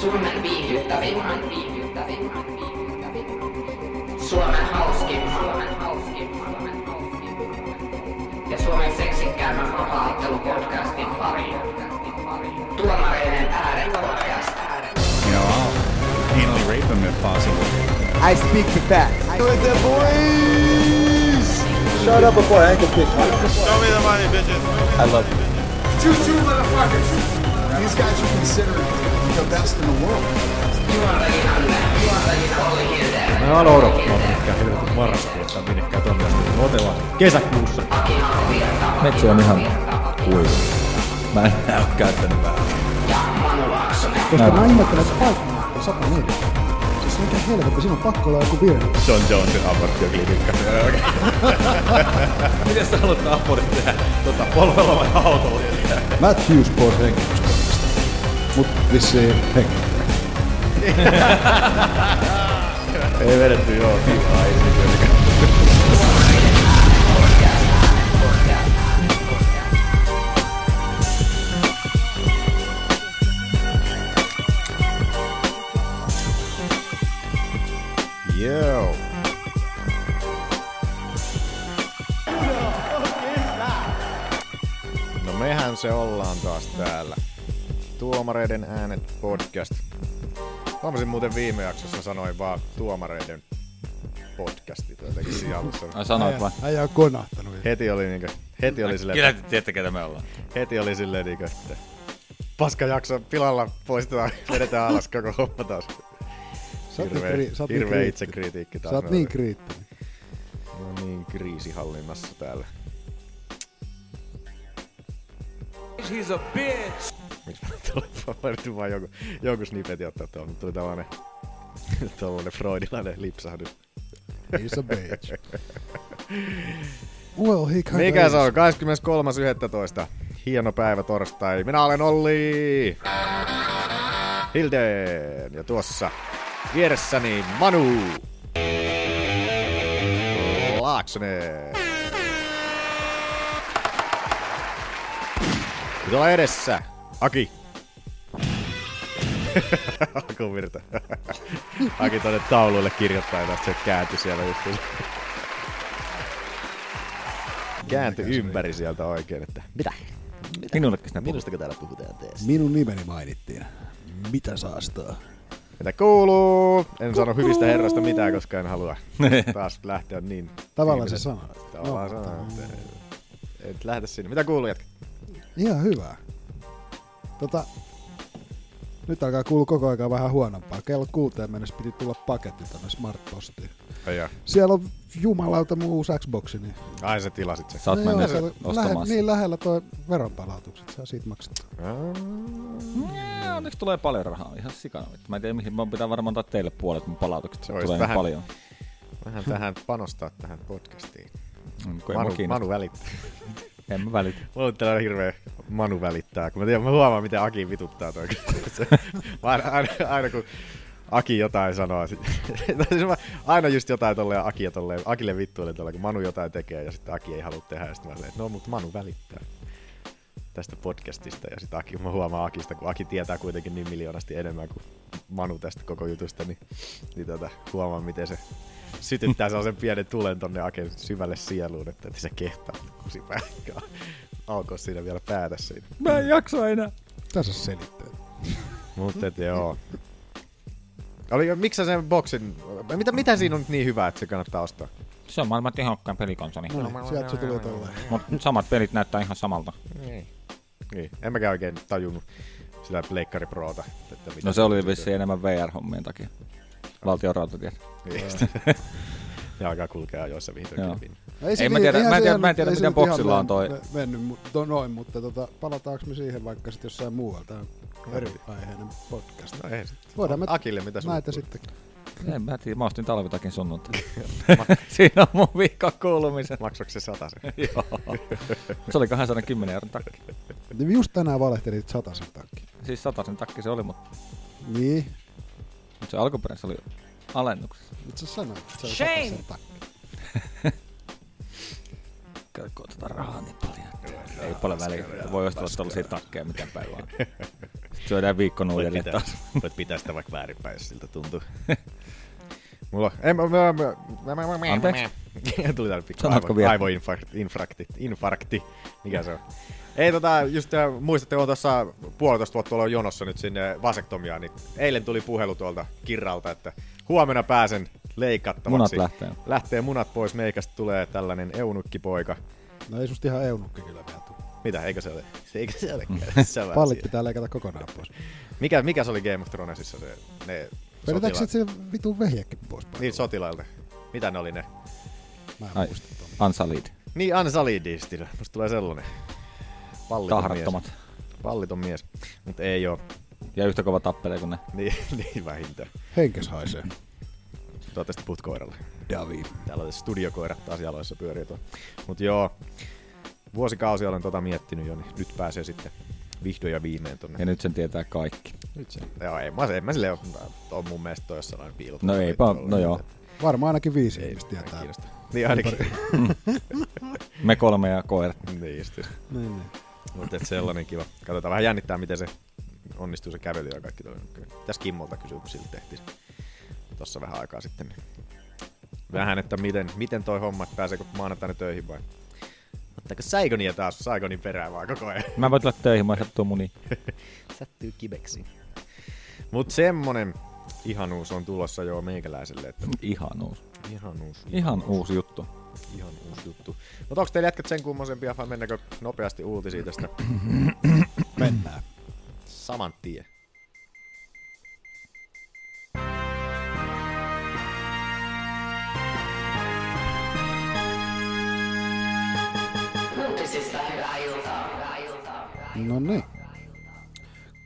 Suomen viihdyttävimmän, viihdyttävimmän, viihdyttävimmän. Suomen hauskimman, Suomen hauskimman, Suomen hauskimman. Ja Suomen seksikkäämmän vapaaottelupodcastin pariin. Tuomareiden ääret podcast. You know, I'll anally rape them if possible. I speak the facts. With the boys! Shut up before I can kick Show me the money, bitches. I love you. Two, two motherfuckers. These guys are considered the best in the world. Mä aloin odottaa pitkään helvetin marraskuussa minnekään tonne asti. Me otellaan kesäkuussa. Metsi on ihan kuiva. Mä en näy käyttänyt vähän. Koska mä ihmettelen, että paikka on 104. Siis mikä helvetti, siinä on pakko olla joku virhe. John Jonesin aborttioklinikka. Miten sä haluat abortin tehdä? Tota, polvella vai autolla? Matt Hughes pois hengityskoneesta. Mut vissiin henki. Ei vedetty joo, tiivaa irti Joo. No mehän se ollaan taas täällä. Tuomareiden äänet podcast. Huomasin muuten viime jaksossa sanoin vaan tuomareiden podcasti jotenkin siinä alussa. Ai sanoit vai? Äijä on konahtanut. Heti oli niinkö, heti oli silleen, Kyllä te tiedätte, ketä me ollaan. heti oli silleen niinkö, että paska jakso pilalla poistetaan, vedetään alas koko homma taas. Niin Hirveä, kri- oot niin hirveä kriittinen. itsekritiikki taas. Sä oot niin kriittinen. No niin, kriisihallinnassa täällä. He's a bitch. Miksi mä valittu vaan joku, joku snippetin ottaa tuolla, mutta tuli tällainen, tällainen freudilainen lipsahdus. He's a bitch. Well, he kinda Mikä se on? 23.11. Hieno päivä torstai. Minä olen Olli. Hilden. Ja tuossa vieressäni Manu. Laaksonen. Tuolla edessä Aki. Alkuun virta. Aki tonne tauluille kirjoittaa ja tästä se kääntyi siellä just. Kääntyi ympäri sieltä oikein, että mitä? mitä? Minustako täällä puhutaan teessä? Minun nimeni mainittiin. Mitä saastaa? Mitä kuuluu? En sano hyvistä herroista mitään, koska en halua taas lähteä niin... Tavallaan se sanoo. Tavallaan No, että et lähde sinne. Mitä kuuluu jätkä? Ihan hyvä. Tota, nyt alkaa kuulua koko ajan vähän huonompaa. Kello kuuteen mennessä piti tulla paketti tänne Smart Postiin. Ai, jaa. Siellä on jumalauta mun uusi Xboxi. Niin, Ai sä tilasit sen. Sä oot No joo, mennyt ostamaan lähe, niin lähellä toi veronpalautukset, saa siitä maksettua. Jee, Onneksi tulee paljon rahaa, ihan sikana. Mä en tiedä mihin, mun pitää varmaan antaa teille puolet mun palautukset. Se tulee vähän- paljon. Vähän tähän panostaa tähän podcastiin. Mm, Manu. Manu välittää. En mä välitä. Mulla on tällainen hirveä Manu välittää, kun mä, tiedän, mä huomaan, miten Aki vituttaa toi. Mä aina, aina, aina, kun Aki jotain sanoo, sit- siis mä aina just jotain tolleen Aki ja tolleen, Akille vittuilen tolleen, kun Manu jotain tekee ja sitten Aki ei halua tehdä. Ja sitten mä silleen, no mutta Manu välittää tästä podcastista. Ja sitten Aki, mä huomaan Akista, kun Aki tietää kuitenkin niin miljoonasti enemmän kuin Manu tästä koko jutusta, niin, niin tota, huomaan, miten se sytyttää sellaisen pienen tulen tonne Aken syvälle sieluun, että et se kehtaa kusipäikkää. Alkoi siinä vielä päätä siinä. Mä en jaksa enää. Tässä selittää. Mutta et joo. Oli, miksi sä sen boksin, mitä, mitä siinä on nyt niin hyvää, että se kannattaa ostaa? Se on maailman tehokkain pelikonsoli. No niin, sieltä se tulee tolleen. Mut samat pelit näyttää ihan samalta. Niin. niin. En mäkään oikein tajunnut sitä Pleikkari Proota. Että mitä No se oli vissiin enemmän VR-hommien takia. Valtion rautatiet. Niin. ja alkaa kulkea ajoissa Joo. vihdoinkin. No Ei mä niin- tiedä- mä en tiedä- ihan- mä en tiedä, ei miten boksilla on toi- me- Mennyt, mutta noin, mutta tota, palataanko me siihen vaikka sitten jossain muualla? Tämä on eri aiheinen podcast. No ei sit. Voidaan me Akille, mitä näitä kuuluu? sitten. En mä tiedä, mä ostin talvitakin sunnuntai. Siinä on mun viikon kuulumisen. Maksoiko se satasen? Joo. Se oli 210 euron takki. Niin Just tänään valehtelit satasen takki. Siis satasen takki se oli, mutta Niin, mut se alkuperäisessä oli alennuksessa. nyt sä sanoit, että se on Shame! satasen takki. Kun otetaan rahaa niin paljon. että Ei paljon väliä. Voi ostaa tuollaisia takkeja miten päin vaan. Syödään viikko pitää, taas. voit pitää sitä vaikka väärinpäin, jos siltä tuntuu. Mulla ei, mä, mä, mä, mä, mä, mä, Anteeksi? mä. Tuli täällä pikku Sanotko aivo, vielä? aivoinfarkti, infarkti, infarkti, mikä se on. Ei tota, just äh, muistatte, kun tuossa puolitoista vuotta tuolla jonossa nyt sinne vasektomiaan, niin eilen tuli puhelu tuolta Kirralta, että huomenna pääsen leikattavaksi. Munat lähtee. Lähtee munat pois, meikästä tulee tällainen eunukkipoika. No ei susta ihan eunukki kyllä vielä tule. Mitä, eikö se ole? Eikö se ole? Se on Pallit pitää leikata kokonaan pois. Mikä, mikä se oli Game of Thronesissa se, ne Vedetäänkö sotilaat? sit se vitun vehjekin pois? Niitä sotilailta. Mitä ne oli ne? Mä en Ai, muista. Ansalid. Niin, Ansalidisti. Musta tulee sellainen. Palliton Tahrattomat. mies. Palliton mies. Mutta ei oo. Ja yhtä kova tappelee kuin ne. Niin, niin vähintään. Henkes haisee. Toivottavasti puhut koiralle. Davi. Täällä on studiokoirat taas jaloissa pyörii tuo. Mut joo, vuosikausia olen tota miettinyt jo, niin nyt pääsee sitten vihdoin ja viimein tonne. Ja nyt sen tietää kaikki. Nyt se. Joo, ei, mä, en mä silleen ole, on mun mielestä toi jossain piilotettu. No eipä, no joo. Varmaan ainakin viisi Ei, ihmistä ei tietää. kiinnosta. Niin ainakin. Me kolme ja koirat. niin just. Niin, niin. Mutta et sellainen kiva. Katsotaan vähän jännittää, miten se onnistuu se kävely ja kaikki toi. Tässä Kimmolta kysyy, kun sillä tehtiin se tossa vähän aikaa sitten. Vähän, että miten, miten toi homma, että pääseekö maanantaina töihin vai? Ottaako Saigonia taas Saigonin perään vaan koko ajan? Mä voin tulla töihin, mä sattuu muni. Sattuu kibeksi. Mut semmonen ihanuus on tulossa jo meikäläiselle, että Ihan uusi. ihanuus. Ihan uusi juttu. Ihan uusi juttu. Mutta onko teillä jätkät sen kummosempia vai mennäänkö nopeasti uutisiin tästä Mennään. saman tien? No niin.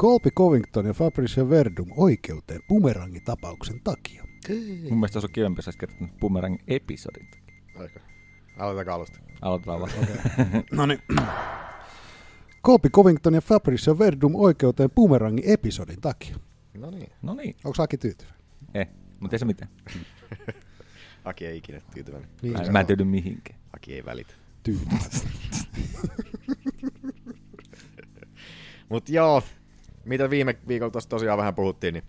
Colby Covington ja Fabrice Verdum oikeuteen bumerangitapauksen takia. Mun mielestä se on kivempi, jos kertonut Boomerang episodin. Aika. Aloitetaanko alusta? Aloitetaan vaan. No niin. Colby Covington ja Fabrice Verdum oikeuteen bumerangin episodin takia. No niin. No niin. Onko Aki tyytyväinen? Eh, mutta ei se mitään. Aki ei ikinä tyytyväinen. Niin Mä, en tyydy mihinkään. Aki ei välitä. Tyytyväinen. Mut joo, mitä viime viikolla tossa tosiaan vähän puhuttiin, niin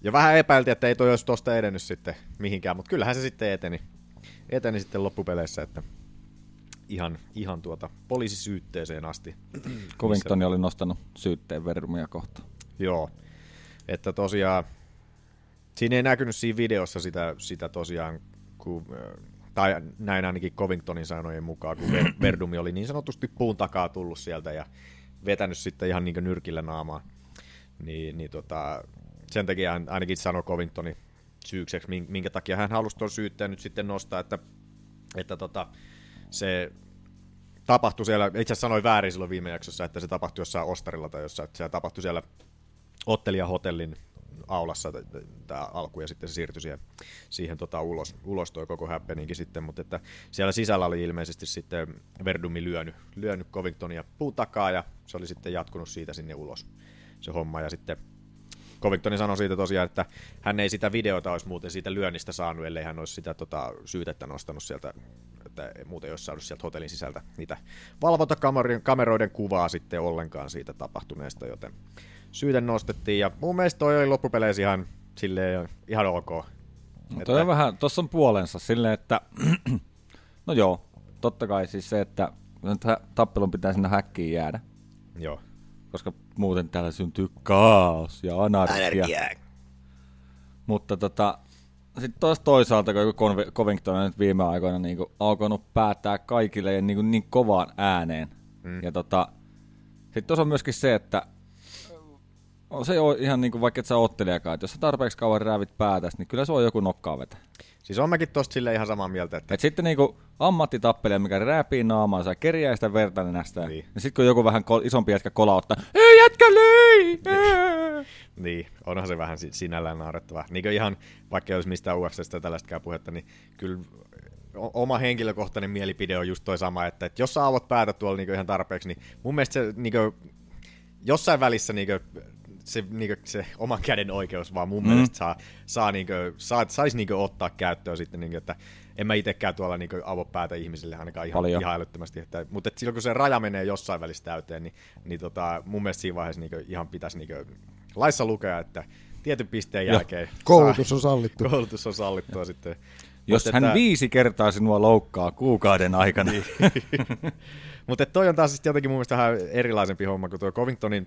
ja vähän epäiltiin, että ei toi olisi tosta edennyt sitten mihinkään, mutta kyllähän se sitten eteni. Eteni sitten loppupeleissä, että ihan, ihan tuota poliisisyytteeseen asti. Covington oli nostanut syytteen Verdumia kohtaan. Joo, että tosiaan siinä ei näkynyt siinä videossa sitä, sitä tosiaan, kun, äh, tai näin ainakin Covingtonin sanojen mukaan, kun Ver- Verdumi oli niin sanotusti puun takaa tullut sieltä ja vetänyt sitten ihan niin nyrkillä naamaan. Niin, niin tota, sen takia ainakin sanoi Covingtoni syykseksi, min- minkä takia hän halusi tuon syytteen nyt sitten nostaa, että, että tota, se tapahtui siellä, itse asiassa sanoin väärin silloin viime jaksossa, että se tapahtui jossain Ostarilla tai jossain, että se tapahtui siellä Ottelija-hotellin aulassa tämä alku ja sitten se siirtyi siihen, siihen tota ulos, ulos toi koko happeningi sitten, mutta että siellä sisällä oli ilmeisesti sitten Verdumi lyönyt, lyönyt Covingtonia puun takaa ja se oli sitten jatkunut siitä sinne ulos se homma. Ja sitten Covingtoni sanoi siitä tosiaan, että hän ei sitä videota olisi muuten siitä lyönnistä saanut, ellei hän olisi sitä tota, syytettä nostanut sieltä, että muuten ei olisi saanut sieltä hotellin sisältä niitä valvontakameroiden kuvaa sitten ollenkaan siitä tapahtuneesta, joten syyte nostettiin. Ja mun mielestä toi oli loppupeleissä ihan, silleen, ihan ok. No toi on vähän, tossa on puolensa. Silleen, että no joo, totta kai siis se, että tappelun pitää sinne häkkiin jäädä, Joo. koska muuten täällä syntyy kaos ja anarkia. Mutta tota, sitten taas toisaalta, kun Covington on nyt viime aikoina niin kuin alkanut päättää kaikille ja niin, kuin niin kovaan ääneen. Mm. Ja tota, sitten tuossa on myöskin se, että se ihan niin kuin vaikka et sä ottelijakaan, että jos sä tarpeeksi kauan räävit päätäs, niin kyllä se on joku nokkaa vetä. Siis on mäkin tosta silleen ihan samaa mieltä, että Et sitten niinku ammattitappelija, mikä naamaansa ja kerjää sitä verta. Niin. Niin. Ja sitten kun joku vähän kol- isompi jätkä kolauttaa, ei jätkä löi! Ää!" Niin, onhan se vähän si- sinällään naurettavaa. Niin ihan, vaikka ei olisi mistään UFCstä tällaistakään puhetta, niin kyllä oma henkilökohtainen mielipide on just toi sama, että, että jos sä avot päätä tuolla niin ihan tarpeeksi, niin mun mielestä se niin kuin, jossain välissä niin kuin, se, niin kuin, se oman käden oikeus vaan mun mm. mielestä saa, saa, niin kuin, saa, saisi niin kuin, ottaa käyttöön sitten, niin kuin, että en mä itsekään tuolla niin avo päätä ihmisille ainakaan ihan, Paljon. ihan älyttömästi. Että, mutta et silloin kun se raja menee jossain välissä täyteen, niin, niin tota, mun mielestä siinä vaiheessa niin ihan pitäisi niin laissa lukea, että tietyn pisteen Joo. jälkeen Koulutus on sallittu. koulutus on sallittua sitten. Jos Mut hän että- viisi kertaa sinua loukkaa kuukauden aikana. Niin. Mutta toi on taas sitten jotenkin mun mielestä vähän erilaisempi homma kuin tuo Covingtonin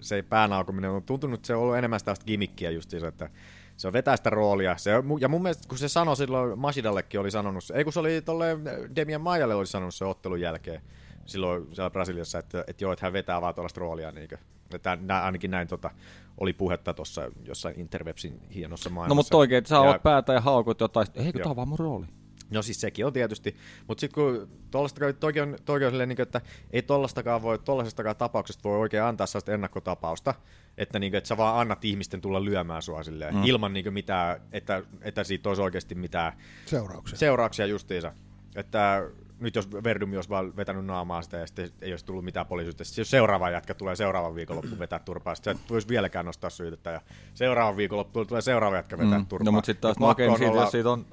se päänaukominen on tuntunut, että se on ollut enemmän sitä gimmickiä justiinsa, että se on vetää sitä roolia. Se ja mun mielestä, kun se sanoi silloin, Masidallekin oli sanonut, ei kun se oli tolle Demian Maijalle oli sanonut se ottelun jälkeen, silloin siellä Brasiliassa, että, että joo, että hän vetää vaan tuollaista roolia. Niin kuin, että nä, ainakin näin tota, oli puhetta tuossa jossain Interwebsin hienossa maailmassa. No mutta oikein, että sä Ja- oot päätä ja haukut jotain, eikö tää on vaan mun rooli? No siis sekin on tietysti, mutta sitten kun tollastakaan, toki on, toki on silleen, niin että ei tollastakaan voi, tollasestakaan tapauksesta voi oikein antaa sellaista ennakkotapausta, että, niin kuin, että sä vaan annat ihmisten tulla lyömään sua silleen, mm. ilman niin mitään, että, että siitä olisi oikeasti mitään Seurauksia. seurauksia justiinsa. Että nyt jos Verdumi olisi vaan vetänyt naamaa sitä ja sitten ei olisi tullut mitään poliisista, sitten jos seuraava jätkä tulee seuraavan viikonloppuun vetää turpaa, sitten et voisi vieläkään nostaa syytettä ja seuraavan viikonloppuun tulee seuraava jätkä vetää Mm. turpaa. No mutta sitten taas, no okei, olla- jos siitä on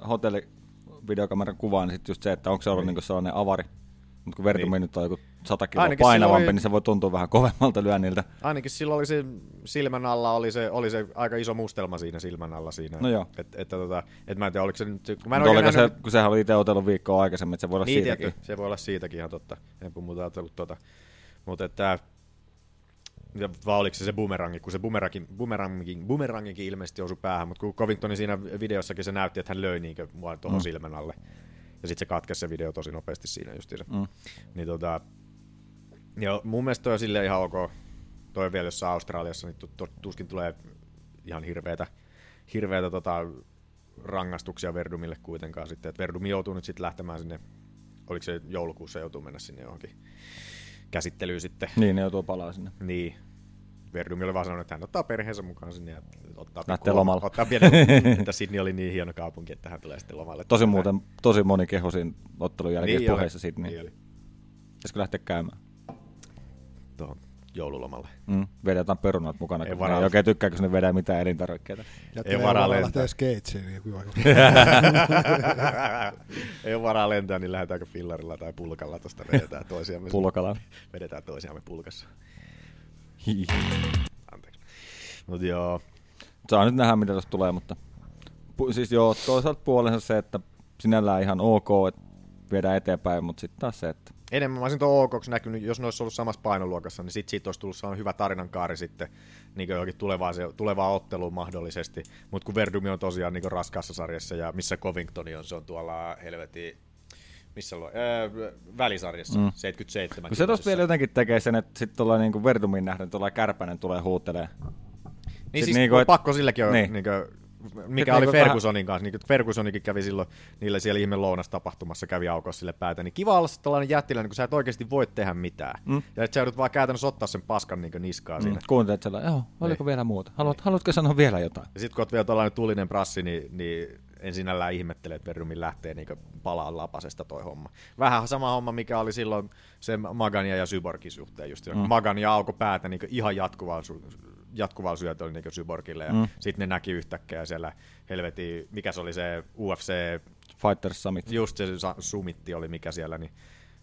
hotellivideokameran kuva, niin sitten just se, että onko se ollut niinku sellainen avari. Mutta kun Verdumi Niin. nyt on joku 100 kiloa Ainakin painavampi, oli- niin se voi tuntua vähän kovemmalta lyönniltä. Ainakin silloin oli se silmän alla, oli se, oli se aika iso mustelma siinä silmän alla siinä. No joo. Et, että tota, et mä en tiedä, oliko se nyt, kun mä en oliko se, nähnyt- kun sehän oli itse otellut viikkoa aikaisemmin, että se voi olla niin, siitäkin. tietty, se voi olla siitäkin ihan totta. En puhu muuta ajatellut tota. Mutta että, vai oliko se se boomerangi, kun se boomerangin, boomerangin, boomerangikin ilmeisesti osui päähän, mutta kun Covingtonin siinä videossakin se näytti, että hän löi niinkö mua tuohon mm. silmän alle. Ja sitten se katkesi se video tosi nopeasti siinä justiinsa. Mm. Niin tota, ja mun mielestä toi on silleen ihan ok. Toi vielä jossain Australiassa, niin tu- tu- tuskin tulee ihan hirveätä, hirveätä tota, rangaistuksia Verdumille kuitenkaan sitten. Et Verdumi joutuu nyt sitten lähtemään sinne, oliko se joulukuussa joutuu mennä sinne johonkin käsittelyyn sitten. Niin, ne joutuu palaa sinne. Niin. Verdumi oli vaan sanonut, että hän ottaa perheensä mukaan sinne ja ottaa Lähtee lomalla. Ottaa pienen, että Sydney oli niin hieno kaupunki, että hän tulee sitten lomalle. Tosi muuten, tosi moni kehu siinä ottelun jälkeen Niin puheessa siitä, niin, Niin oli. pitäisikö lähteä käymään? Joululomalle. Mm. Vedä jotain perunat mukana, Ei kun ei oikein tykkää, kun ne vedää mitään elintarvikkeita. Ja Ei varaa lentää. lähtee skeitsiin. Niin Ei ole varaa lentää, niin lähdetäänkö fillarilla tai pulkalla tuosta vedetään toisiamme. Pulkalla. Vedetään toisiamme pulkassa. Hihi. Anteeksi. Mut joo. Saa nyt nähdä, mitä tuosta tulee, mutta pu- siis joo, toisaalta puolensa se, että sinällään ihan ok, että viedään eteenpäin, mutta sitten taas se, että Enemmän mä olisin tuon OKksi näkynyt, jos ne olisi ollut samassa painoluokassa, niin sit siitä olisi tullut sellainen hyvä tarinankaari sitten niin johonkin tulevaan, tulevaan otteluun mahdollisesti. Mutta kun Verdumi on tosiaan niin raskaassa sarjassa ja missä Covington on, se on tuolla helvetin missä lo, öö, välisarjassa, mm. 77. kun se tuossa vielä jotenkin tekee sen, että sitten tuolla niinku Verdumin nähden tuolla kärpänen tulee huutelee. Niin Sit siis niinku, et- pakko silläkin on, Niin. niin. Niin mikä Sit oli niinku Fergusonin kanssa. Niin Fergusonikin kävi silloin niillä siellä ihme lounastapahtumassa, kävi aukossa sille päätä. Niin kiva olla tällainen jättiläinen, kun sä et oikeasti voi tehdä mitään. Mm. Ja että sä joudut vaan käytännössä ottaa sen paskan niin niskaa Mm. siinä. Kuuntelet sellainen, joo, oliko vielä muuta? Haluat, Haluatko sanoa vielä jotain? Ja sitten kun oot vielä tällainen tulinen prassi, niin, niin en sinällään ihmettele, että Verrumin lähtee niin palaa lapasesta toi homma. Vähän sama homma, mikä oli silloin se Magania ja Syborgin suhteen. Just mm. Magania aukoi päätä niin ihan jatkuvalla, su- jatkuvalla syötöllä niin Syborgille. Ja Mm. sitten ne näki yhtäkkiä siellä helvetin, mikä se oli se UFC, Fighters Summit. just se sumitti oli mikä siellä, niin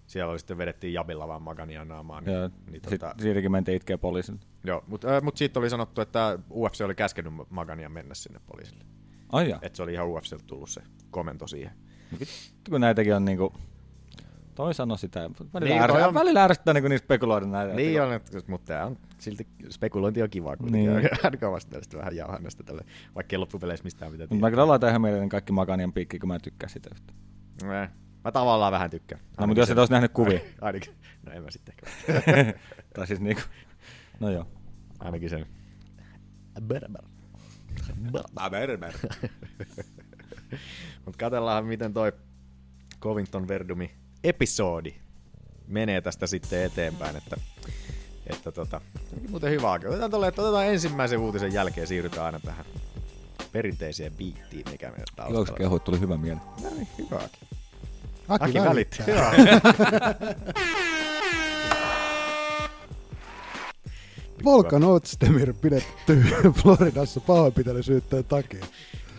siellä oli sitten vedettiin Jabilla vaan Magania naamaan. Niin, niin, sit, tota, siitäkin mentiin itkeä poliisille. joo, mutta äh, mut siitä oli sanottu, että UFC oli käskenyt Magania mennä sinne poliisille. Ai. Että se oli ihan UFCltä tullut se komento siihen. Vittu, kun näitäkin on niinku... Toi sano sitä. Välillä, Niin, niin, toi är... on- välillä ärsyttää niinku niistä spekuloida näitä. Niin että- on, mutta tää on silti spekulointi on kivaa kuitenkin. Niin. Niin. Ainakaan vasta tästä vähän jauhannasta tälle, vaikka ei loppupeleissä mistään mitään Mut mä kyllä laitan ihan mieleen kaikki Maganian piikki, kun mä en tykkää sitä yhtä. tiedä. Eh, Mä tavallaan vähän tykkään. No, mutta jos et olisi nähnyt kuvia. Ainakin, no en mä sitten tai siis niinku... No joo. Ainakin sen. Berber. Berber. Mutta katsellaan, miten toi Covington Verdumi episodi menee tästä sitten eteenpäin, että, että tota, muuten hyvä. Otetaan, tolle, että otetaan ensimmäisen uutisen jälkeen siirrytään aina tähän perinteiseen biittiin, mikä meidän taustalla. Juoksukehuit tuli hyvä mieli. No niin, hyvääkin. Aki, Aki välittää. välittää. Volkan Otstemir pidetty Floridassa pahoinpitelysyytteen takia.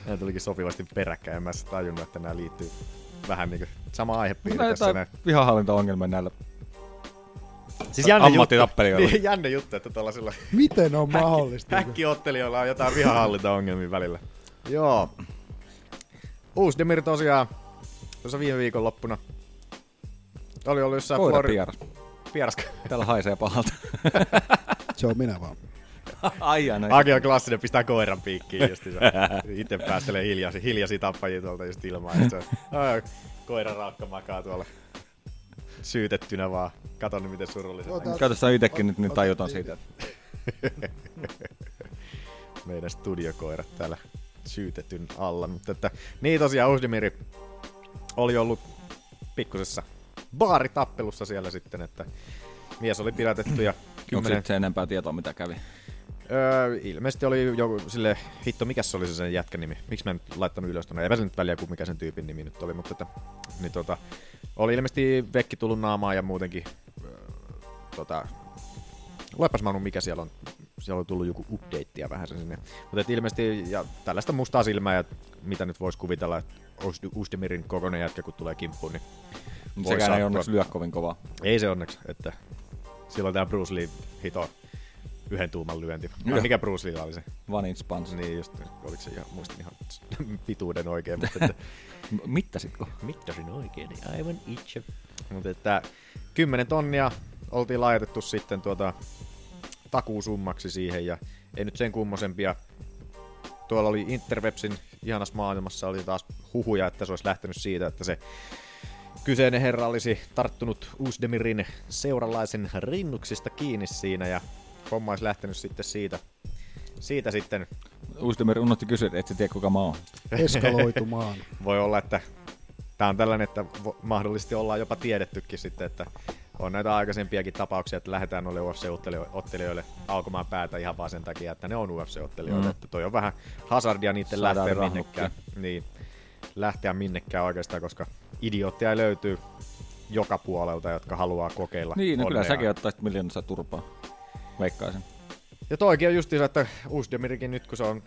Nämä tulikin sopivasti peräkkäin, en mä tajunnut, että nämä liittyy vähän niinku sama aihepiiri Näitä tässä näin. vihahallintaongelmia näillä Siis jännä juttu, ammattitappelijoilla. niin, jännä juttu, että tuollaisilla Miten on mahdollista? häkkiottelijoilla on jotain vihahallintaongelmia välillä. Joo. Uusdemir tosiaan tuossa viime viikon loppuna oli ollut jossain Koira Flori- pieras. Pieraska. Täällä haisee pahalta. Se on minä vaan. Ai aina. Aki on klassinen, pistää koiran piikkiin justiinsa. Itse päästelee hiljaisia, hiljaisia tappajia tuolta just ilmaan. Se, ai, koiran raakka makaa tuolla syytettynä vaan. Kato nyt miten surullisen. Ota- Kato sä itekin nyt, niin ota- tajutaan siitä. Meidän studiokoirat täällä syytetyn alla. Mutta että, niin tosiaan Uusdemiri oli ollut pikkusessa baaritappelussa siellä sitten, että mies oli pidätetty ja Onko kymmenen... se enempää tietoa, mitä kävi? Öö, ilmeisesti oli joku sille, hitto, mikä se oli se sen jätkän nimi? Miksi mä en laittanut ylös tuonne? Eipä se nyt väliä, kuin mikä sen tyypin nimi nyt oli, mutta että, niin tota, oli ilmeisesti vekki tullut naamaan ja muutenkin, öö, tota, luepas Manu, mikä siellä on. Siellä on tullut joku updatea vähän sen sinne. Mutta että ilmeisesti, ja tällaista mustaa silmää, ja mitä nyt voisi kuvitella, että Us- Usdemirin kokoinen jätkä, kun tulee kimppuun, niin Sekään ei onneksi lyö kovin kovaa. Ei se onneksi, että silloin tämä Bruce Lee hito yhden tuuman lyönti. Joo. mikä Bruce Lee oli se? One inch punch. Niin just, oliko se ihan, muistin ihan pituuden oikein, mutta että, Mittasitko? mittasin oikein, niin aivan itse. Mutta että 10 tonnia oltiin laitettu sitten tuota takuusummaksi siihen ja ei nyt sen kummosempia. Tuolla oli Interwebsin ihanassa maailmassa oli taas huhuja, että se olisi lähtenyt siitä, että se kyseinen herra olisi tarttunut Uusdemirin seuralaisen rinnuksista kiinni siinä ja homma olisi lähtenyt sitten siitä, siitä sitten Uusdemir unohti kysyä, että et sä tiedä kuka mä oon. Eskaloitumaan. voi olla, että tämä on tällainen, että mahdollisesti ollaan jopa tiedettykin sitten, että on näitä aikaisempiakin tapauksia, että lähdetään noille UFC-ottelijoille aukomaan päätä ihan vaan sen takia, että ne on UFC-ottelijoita. Mm. Että toi on vähän hazardia niiden lähteä minnekään. Niin, lähteä minnekään oikeastaan, koska idiootteja löytyy joka puolelta, jotka haluaa kokeilla Niin, no kyllä säkin ottaisit miljoonassa turpaa. Veikkaisin. Ja toikin on justiinsa, että Uusdemirikin nyt kun se on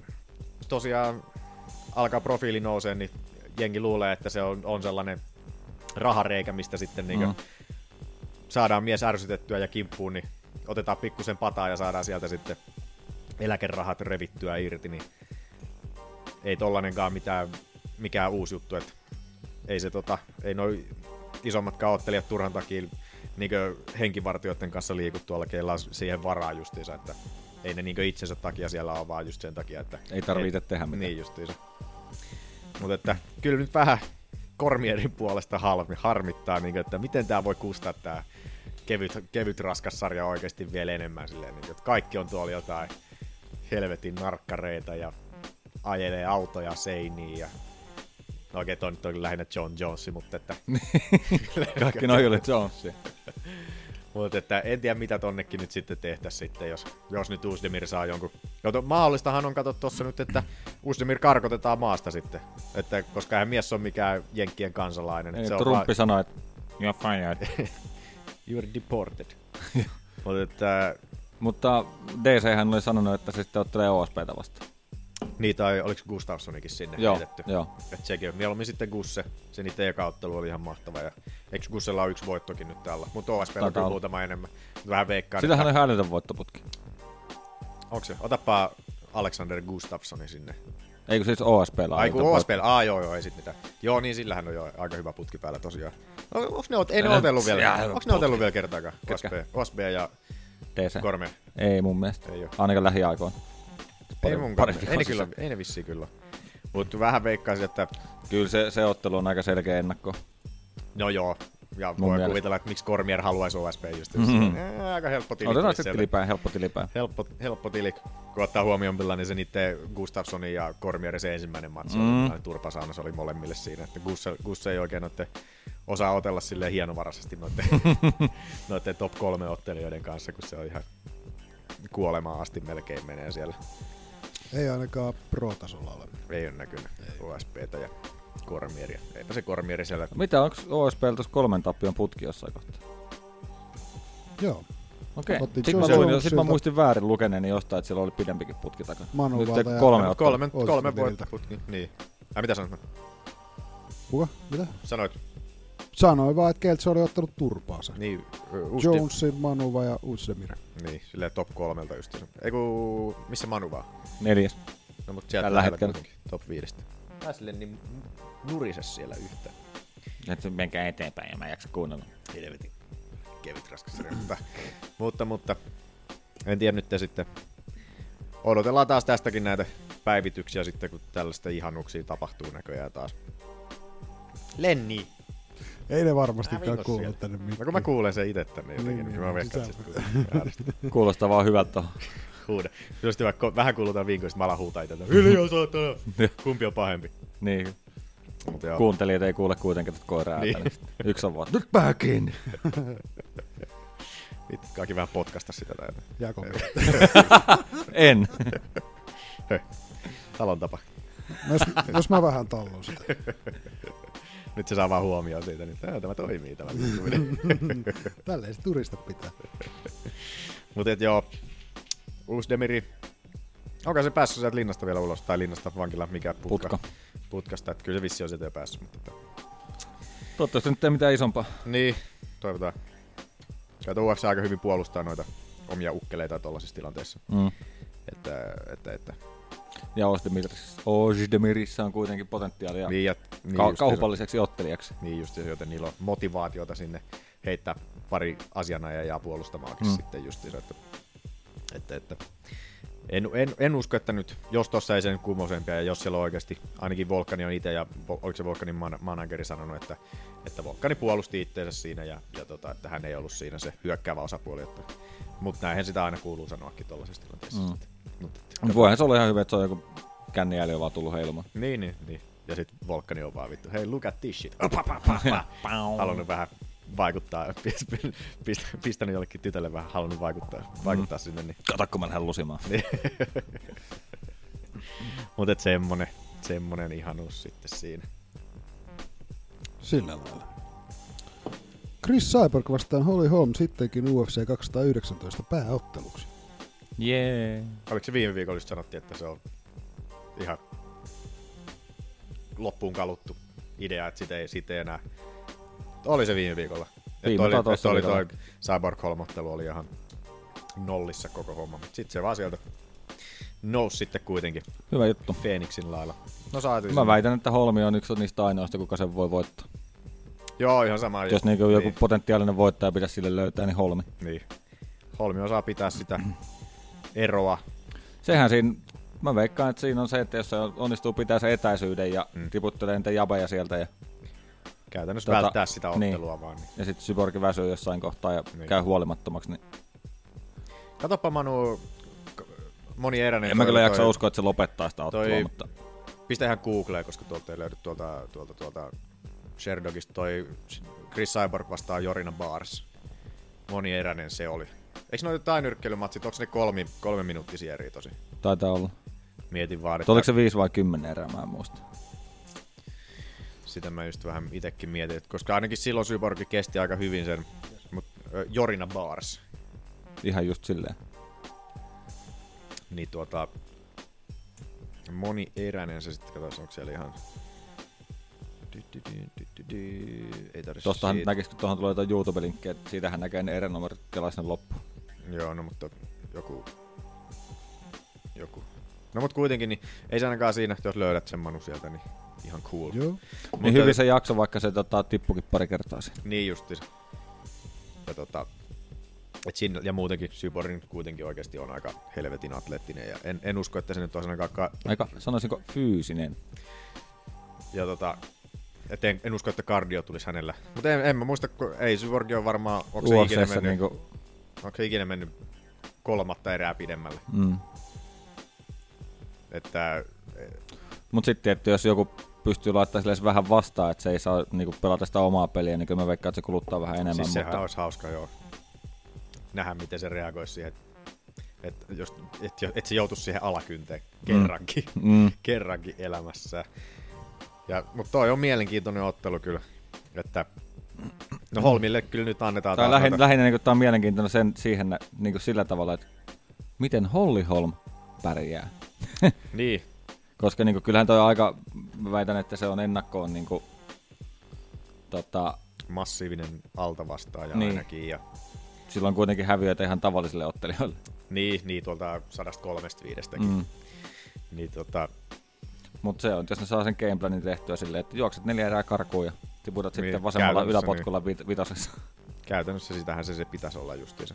tosiaan alkaa profiili nousee, niin jengi luulee, että se on, on sellainen rahareikä, mistä sitten niin Mm. saadaan mies ärsytettyä ja kimppuun, niin otetaan pikkusen pataa ja saadaan sieltä sitten eläkerahat revittyä irti, niin ei tollanenkaan mitään, mikään uusi juttu, että ei se tota, ei noi isommat ottelijat turhan takia niin henkivartijoiden kanssa liiku tuolla, keillä on siihen varaa justiinsa, että ei ne niin itsensä takia siellä ole, vaan just sen takia, että... Ei tarvii itse tehdä mitään. Niin justiinsa. Mutta että kyllä nyt vähän Kormierin puolesta halmi, harmittaa, niin että miten tämä voi kustaa tämä kevyt, kevyt raskas sarja oikeasti vielä enemmän silleen, niin, että kaikki on tuolla jotain helvetin narkkareita ja ajelee autoja seiniin ja No okei, toi nyt on lähinnä John Jonesi, mutta että... Kaikki noi oli Jonesia. Mutta että en tiedä mitä tonnekin nyt sitten tehtäisiin sitten, jos, jos nyt Uusdemir saa jonkun... Jo, to, mahdollistahan on, kato tuossa nyt, että Uusdemir karkotetaan maasta sitten. Että, koska hän mies on mikään Jenkkien kansalainen. Ei, se on Trumpi sanoi, että you're fired. You're deported. Mutta että... Mutta DC hän oli sanonut, että sitten ottelee OSPtä vastaan. Niin, tai oliko Gustafssonikin sinne Joo, heitetty? joo. Et sekin on mieluummin sitten Gusse. Se niiden eka ottelu oli ihan mahtava. Ja eikö Gussella ole yksi voittokin nyt täällä? Mutta OSP on kyllä muutama enemmän. Mut Vähän veikkaan, Sitähän on hälytön voittoputki. Onko se? Otapa Alexander Gustafssoni sinne. Eikö siis OSPllä Ai kun OSP, aa joo joo, ei sit mitään. Joo, niin sillähän on jo aika hyvä putki päällä tosiaan. No, onks ne, ot- ei ne otellut vielä, Siellä on onks ne otellut vielä kertaakaan? OSP, OSP ja DC. Korme. Ei mun mielestä. Ei oo. Ainakaan lähiaikoina. Ei mun pari ei ne, kyllä, ei ne vissiin kyllä. Mutta vähän veikkaisin, että Kyllä se, se ottelu on aika selkeä ennakko. no joo. Ja Mun voi mielestä. kuvitella, että miksi Kormier haluaisi OSP just. Mhm. Mm-hmm. aika helppo tili. Otetaan sitten tilipää, helppo tilipää. Helppo, helppo tili, kun ottaa huomioon millainen se niiden Gustafssonin ja Kormierin se ensimmäinen matsi Mm. oli, turpasauna se oli molemmille siinä, että Gusse, Gusse ei oikein noitte, osaa otella silleen hienovaraisesti noiden, noiden top kolme ottelijoiden kanssa, kun se on ihan kuolemaan asti melkein menee siellä. Ei ainakaan pro-tasolla ole. Ei ole näkynyt OSPtä ja Kormieria. Eipä se Kormieri siellä Mitä, onko OSP tuossa kolmen tappion putki jossain kohtaa? Joo. Okei. Otti Sitten mä, luin, sit mä muistin väärin lukeneeni jostain, että siellä oli pidempikin putki takana. Manu Nyt kolme kolme. Kolme, kolme tililtä. putki. Niin. Ai mitä sanot? Kuka? Mitä? Sanoit. Sanoi vaan, että Keltsi oli ottanut turpaansa. Niin. Jonesin, Manuva ja Uzdemir. Niin, silleen top kolmelta just. Ei ku, missä Manu vaan? Neljäs. No mut sieltä Tällä hetkellä. kuitenkin, top viidestä. Mä silleen niin nurise siellä yhtään. Että menkää eteenpäin ja mä en jaksa kuunnella. Helvetin kevyt raskas mutta, mutta, mutta, en tiedä nyt sitten. Odotellaan taas tästäkin näitä päivityksiä sitten, kun tällaista ihanuksia tapahtuu näköjään taas. Lenni! Ei ne varmastikaan sieltä. tänne No mikkiin. kun mä kuulen sen itse tänne jotenkin, Niin, niin, niin, mä niin, veikkaan, sisään. että sitten. Kuulostaa vaan hyvältä. Huuda. Just hyvä, ko- vähän kuulutaan vinkoista, mä alan huutaa itseltä. Hiljaa saatana! Kumpi on pahempi? Niin. Mutta joo. Kuuntelijat ei kuule kuitenkaan tätä koiraa Niin. niin. Yksi on vaan, nyt backin! Vittu, kaikki vähän potkasta sitä täältä. Jako. en. Talon tapa. No jos, jos mä vähän tallon sitä. Nyt se saa vaan huomioon siitä, niin tää, tämä toimii tämä. Tälleen se turista pitää. Mutta et joo, uusi Demiri, onko se päässyt sieltä linnasta vielä ulos, tai linnasta vankila, mikä putka, Putka. putkasta, että kyllä se vissi on sieltä jo päässyt. Mutta että, Toivottavasti nyt ei mitään isompaa. niin, toivotaan. Kato UFC aika hyvin puolustaa noita omia ukkeleita tuollaisissa tilanteissa. Mm. Että, että, että. Ja Ozdemirissä on kuitenkin potentiaalia Niin, ja, niin ka- just- kaupalliseksi ottelijaksi. Niin just, joten niillä on motivaatiota sinne heittää pari asianajajaa puolustamaankin mm. Sitten justiinsa, että, että, että en, en, en, usko, että nyt, jos tossa ei sen kumoisempia, ja jos siellä on oikeasti, ainakin Volkani on itse, ja oliko se Volkanin man- manageri sanonut, että, että Volkani puolusti itseensä siinä, ja, ja tota, että hän ei ollut siinä se hyökkäävä osapuoli, että, mutta näinhän sitä aina kuuluu sanoakin tuollaisessa tilanteessa. Mm. Mm. Mutta, Mutta voihan se olla ihan hyvä, että se on joku känniäli on vaan tullut heilumaan. niin, niin, niin. Ja sitten Volkani on vaan vittu, hei look at this shit. Pa, pa, pa, pa. halunnut vähän vaikuttaa, pist- pist- pistänyt jollekin tytölle vähän halunnut vaikuttaa, vaikuttaa sinne. Niin. Kato, kun mä lähden lusimaan. Niin. Mutta et semmonen, semmonen ihanuus sitten siinä. Sillä lailla. Chris Cyborg vastaan Holly Holm sittenkin UFC 219 pääotteluksi. Jee. Yeah. Oliko se viime viikolla just sanottiin, että se on ihan loppuun kaluttu idea, että sitä ei, sitä ei enää... Oli se viime viikolla. Että Viime oli, tai että oli toi. Cyborg kolmottelu oli ihan nollissa koko homma, mutta sitten se vaan sieltä nousi sitten kuitenkin Hyvä juttu. Phoenixin lailla. No saatiin Mä sen. väitän, että Holmi on yksi niistä ainoista, kuka sen voi voittaa. Joo, ihan sama. Jos niinku joku potentiaalinen voittaja pitäisi sille löytää, niin Holmi. Niin. Holmi osaa pitää sitä eroa. Sehän siinä, mä veikkaan, että siinä on se, että jos se onnistuu pitää sen etäisyyden ja mm. tiputtelee niitä jabeja sieltä ja Käytännössä välttää sitä ottelua vaan, niin. Ja sitten Syborgi väsyy jossain kohtaa ja Niin. niin. käy huolimattomaksi, niin Katoppa Manu, moni eräinen. en mä kyllä jaksa toi- uskoa, että se lopettaa sitä ottelua, toi- mutta Pistä ihan Googleen, koska tuolta ei löydy tuolta, tuolta, tuolta Sherdogista toi Chris Cyborg vastaan Jorina Bars. Moni eräinen se oli. Eikö noita tainyrkkeilymatsit, onko ne kolmi, kolme minuuttisia eri tosi? taitaa olla. Mietin vaan, Että... Oliko se 5 vai 10 erää, mä en muista. Sitä mä just vähän itekin mietin, että koska ainakin silloin Cyborg kesti aika hyvin sen, mutta Jorina Bars, Ihan just silleen. niin tuota, moni eräinen se sitten, katsotaan, onko siellä ihan... Ei näkisi, kun tuohon tulee jotain YouTube-linkkejä, että siitähän näkee ne kelaisen loppu. Joo, no mutta joku... Joku. No mut kuitenkin, niin ei se ainakaan siinä, jos löydät sen Manu sieltä, niin ihan cool. Joo. Mutta, Niin hyvin se jakso, vaikka se tota, tippukin pari kertaa siinä. Niin justis. Ja tota... Et siinä, ja muutenkin Syborin kuitenkin oikeasti on aika helvetin atleettinen ja en, en usko, että se nyt on ainakaan... Ka- Aika, sanoisinko, fyysinen. ja tota, et en, en usko, että kardio tulisi hänellä. Mutta en, en mä muista, kun ei Syborgi on varmaan, onko se, ikinä mennyt, niinku- onko se ikinä mennyt kolmatta erää pidemmälle. Mm. Että Mut sitten, että jos joku pystyy laittamaan sille vähän vastaan, että se ei saa niinku pelata sitä omaa peliä, niin kyllä mä veikkaan, että se kuluttaa vähän enemmän. Siis sehän mutta olisi hauska, joo. Nähdä, miten se reagoisi siihen, että et, jos, et, et se joutuisi siihen alakynteen kerrankin, Mm. Mm. kerrankin elämässä. Ja, mutta toi on mielenkiintoinen ottelu kyllä, että No Holmille kyllä nyt annetaan Tämä lähin, lähinnä niin tämä on mielenkiintoinen sen, siihen niin kuin sillä tavalla, että miten Holly Holm pärjää. Niin, Koska niin kuin, kyllähän toi aika, mä väitän, että se on ennakkoon niin kuin, tota, massiivinen altavastaaja Niin. ainakin. Ja, silloin kuitenkin häviöitä ihan tavallisille ottelijoille. niin, niin, tuolta 135 Mm. mm. Niin tota, Mutta se on, jos ne saa sen gameplanin tehtyä silleen, että juokset neljä erää karkuun ja tiputat Niin, sitten vasemmalla yläpotkulla vit- vitosessa. käytännössä sitähän se, se pitäisi olla justiinsa.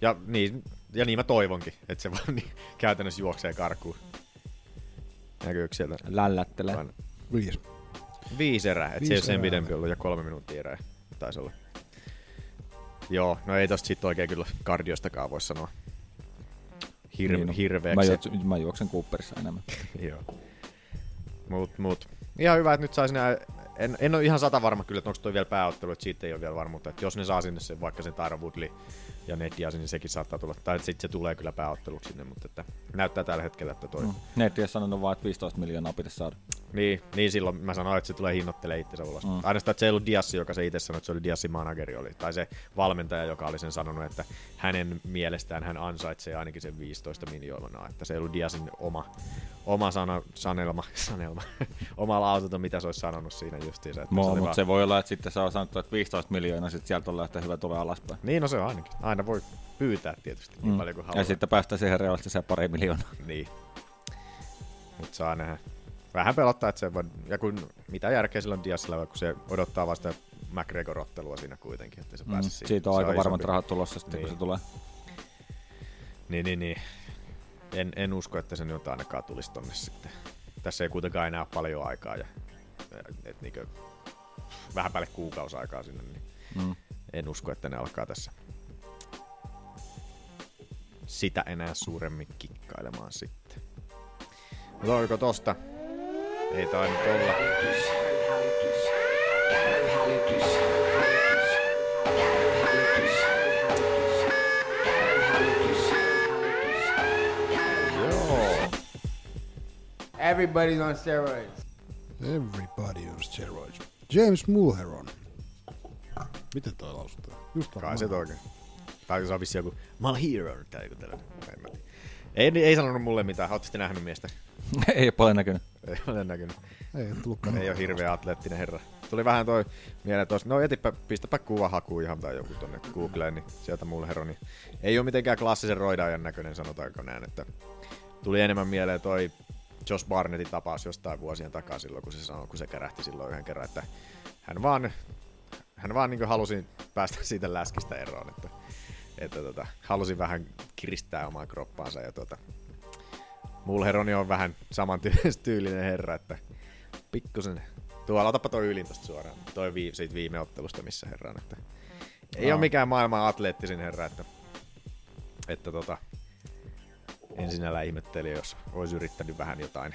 Ja niin, ja niin mä toivonkin, että se vaan niin, käytännössä juoksee karkuun. Näkyykö sieltä? Lällättelee. Vaan Viisi. Viisi erää, että se ei ole sen pidempi ollut ja kolme minuuttia erää taisi olla. Joo, no ei tosta sit oikein kyllä kardiostakaan voi sanoa. Hir- Niin, no, hirveäksi. Mä, juoksen, mä juoksen Cooperissa enemmän. Joo. Mut, mut. Ihan hyvä, että nyt sai sinä, en, en ole ihan sata varma kyllä, että onko toi vielä pääottelu, että siitä ei ole vielä varmuutta. Että jos ne saa sinne sen, vaikka sen Tyra Woodley ja Diazin, niin sekin saattaa tulla. Tai sitten se tulee kyllä pääotteluksi sinne, mutta että näyttää tällä hetkellä, että toi... Mm. Netti on sanonut vaan, että 15 miljoonaa pitäisi saada. Niin, niin silloin mä sanoin, että se tulee hinnoittelee itsensä ulos. Mm. Mm. Ainoastaan, että se ei ollut Diassi, joka se itse sanoi, että se oli Diassin manageri, oli, tai se valmentaja, joka oli sen sanonut, että hänen mielestään hän ansaitsee ainakin sen 15 miljoonaa, että se ei ollut Diassin oma, oma sana, sanelma, sanelma oma lausunto, mitä se olisi sanonut siinä justiinsa. Että Mo, se mutta vaan- se voi olla, että sitten se on sanottu, että 15 miljoonaa, sitten sieltä on lähteä hyvä tulee alaspäin. Niin, no se on ainakin. Aina voi pyytää tietysti niin Mm. paljon kuin Ja haluaa. sitten päästään siihen realistiseen pari miljoonaa. Niin. Mutta saa nähdä. Vähän pelottaa, että se voi, ja kun, mitä järkeä sillä on Diasilla, kun se odottaa vasta McGregor-ottelua siinä kuitenkin, että se Mm. siihen. Siitä on Se aika varmat rahat tulossa sitten, Niin. kun se tulee. Niin, niin, niin. En, en usko, että se nyt ainakaan tulisi tonne sitten. Tässä ei kuitenkaan enää ole paljon aikaa ja et niinkö, vähän päälle kuukausi aikaa sinne, niin Mm. en usko, että ne alkaa tässä sitä enää suuremmin kikkailemaan sitten. Mutta oliko tosta? Ei tainnut olla. Joo. Everybody's on steroids. Everybody on steroids. James Mulheron. Miten toi lausutaan? Just Kai se oikein. Tai se on vissi joku Malhero tai joku tällainen. En mä tiedä. Ei, ei sanonut mulle mitään. Ootte sitten nähnyt miestä? Ei ole paljon näkynyt. Ei ole näkynyt. Ei ole tullutkaan. Ei ole hirveä atleettinen herra. Tuli vähän toi mieleen tuossa, no etipä, pistäpä kuva hakuun ihan tai joku tonne Googleen, niin sieltä mulle hero, niin ei ole mitenkään klassisen roidaajan näköinen, sanotaanko näin, että tuli enemmän mieleen toi Josh Barnettin tapaus jostain vuosien takaa silloin, kun se sanoi, kun se kärähti silloin yhden kerran, että hän vaan, hän vaan niin halusi päästä siitä läskistä eroon, että, että tota, halusi vähän kiristää omaa kroppaansa ja tota, Mulheroni on vähän saman ty- tyylinen herra, että pikkusen... Tuolla otapa toi ylin tosta suoraan. Toi vii, siitä viime ottelusta, missä herra on. Että ei Aa. ole mikään maailman atleettisin herra, että, että tota, ensinnällä ihmetteli, jos olisi yrittänyt vähän jotain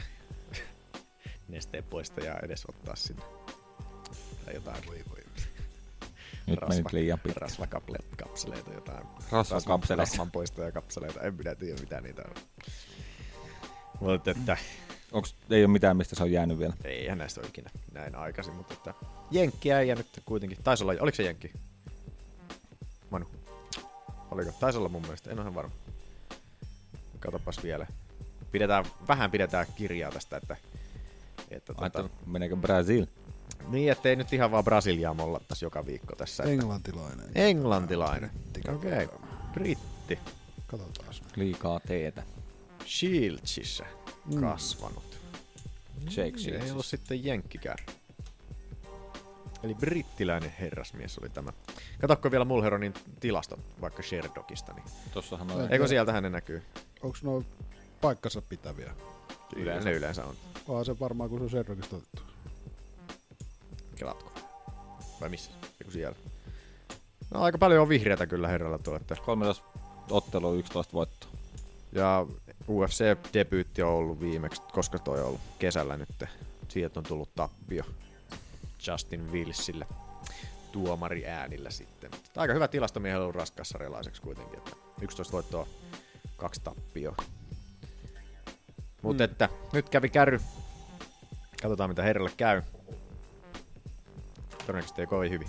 nesteen poistajaa edes ottaa sinne. Tai jotain. Voi voi. Nyt menit liian pitkä. Rasvakapseleita, jotain. Rasvakapseleita. Rasvan poistajakapseleita. En minä tiedä, mitä niitä on. Mutta että Onks, ei ole mitään, mistä se on jäänyt vielä. eihän näistä ole ikinä näin aikaisin, mutta että Jenkkiä ei nyt kuitenkin. Taisi olla, oliko se Jenkki? Manu. Oliko? Taisi olla mun mielestä, en ole ihan varma. Katopas vielä. Pidetään, vähän pidetään kirjaa tästä, että, että että meneekö Brasil? Niin, ettei nyt ihan vaan Brasiliaa mollattaisi joka viikko tässä. Että Englantilainen. Englantilainen. Britti, Okei, okay. britti. Katsotaan. Liikaa teetä. Shieldsissa Mm. kasvanut. Jake Ei Shields. ollut sitten jenkkikään. Eli brittiläinen herrasmies oli tämä. Katokko vielä Mulheronin tilastot vaikka Sherdogista, niin Tossahan Ei. on... eikö sieltä hänen näkyy? Onks nuo paikkansa pitäviä? Yleensä. Ne yleensä on. Onhan se varmaan, kun se on Sherrockista otettu. Kelatko? Vai missä? Eiku siellä? No aika paljon on vihreätä kyllä herralla tuo, että 13 ottelua, 11 voittoa. Ja UFC-debyytti on ollut viimeksi, koska toi on ollut kesällä nyt. Sieltä on tullut tappio Justin Willsille tuomari äänillä sitten. Aika hyvä tilasto miehellä on raskassarjalaiseksi kuitenkin. Että 11 voittoa, kaksi tappioa. Mutta Mm. että nyt kävi kärry. Katsotaan mitä herralle käy. Todennäköisesti ei kovin hyvin.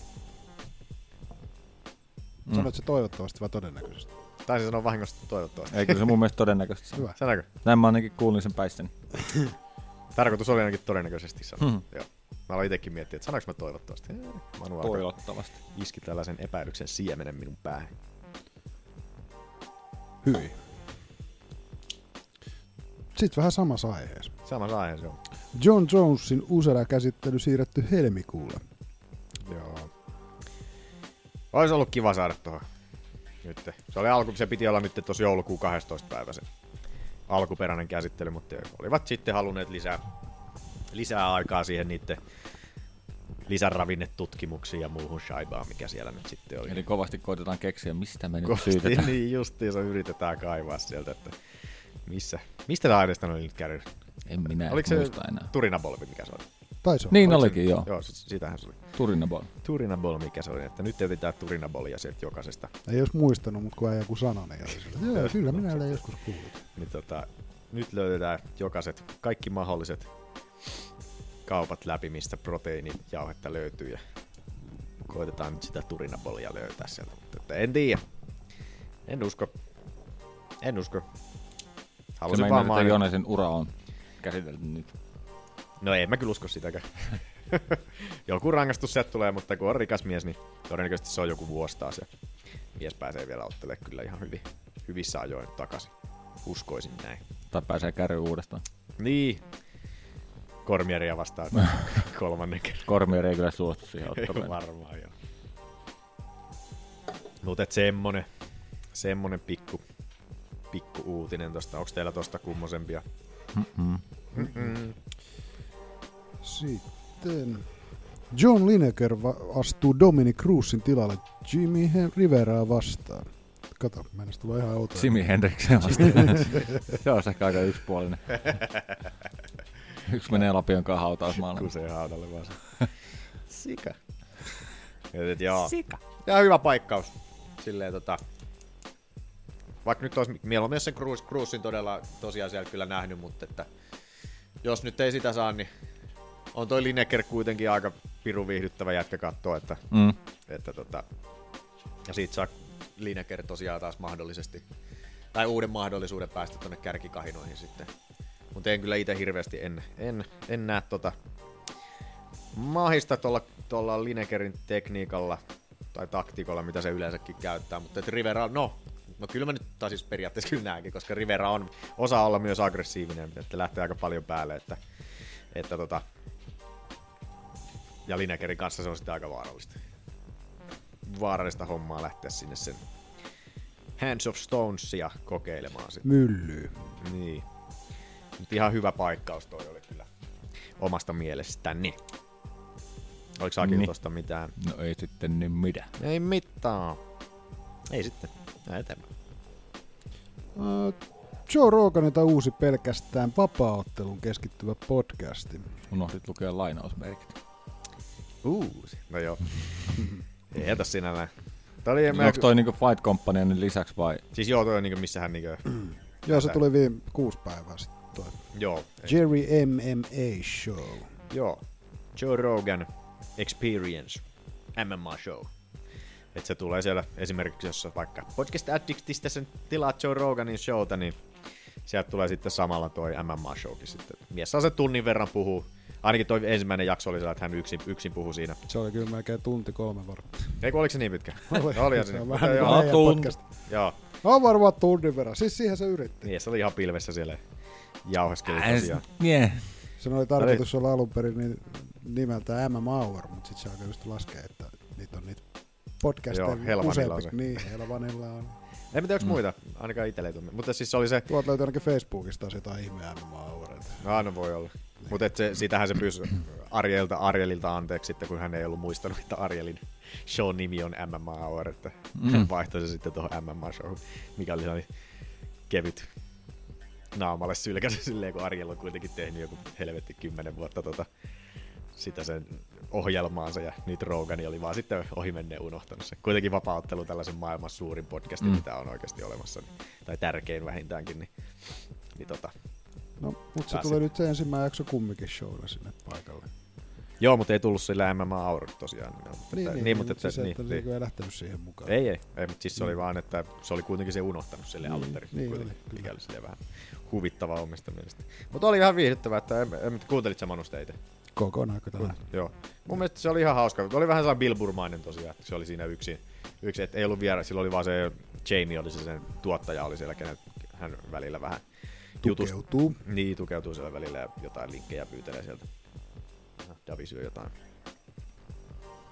Mm. Sanoit se toivottavasti vai todennäköisesti? Taisin sanoa vahingossa toivottavasti. Eikö se mun mielestä todennäköisesti Hyvä. Sanako? Näin mä ainakin kuulin sen päistäni. Tarkoitus oli ainakin todennäköisesti sanoa. Mhm. Joo. Mä aloin itsekin miettiä, että sanoinko mä toivottavasti. Manu Toivottavasti. iski tällaisen epäilyksen siemenen minun päähän. Hyvin. Sitten vähän samassa aiheessa. Samassa aiheessa on. John Jonesin USADA-käsittely siirretty helmikuulle. Joo. Olisi ollut kiva saada tuohon nyt. Se oli alku, se piti olla nyt tuossa joulukuun 12. päivä se alkuperäinen käsittely, mutta olivat sitten halunneet lisää, lisää aikaa siihen niiden lisäravinnetutkimuksiin ja muuhun shaibaan, mikä siellä nyt sitten oli. Eli kovasti koitetaan keksiä, mistä me nyt syytetään. niin justiinsa yritetään kaivaa sieltä, että missä, mistä tämä aineesta oli nyt käynyt? En minä Oliko se... se muista enää. Turinabolvi, mikä se oli? Taisi olla. Niin Oliko olikin, se? joo. Joo, sitähän se oli. Turinabol. Turinabol, mikä se oli, että nyt etsitään turinabolia sieltä jokaisesta. Ei olisi muistanut, mutta kun ei joku sanoi, niin oli sillä, Joo, kyllä minä olen joskus kuullut. Niin tota, nyt löydetään jokaiset, kaikki mahdolliset kaupat läpi, mistä proteiinijauhetta löytyy ja koitetaan nyt sitä turinabolia löytää sieltä. Mutta että en tiedä. En usko. En usko. Se Haluaisin meinaa, vaan että mainita. Jonesin ura on käsitelty nyt. No en mä kyllä usko sitäkään. joku rangaistus sieltä tulee, mutta kun on rikas mies, niin todennäköisesti se on joku vuosi taas. Ja mies pääsee vielä ottelemaan kyllä ihan hyvin, hyvissä ajoin takaisin. Uskoisin näin. Tai pääsee kärryyn uudestaan. Niin. Kormieria vastaan kolmannen kerran. Kormieri ei kyllä suostu siihen Ei otteluun. varmaan joo. Mutta semmonen, semmonen pikku, pikku uutinen tosta. Onks teillä tosta kummosempia? Mm-mm. Mm-mm. Sitten John Lineker va- astuu Dominic Cruzin tilalle Jimmy Riveraa vastaan. Kato, mennäs tulee ihan outoja. Simi Hendriksen vastaan. se on ehkä aika yksipuolinen. Yksi menee Lapion kanssa hautausmaalle. Kusee haudalle vaan. Sika. Ja, et, joo. Sika. Ja hyvä paikkaus. Silleen tota... Vaikka nyt olisi mieluummin sen Cruisin todella tosiaan siellä kyllä nähnyt, mutta että jos nyt ei sitä saa, niin on toi Lineker kuitenkin aika piru viihdyttävä jätkä katsoa, että, Mm. että tota, ja siitä saa Lineker tosiaan taas mahdollisesti, tai uuden mahdollisuuden päästä tonne kärkikahinoihin sitten. Mutta en kyllä itse hirveästi, en, en, en näe tota mahista tuolla, tuolla Linekerin tekniikalla tai taktiikolla, mitä se yleensäkin käyttää, mutta Rivera, no, no kyllä mä nyt taas siis periaatteessa kyllä näenkin, koska Rivera on, osaa olla myös aggressiivinen, että lähtee aika paljon päälle, että, että tota, ja Linekerin kanssa se on sitten aika vaarallista. Vaarallista hommaa lähteä sinne sen Hands of Stonesia kokeilemaan sitten. Myllyy. Niin. Mutta ihan hyvä paikkaus toi oli kyllä omasta mielestäni. Oliko Sakilla Niin. tosta mitään? No ei sitten niin mitä. Ei mitään. Ei sitten. Näin eteenpäin. Uh, Joe Roganilta uusi pelkästään vapaaottelun keskittyvä podcasti. Unohdit lukea lainausmerkit. Uusi. No joo. Ei jätä sinä näin. Tää oli, Onko toi niinku Fight Companyn lisäksi vai? Siis joo, toi on niinku missä hän niinku... Joo, se tuli viime kuusi päivää sitten. Toi. Joo. Jerry MMA Show. Joo. Joe Rogan Experience MMA Show. Et se tulee siellä esimerkiksi, jos vaikka Podcast Addictista sen tilaat Joe Roganin showta, niin sieltä tulee sitten samalla toi MMA-showkin sitten. Mies saa se tunnin verran puhuu. Ainakin toi ensimmäinen jakso oli sellainen, että hän yksin, yksin puhui siinä. Se oli kyllä melkein tunti kolme varmaan. Eikö oliko se niin pitkä? Oli. Olihan Se se on niin. vähän niin kuin tunti. joo. On varmaan tunnin verran. Siis siihen se yritti. Mies oli ihan pilvessä siellä jauheskeli Ää, tosiaan. Nie. Se oli tarkoitus olla alun perin niin nimeltä MM Hour, mutta sitten se alkoi just laskea, että niitä on niitä podcasteja Joo, Helvanilla on useampi. se. Niin, Helvanilla on. En tiedä, onko muita. Ainakaan itselle ei tunne. Mutta siis se oli se... Tuolta löytyy ainakin Facebookista taas jotain ihme MM Houreita. No, no voi olla. Mutta se, sitähän se pyysi Arielta, Arielilta anteeksi sitten, kun hän ei ollut muistanut, että Arielin show nimi on MMA Hour, että mm. hän vaihtoi se sitten tuohon MMA show, mikä oli sellainen kevyt naamalle sylkäsi silleen, kun Ariel on kuitenkin tehnyt joku helvetti kymmenen vuotta tota, sitä sen ohjelmaansa ja nyt Rogani oli vaan sitten ohimenneen unohtanut sen. Kuitenkin vapauttelu tällaisen maailman suurin podcastin, mm. mitä on oikeasti olemassa, niin, tai tärkein vähintäänkin, niin, niin tota, No, mutta se tulee nyt se ensimmäinen jakso kumminkin showlla sinne paikalle. Joo, mutta ei tullut sillä MMA Aurora tosiaan. No, mutta Niin, että- niin, niin, mutta mutta että, se, niin, että niin. niin. ei lähtenyt siihen mukaan. Ei, ei, ei, mutta siis se oli vaan, että se oli kuitenkin se unohtanut sille Niin, alun perin. niin oli, mikä oli silleen vähän huvittavaa omista mielestä. Mutta oli ihan viihdyttävää, että en, en, kuuntelit sä Manusta itse? Kokonaan kokonaan. Joo. Mun mielestä se oli ihan hauska. Oli vähän sellainen Bill Burmainen tosiaan, että se oli siinä yksi, yksi että ei ollut vielä, sillä oli vaan se Jamie oli se sen tuottaja oli siellä, kenen hän välillä vähän jutust- Tukeutuu. Niin, tukeutuu siellä välillä ja jotain linkkejä pyytelee sieltä. Davi syö jotain.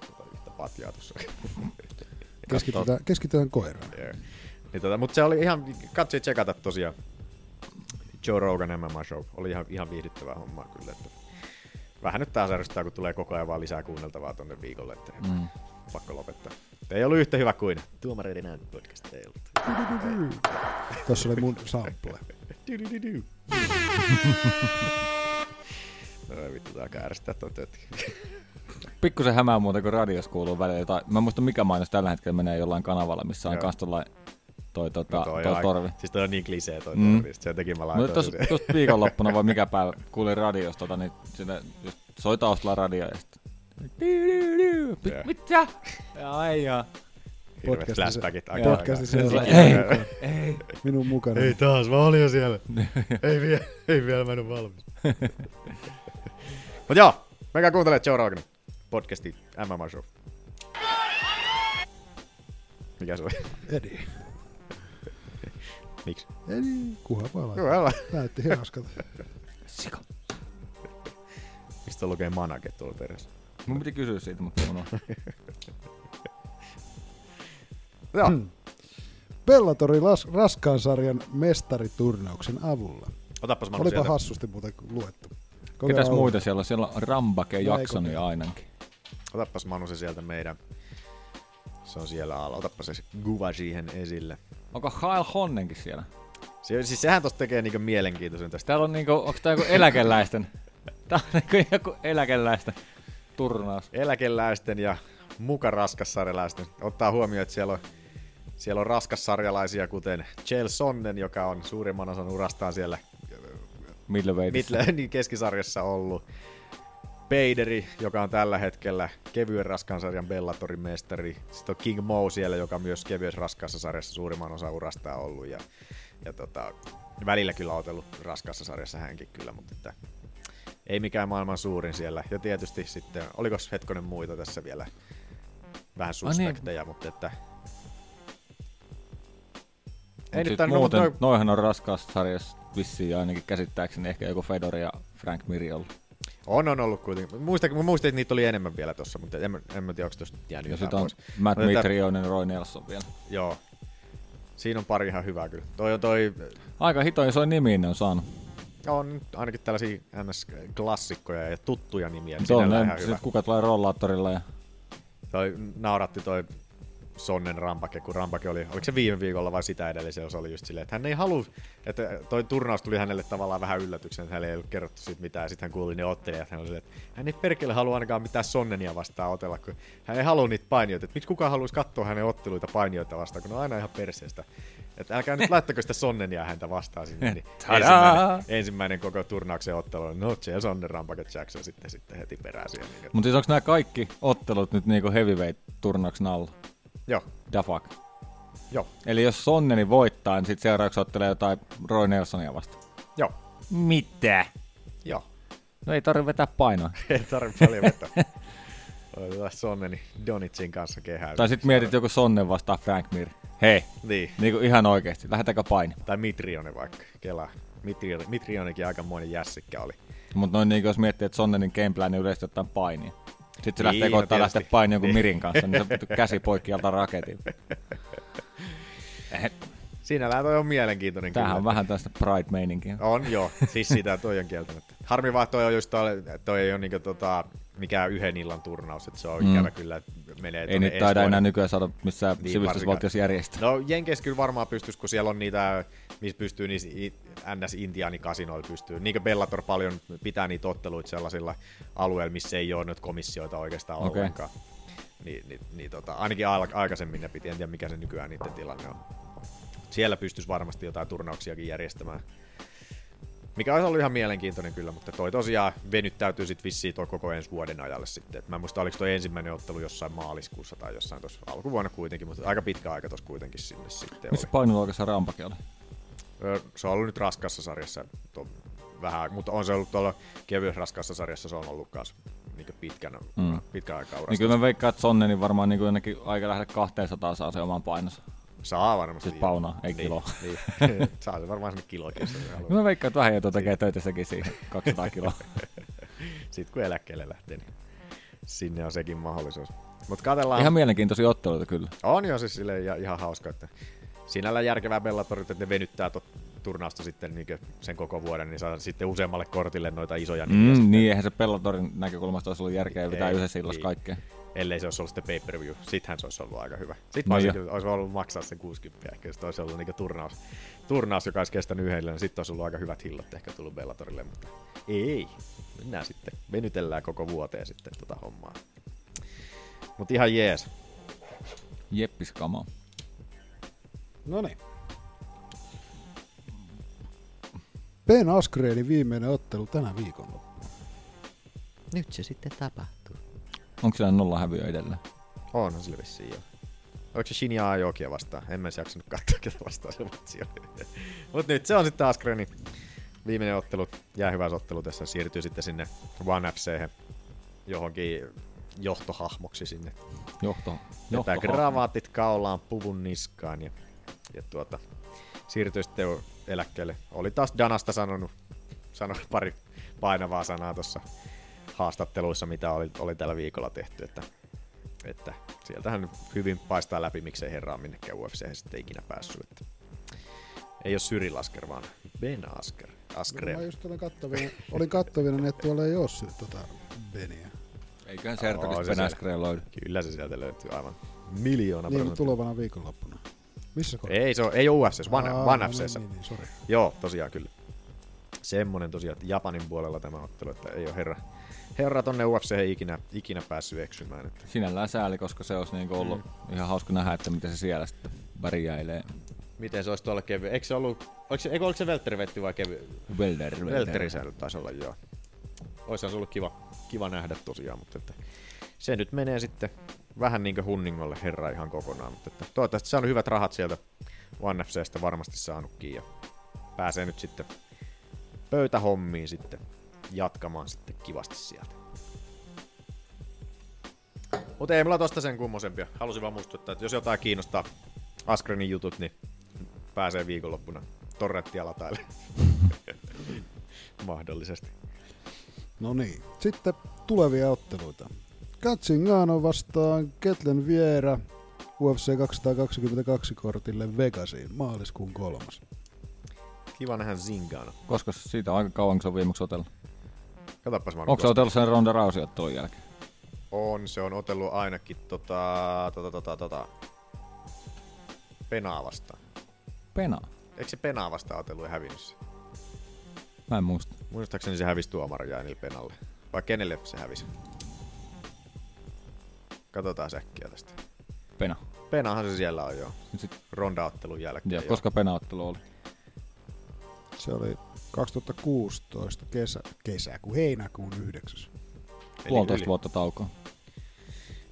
Jotain yhtä patjaa tuossa. Keskitytään, keskitytään koiraan. Joo. Niin tota, mutta se oli ihan, katsi tsekata tosiaan. Joe Rogan MMA Show. Oli ihan, ihan viihdyttävää hommaa kyllä. Että vähän nyt taas ärsyttää, kun tulee koko ajan vaan lisää kuunneltavaa tonne viikolle, että Mm. pakko lopettaa. Ei ollut yhtä hyvä kuin Tuomareiden ääni podcast. Ei ollut. Tuossa oli mun sample. Du-du-du-du. No vittu, tää toi töötti. Pikkusen hämää muuten, kun radios kuuluu välillä jotain. Mä en muista mikä mainos tällä hetkellä menee jollain kanavalla, missä on Joo. kans tollain toi, tota, No toi, on aika- torvi. Siis toi on niin klisee toi Mm. torvi. Sen takia mä Mutta laitoin tuossa sen. tuossa viikonloppuna vai mikä päivä kuulin radiosta, tota, niin sinne just soi taustalla radio ja sitten... Mitä? Ja ei ja. Podcastissa- flashbackit. aika- Podcastissa. Ei, ei. Minun mukana. Ei taas, mä olin jo siellä. ei, vielä, ei vielä, mä en ole valmis. Mut joo, menkää kuuntelemaan Joe Rogan podcasti MMA Show. Mikä se oli? Edi. Miksi? Edi. Kuha vaan. Älä. Näytti hauskalta. Sika. Mistä lukee manake tuolla perässä? Mun piti kysyä siitä, mutta unohdin. Joo, Hmm. Bellatorin las- raskaan sarjan mestariturnauksen avulla. otappas Manu Olipa sieltä. hassusti muuten luettu. Kokeillaan Ketäs olla- muita siellä on? Siellä on Rambake kokeilla. ainakin. Otappas Manu se sieltä meidän. Se on siellä alla. Otappas se kuva siihen esille. Onko Kyle Honnenkin siellä? Se, siis sehän tosta tekee niinku mielenkiintoisen tästä. Täällä on niinku, onko tää joku eläkeläisten? Tää on niinku joku eläkeläisten turnaus. eläkeläisten ja muka raskassarjalaisten. Ottaa huomioon, että siellä on, siellä on raskassarjalaisia, kuten Chael Sonnen, joka on suurimman osan urastaan siellä Middleweightissa. Midle- niin keskisarjassa ollut. Peideri, joka on tällä hetkellä kevyen raskaan sarjan Bellatorin mestari. Sitten on King Mo siellä, joka myös kevyessä raskaassa sarjassa suurimman osa urasta on ollut. Ja, ja tota, välillä kyllä on otellut raskaassa sarjassa hänkin kyllä, mutta että ei mikään maailman suurin siellä. Ja tietysti sitten, oliko hetkonen muita tässä vielä vähän niin. suspekteja, mutta että... Ei nyt no, muuten, no, noihän on raskaassa sarjassa vissiin ainakin käsittääkseni ehkä joku Fedor ja Frank Miri ollut. On, on ollut kuitenkin. Muistan, mä muistin, että niitä oli enemmän vielä tossa, mutta en, en mä tiedä, onko tosta jäänyt Ja jotain sitten on pois. Matt että- Mitrionen Roy Nelson vielä. Joo. Siinä on pari ihan hyvää kyllä. Toi on toi, Aika hito iso nimi ne on saanut. on ainakin tällaisia NS-klassikkoja ja tuttuja nimiä. Se on ne, ihan hyvä. sit kuka tulee rollaattorilla ja Toi nauratti toi Sonnen Rampake, kun Rampake oli, oliko se viime viikolla vai sitä edellisellä, se oli just silleen, että hän ei halua, että toi turnaus tuli hänelle tavallaan vähän yllätyksen, että hänelle ei ollut kerrottu siitä mitään, ja sitten hän kuuli ne ottelijat, hän oli silleen, että hän ei perkele halua ainakaan mitään Sonnenia vastaan otella, kun hän ei halua niitä painioita, että miksi kukaan haluaisi katsoa hänen otteluita painioita vastaan, kun ne on aina ihan perseestä. Että älkää nyt laittako sitä Sonnenia häntä vastaan sinne, niin ensimmäinen, ensimmäinen koko turnauksen ottelu no se Sonnen Rampake Jackson sitten, sitten heti perään. Niin, Mutta siis onko nämä kaikki ottelut nyt niinku heavyweight-turnauksen alla? Joo, Da fuck. joo, Eli jos Sonneni voittaa, niin sitten seuraavaksi ottelee jotain Roy Nelsonia vastaan. joo, Mitä? joo. No ei tarvitse vetää painoa. Ei tarvitse paljon vetää. Otetaan Sonneni Donitsin kanssa kehää. tai sitten mietit joku Sonnen vastaan Frank Mir. Hei, Niin. niinku ihan oikeesti, lähdetäänkö painimaan? Tai Mitrione vaikka. Kela. Mitrione, Mitrionekin aikamoinen jässikkä oli. Mutta noin niinku jos miettii, että Sonnenin gameplan niin yleisesti ottaen painia. Sitten se Niin, lähtee koittaa lähteä painiin jonkun. Mirin kanssa, niin se käsi poikki alta raketin. Siinällään toi on mielenkiintoinen Tämähän kyllä. on vähän tästä Pride-meininkiä. On joo, siis sitä toi on kieltämättä. Harmi vaan, toi, on just toi, toi ei ole niinku tota, mikään yhden illan turnaus, että se on Mm. ikävä kyllä, että menee Ei nyt taida enää nykyään saada missään Niin, sivistysvaltiossa järjestää. No Jenkeissä kyllä varmaan pystyisi, kun siellä on niitä, missä pystyy niissä NS-intiaanikasinoilla pystyy. Niin kuin Bellator paljon pitää niitä otteluita sellaisilla alueilla, missä ei ole nyt komissioita oikeastaan okay. ollenkaan. Niin, niin, niin tota, ainakin aikaisemmin ne piti, en tiedä mikä se nykyään niiden tilanne on. Siellä pystyisi varmasti jotain turnauksiakin järjestämään. Mikä olisi ollut ihan mielenkiintoinen kyllä, mutta toi tosiaan venyttäytyy sitten vissiin toi koko ensi vuoden ajalle sitten. Et mä en muista, oliko toi ensimmäinen ottelu jossain maaliskuussa tai jossain tuossa alkuvuonna kuitenkin, mutta aika pitkä aika tuossa kuitenkin sinne sitten Missä painoluokassa Rampake oli? Se on ollut nyt raskassa sarjassa to, vähän, mutta on se ollut tuolla kevyessä raskassa sarjassa, se on ollut kanssa niin pitkän, Mm. pitkän aikaa urasta. Niin kyllä mä veikkaan, että Sonne niin varmaan niin aika lähelle 200 saa se oman painonsa. Saa varmasti. Siis paunaa, ei niin, kiloa. Niin. Saa se varmaan sinne kilokin, haluaa. Mä veikkaan, että vähän joutuu tekee töitä sekin siihen 200 kiloa. Sitten kun eläkkeelle lähtee, niin sinne on sekin mahdollisuus. Mutta katsellaan. Ihan mielenkiintoisia otteluita kyllä. On jo siis silleen ja ihan hauska, että sinällä järkevää Bellatorit, että ne venyttää tot turnausta sitten niin sen koko vuoden, niin saa sitten useammalle kortille noita isoja. Mm, niin, eihän se Pellatorin näkökulmasta olisi ollut järkeä pitää yhdessä illassa niin. kaikkea. Ellei se olisi ollut sitten pay-per-view. Sittenhän se olisi ollut aika hyvä. Sitten No jo. olisi ollut maksaa sen 60 ehkä, jos olisi ollut niin turnaus, turnaus, joka olisi kestänyt yhdelle, niin sitten olisi ollut aika hyvät hillot ehkä tullut Bellatorille, mutta ei. Mennään sitten, venytellään koko vuoteen sitten tota hommaa. Mutta ihan jees. Jeppis kama. No niin. Ben Askreelin viimeinen ottelu tänä viikonloppuna. Nyt se sitten tapahtuu. Onko siellä nolla hävyä edelleen? Onhan sillä vissiin jo. Oliko se Shinya Aokia vastaan? En mä jaksanut katsoa, ketä vastaan se matsi oli. Mut nyt se on sitten Askrenin viimeinen ottelu. Jää hyvä ottelu tässä. Siirtyy sitten sinne One FC johonkin johtohahmoksi sinne. Johto. Johto gravaatit kaulaan, puvun niskaan ja, ja tuota, siirtyy sitten eläkkeelle. Oli taas Danasta sanonut, sanonut pari painavaa sanaa tuossa haastatteluissa, mitä oli, oli tällä viikolla tehty, että, että sieltähän hyvin paistaa läpi, miksei herra on minnekään UFC sitten ikinä päässyt. Että ei ole Syri Lasker, vaan Ben Asker. Askre. Mä just olin kattavina, olin kattavina, niin että tuolla ei ole sitä tota Beniä. Eiköhän Sertakista se Ben. Askren löydy. Kyllä se sieltä löytyy aivan miljoona Niin, mutta prosenttia. tulevana viikonloppuna. Missä kohtaa? Ei, se on, ei ole UFC, One, Aa, one no FC. Niin, niin, sori. Joo, tosiaan kyllä. Semmonen tosiaan, että Japanin puolella tämä ottelu, että ei ole herra, herra tonne UFC ei ikinä, ikinä päässyt eksymään. Että Sinällään sääli, koska se olisi niinku ollut mm. ihan hauska nähdä, että miten se siellä sitten värjäilee. miten se olisi tuolla kevy? Eikö se ollut, oliko se, eikö, oliko se Velterivetti vai kevy? Welder, welder. Velteri se taisi olla, joo. Oishan se ollut kiva, kiva nähdä tosiaan, mutta että se nyt menee sitten vähän niin kuin hunningolle herra ihan kokonaan, mutta että toivottavasti saanut hyvät rahat sieltä One FCstä varmasti saanutkin ja pääsee nyt sitten pöytähommiin sitten jatkamaan sitten kivasti sieltä. Mutta ei mulla tosta sen kummosempia. Halusin vaan muistuttaa, että jos jotain kiinnostaa Askrenin jutut, niin pääsee viikonloppuna torrettia lataille. Mahdollisesti. No niin. Sitten tulevia otteluita. Katsingano vastaan Ketlen Viera UFC 222 kortille Vegasiin maaliskuun kolmas. Kiva nähdä Zingana. Koska siitä on aika kauan, kun se on viimeksi otellut. Katsopas mä Onko se otellut sen Ronda Rousey ottelun jälkeen? On, se on otellut ainakin tota, tota, tota, tota, Penaa vastaan. Pena. Eikö se Penaa vastaan otellut ja hävinnyt se? Mä en muista. Muistaakseni se hävisi tuomarijainille Penalle. Vai kenelle se hävisi? Katsotaan säkkiä tästä. Pena. Penahan se siellä on joo. Sitten, Ronda-ottelun jälkeen. ja joo. koska Pena-ottelu oli? Se oli 2016 kesä, kesä kuin heinäkuun 9. Eli Puolitoista yli- vuotta taukoa.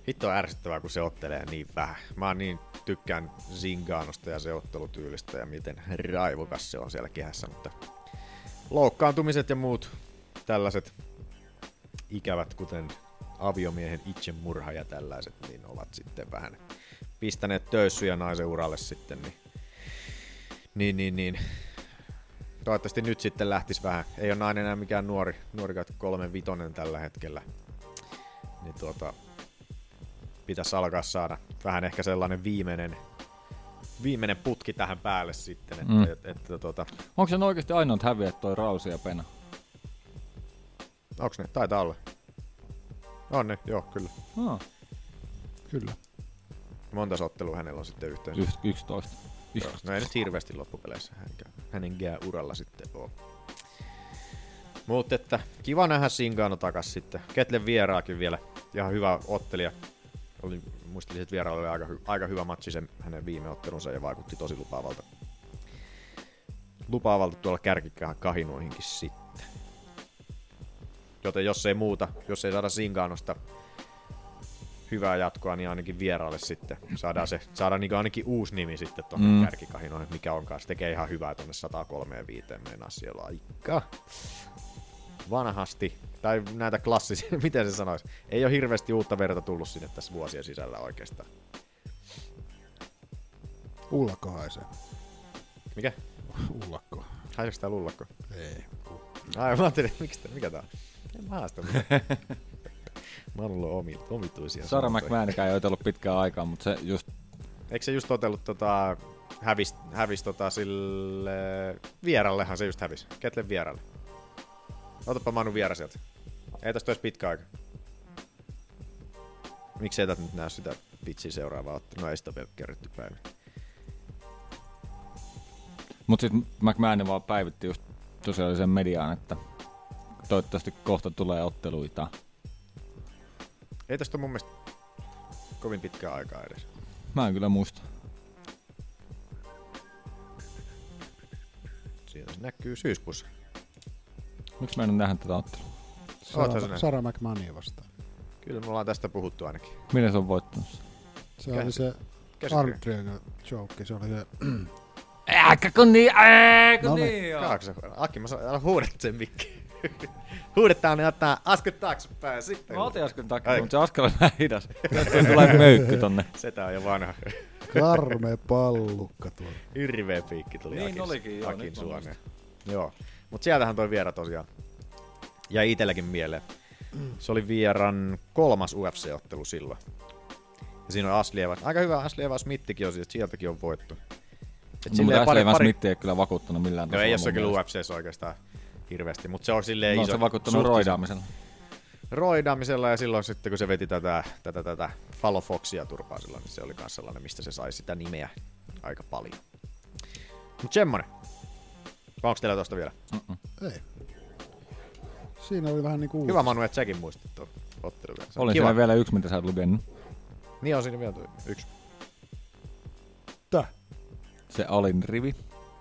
Hitto on ärsyttävää, kun se ottelee niin vähän. Mä oon niin tykkään Zinganosta ja se ottelutyylistä ja miten raivokas se on siellä kehässä, mutta loukkaantumiset ja muut tällaiset ikävät, kuten aviomiehen itsemurha ja tällaiset, niin ovat sitten vähän pistäneet töyssyjä naisen uralle sitten, niin, niin, niin, niin. Toivottavasti nyt sitten lähtis vähän. Ei ole nainen enää mikään nuori, nuori kolmen vitonen tällä hetkellä. Niin tuota, pitäisi alkaa saada vähän ehkä sellainen viimeinen, viimeinen putki tähän päälle sitten, että, Mm. että, että tuota, Onko se oikeasti ainoat häviät toi Rousey ja Pena? onko ne? Taitaa olla. On ne, joo, kyllä. No, Kyllä. Monta ottelua hänellä on sitten yhteensä. y- 11. No ei nyt hirveästi loppupeleissä hänkään, uralla sitten oo. Mutta että kiva nähdä Singano takas sitten. Ketlen vieraakin vielä. Ihan hyvä ottelija. Oli, muistelisin, että vieraalla oli aika, hy- aika hyvä matsi sen hänen viime ottelunsa ja vaikutti tosi lupaavalta. lupaavalta tuolla kärkikahinoihinkin sitten. Joten jos ei muuta, jos ei saada Singaanosta hyvää jatkoa, niin ainakin vieraalle sitten saadaan, se, saadaan niin ainakin uusi nimi sitten tuonne Mm. kärkikahinoihin, mikä on kanssa. Tekee ihan hyvää tuonne 135 meinaa siellä aika vanhasti, tai näitä klassisia, miten se sanoisi, ei ole hirveästi uutta verta tullut sinne tässä vuosien sisällä oikeastaan. Ullakko haisee. Mikä? Ullakko. Haiseeko tää lullakko? Ei. Ai, mä ajattelin, miksi mikä tää on? En mä haasta mitään. Manulla on omi, omituisia. Sara sanontoja. McMahon ei otellut pitkään aikaa, mutta se just Eikö se just otellut tota, hävis, hävis tota sille vierallehan se just hävis. Ketle vieralle. Otapa Manu viera sieltä. Ei tästä olisi pitkä aika. Miksi ei tätä nyt näe sitä vitsiä seuraavaa ottelua? No ei sitä vielä kerrytty päivä. Mutta sitten McMahon vaan päivitti just sosiaalisen mediaan, että toivottavasti kohta tulee otteluita. Ei tästä mun mielestä kovin pitkää aikaa edes. Mä en kyllä muista. Siinä se näkyy syyskuussa. Miksi mä en nähnyt tätä ottelua? Sara? Sara McMahonia vastaan. Kyllä me ollaan tästä puhuttu ainakin. Millä se on voittanut? Se Käsi- oli se. Arm joke, se oli se... Ääkä kun niin, ääkä No niin. niin joo. Kaaksa, Aki, mä saan, älä huudat sen mikki. Huudetaan niin ottaa askel taaksepäin sitten. Mä otin takia, Ai. mutta se askel on vähän hidas. Tästä tulee möykky tonne. Setä on jo vanha. Karme pallukka tuolla. Hirveä piikki tuli Niin Akin, olikin, joo, Akin suoneen. Joo. Mut sieltähän toi viera tosiaan. Jäi itelläkin mieleen. Se oli vieran kolmas UFC-ottelu silloin. Ja siinä on Ashley Evans. Aika hyvä Ashley Evans Smithikin on, siis sieltäkin on voittu. Et No, mutta Ashley Evans Smith ei kyllä vakuuttanut millään No tasolla ei se kyllä mielestä. UFCssä oikeastaan hirveästi, mutta se on silleen No iso. se vakuuttanut suhteellisen- roidaamisella. roidaamisella ja silloin sitten kun se veti tätä, tätä, tätä Fallow Foxia turpaa silloin, niin se oli myös sellainen, mistä se sai sitä nimeä aika paljon. Mut semmonen. Onks teillä tosta vielä? Ei. Siinä oli vähän niinku Hyvä Manu, että säkin muistit tuon ottelun Oli kiva. siellä vielä yksi, mitä sä oot lukenut. Niin on siinä vielä tuo yksi. Tää. Se alin rivi.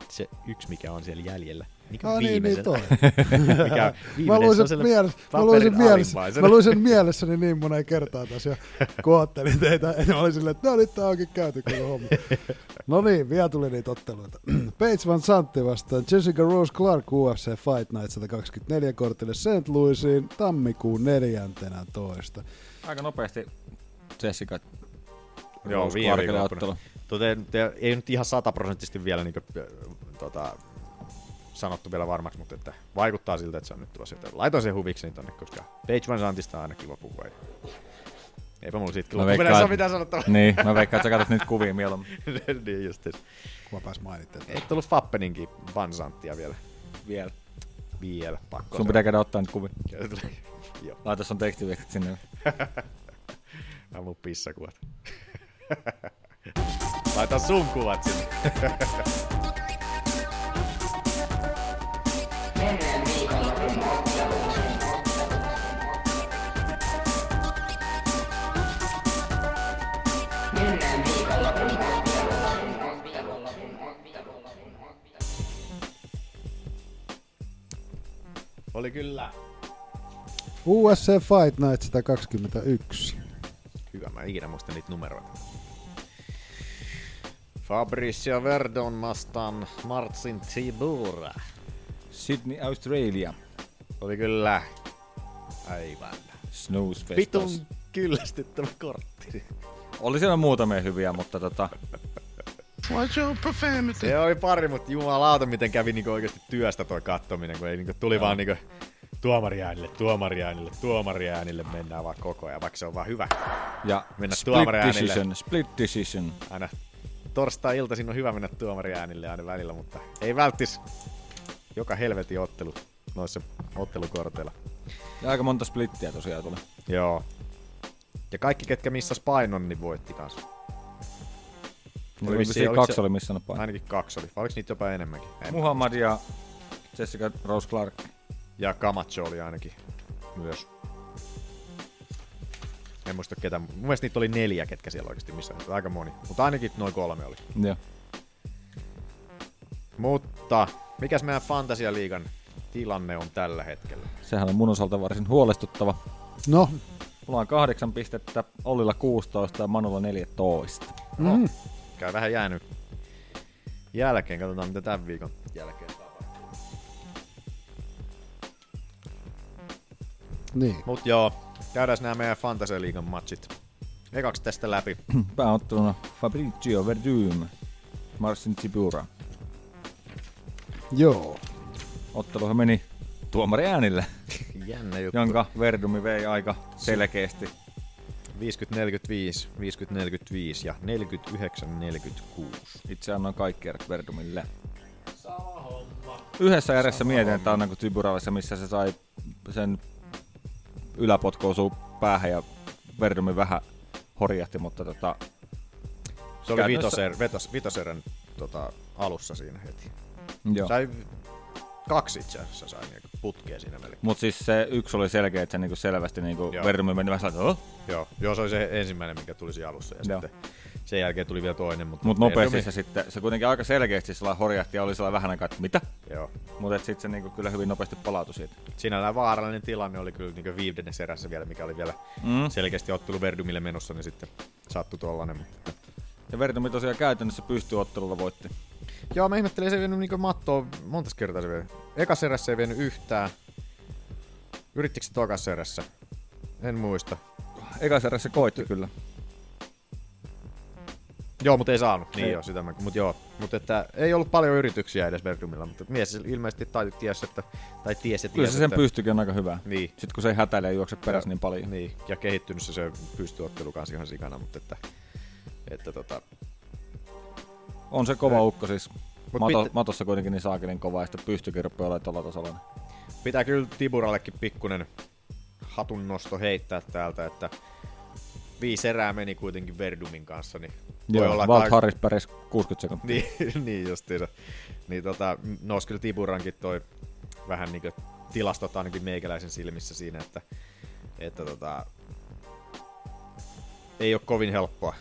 Se yksi, mikä on siellä jäljellä. Mikä Ah, on niin, niin toi. mikä on Mä luin sen, mielessä, mä paperin luin sen, mielessä, alimmaisena. mä luin sen mielessäni niin monen kertaa tässä jo, kun ottelin teitä. Ja mä olin silleen, että no nyt tää onkin käyty koko homma. No niin, vielä tuli niitä otteluita. Paige Van Santti vastaan Jessica Rose Clark UFC Fight Night 124 kortille St. Louisiin tammikuun 14. Aika nopeasti Jessica Joo, Rose Clarkille ottelu. Tota, ei nyt ihan sataprosenttisesti vielä niin kuin, tota, sanottu vielä varmaksi, mutta että vaikuttaa siltä, että se on nyt tuossa. Joten Laitoin sen huvikseni tonne, koska Page Van Santista on aina kiva puhua. Eipä mulla siitä Mä loppupeleissä veikkaan, ole mitään sanottavaa. Niin, mä veikkaan, että sä katsot nyt kuvia mieluummin. niin just. Kun mä pääs mainitteen. Ei tullut Fappeninkin Van Santtia vielä. Vielä. Vielä, pakko. Sun pitää käydä ottaa nyt kuvia. Joo. Laita sun tekstiviestit sinne. Mä mun pissakuvat. Laita sun kuvat sinne. Oli kyllä. UFC Fight Night 121. Hyvä, mä ikinä muista niitä numeroita. Fabricio Verdon vastaan Marcin Tibura. Sydney, Australia. Oli kyllä aivan Snooze vitun Festas. kyllästyttävä kortti. Oli siellä muutamia hyviä, mutta tota... What's your profanity? Se oli pari, mutta jumalauta miten kävi niinku oikeasti työstä toi kattominen, kun ei niinku tuli vaan niinku tuomariäänille, tuomariäänille, tuomariäänille mennään vaan koko ajan, vaikka se on vaan hyvä. Ja Mennä split tuomariäänille. decision, split decision. Aina torstai-iltaisin on hyvä mennä tuomariäänille aina välillä, mutta ei välttis joka helvetin ottelu noissa ottelukorteilla. Ja aika monta splittiä tosiaan tuli. Joo. Ja kaikki, ketkä missas painon, niin voitti kanssa. Oli vissiin- vissiin oliko kaksi se- oli missä paino. Ainakin kaksi oli. Oliko niitä jopa enemmänkin? En. Muhammad ja Jessica Rose Clark. Ja Camacho oli ainakin myös. En muista ketä. Mun mielestä niitä oli neljä, ketkä siellä oikeasti missä. Aika moni. Mutta ainakin noin kolme oli. Joo. Mutta Mikäs meidän Fantasialiigan tilanne on tällä hetkellä? Sehän on mun osalta varsin huolestuttava. No, Mulla on kahdeksan pistettä, Ollilla 16 ja Manulla 14. mm. Käy vähän jäänyt jälkeen. Katsotaan mitä tämän viikon jälkeen tapahtuu. niin. Mut joo, käydään nämä meidän Fantasialiigan matchit. Ekaksi tästä läpi. Pääotteluna Fabrizio Verdum, Marcin Tibura. Joo. Otteluhan meni tuomari äänille, Jännä juttu. jonka Verdumi vei aika selkeästi. 50-45, 50-45 ja 49-46. Itse annoin kaikki erät Verdumille. Yhdessä erässä mietin, että on kuin Tiburalissa, missä se sai sen yläpotku osuu päähän ja Verdumi vähän horjahti, mutta tota, Se oli Käytännössä- vitoser, vetos, vitoserän tota, alussa siinä heti. joo. Sai kaksi itse asiassa sai niinku putkea siinä melkein. Mut siis se yksi oli selkeä, että se niinku selvästi niinku. Verdumi meni vähän oh? Joo, joo, se oli se ensimmäinen, mikä tuli siinä alussa. Ja Joo. sitten sen jälkeen tuli vielä toinen. Mutta Mut nopeasti se sitten, se kuitenkin aika selkeästi sellainen horjahti ja oli sellainen vähän aikaa, että mitä? Joo. Mutta sitten se niinku kyllä hyvin nopeasti palautui siitä. Sinällään vaarallinen tilanne oli kyllä niin viidennes erässä vielä, mikä oli vielä Mm. selkeästi ottelu Verdumille menossa, niin sitten sattui tollanen. Mutta... Ja Verdumi tosiaan käytännössä pystyy ottelulla voitti. Joo, mä ihmettelin, se ei vienyt niin mattoa monta kertaa se vienyt. Ekas erässä ei vienyt yhtään. Yrittikö se tokas erässä? En muista. Ekas erässä koitti kyllä. Joo, mutta ei saanut. Niin Ei. joo, sitä mä, mut joo. Mutta että ei ollut paljon yrityksiä edes Verdumilla, mutta mies ilmeisesti tai ties, että, tai ties ja Kyllä se sen että, pystyykin on aika hyvä. Niin. Sitten kun se ei hätäile ja juokse perässä niin paljon. Niin, ja kehittynyt se, se pystyy ottelu kanssa ihan sikana, mutta että, että tota, On se kova ukko siis. Mut Mato, pit- matossa kuitenkin niin saakelin kova ja sitten pystyykin rupeaa olemaan tuolla tasolla. niin pitää kyllä Tiburallekin pikkunen hatunnosto heittää täältä, että viisi erää meni kuitenkin Verdumin kanssa, niin voi Joo, olla Walt Harris pärjäsi 60 sekuntia. niin, niin justiinsa. Niin tota, nousi kyllä Tiburankin toi vähän niinku tilastot ainakin meikäläisen silmissä siinä, että, että tota, ei ole kovin helppoa.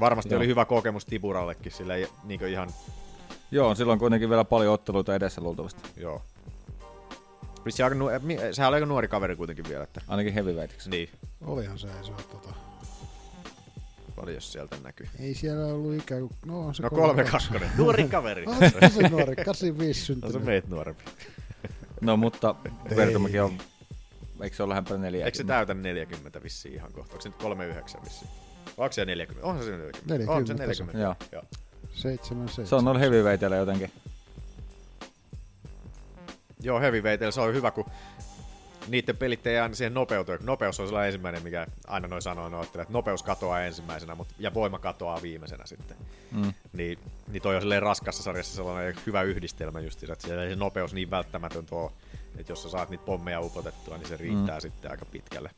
Varmasti Joo. oli hyvä kokemus Tiburallekin, sillä ei niinku ihan, Joo, silloin kuitenkin vielä paljon otteluita edessä luultavasti. joo. Vissi aika nu- mi- sehän oli aika nuori kaveri kuitenkin vielä, että Ainakin heavyweightissä. niin, Olihan se, ei se ole tota. paljon sieltä näkyy. Ei siellä ollut ikään kuin... No, on se No kolme kakkonen, nuori kaveri. Ah, se nuori, 85 On se syntynyt. meitä nuorempi. No mutta Verdumikin on, eikö se ole lähempänä 40? Eikö se täytä 40 vissiin ihan kohta? Onko se nyt 39 vissiin? Onko se 40? Onhan se 40. On se 40 se. 40. Joo. Joo. 7, 7. Se on noilla heavyweighteillä jotenkin. Joo, heavyweightel se on hyvä, kun niiden pelit ei aina siihen nopeuteen. Nopeus on sellainen ensimmäinen, mikä aina noin sanoo noittele, että nopeus katoaa ensimmäisenä mutta, ja voima katoaa viimeisenä sitten. Mm. Niin, niin toi on silleen raskassa sarjassa sellainen hyvä yhdistelmä just, että siellä ei se nopeus niin välttämätön tuo, että jos sä saat niitä pommeja upotettua, niin se riittää mm. sitten aika pitkälle.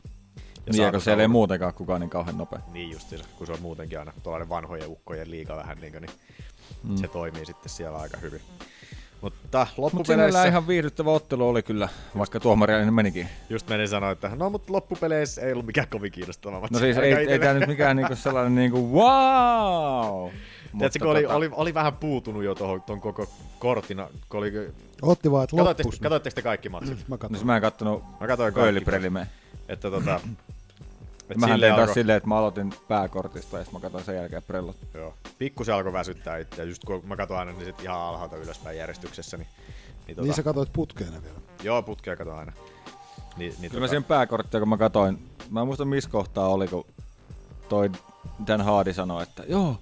Niin, kun siellä ei muutenkaan kukaan niin kauhean nopea. Niin justiinsa, kun se on muutenkin aina tuollainen vanhojen ukkojen liiga vähän niin, niin Mm. se toimii sitten siellä aika hyvin. Mutta loppupeleissä, ihan viihdyttävä ottelu oli kyllä, vaikka tuomari menikin. just menin sanoa, että no mutta loppupeleissä ei ollut mikään kovin kiinnostava matsi. No siis ei, ei tää nyt mikään niinku sellainen niinku wow! Tiedätkö, kun oli, oli, oli, vähän puutunut jo tuohon ton koko kortina, kun oli... Otti vaan, että loppus. katoitteko te kaikki matsit? Mä No katson. siis mä en kattonut Mä katsoin kaikki. Että tota... Et Mähän silleen tein taas alkoi- silleen, että mä aloitin pääkortista ja sitten mä katsoin sen jälkeen prellot. Joo. Pikkusen alkoi väsyttää itseä, just kun mä katsoin aina niin sit ihan alhaalta ylöspäin järjestyksessä, niin... Niin, tota, Niin sä katsoit putkeen ne vielä. Joo, putkea katsoin aina. Niin, niin Kyllä tota, mä siihen pääkorttia, kun mä katoin, mä en muista missä kohtaa oli, kun toi Dan Hardy sanoi, että joo,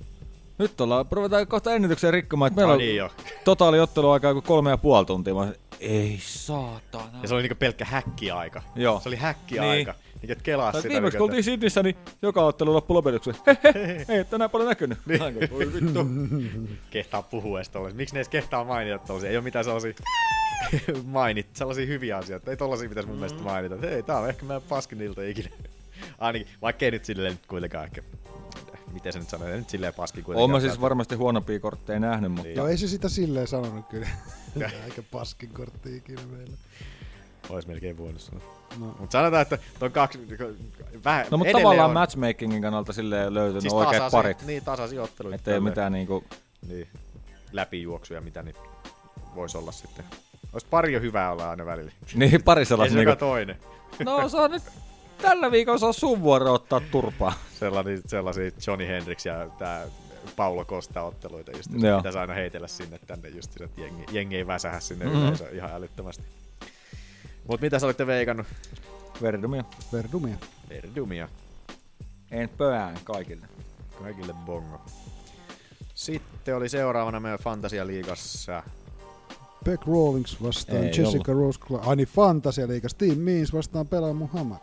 nyt ollaan, ruvetaan kohta ennätykseen rikkomaan, että meillä on niin totaali otteluaikaa kuin kolme ja puoli tuntia. Mä ei saatana. Ja se oli niinku pelkkä häkkiaika. Joo. Se oli häkkiaika. Niin. Niin, että kelaa sitä. viimeksi kun oltiin Sydnissä, niin joka ottelu loppui lopetukseen. Hehe, ei tänään paljon näkynyt. Niin. Voi vittu. kehtaa puhua edes tollasia. Miksi ne edes kehtaa mainita tollasia? Ei ole mitään sellaisia mainit, sellaisia hyviä asioita. Ei tollasia pitäisi mun mielestä mainita. Että Hei, tää on ehkä meidän paskin ilta ikinä. Ainakin, vaikka ei nyt silleen nyt kuitenkaan ehkä. Miten se nyt sanoo? Ei nyt silleen paskin kuitenkaan. Oon mä siis varmasti huonompia kortteja nähnyt, mutta Niin. Joo, ei se sitä silleen sanonut kyllä. Eikä paskin kortti ikinä meillä. Ois melkein voinut sanoa. No. Mut sanotaan, että ton kaksi... Vähän, No mutta tavallaan on- matchmakingin kannalta silleen löytynyt siis oikeat tasaisia- parit. Niin, tasaisia otteluita. Että ei mitään niinku... Niin, läpijuoksuja, mitä niin voisi olla sitten. Olisi pari jo hyvää olla aina välillä. Niin, pari Ei sellaista se joka niinku, toinen. no se on nyt tällä viikolla se on sun vuoro ottaa turpaa. Sellaisia, sellaisia Johnny Hendrix ja tää Paulo Costa otteluita just, Joo. pitäisi aina heitellä sinne tänne just, että jengi, jengi ei väsähä sinne Mhm. mm-hmm. yleisö ihan älyttömästi. Mut mitä sä olitte veikannut? Verdumia. Verdumia. Verdumia. En pöään kaikille. Kaikille bongo. Sitten oli seuraavana meidän Fantasia-liigassa. Beck Rawlings vastaan Ei Jessica Rose Clark. Ai niin, Fantasia liikas. Team Means vastaan Pelaa Muhammad.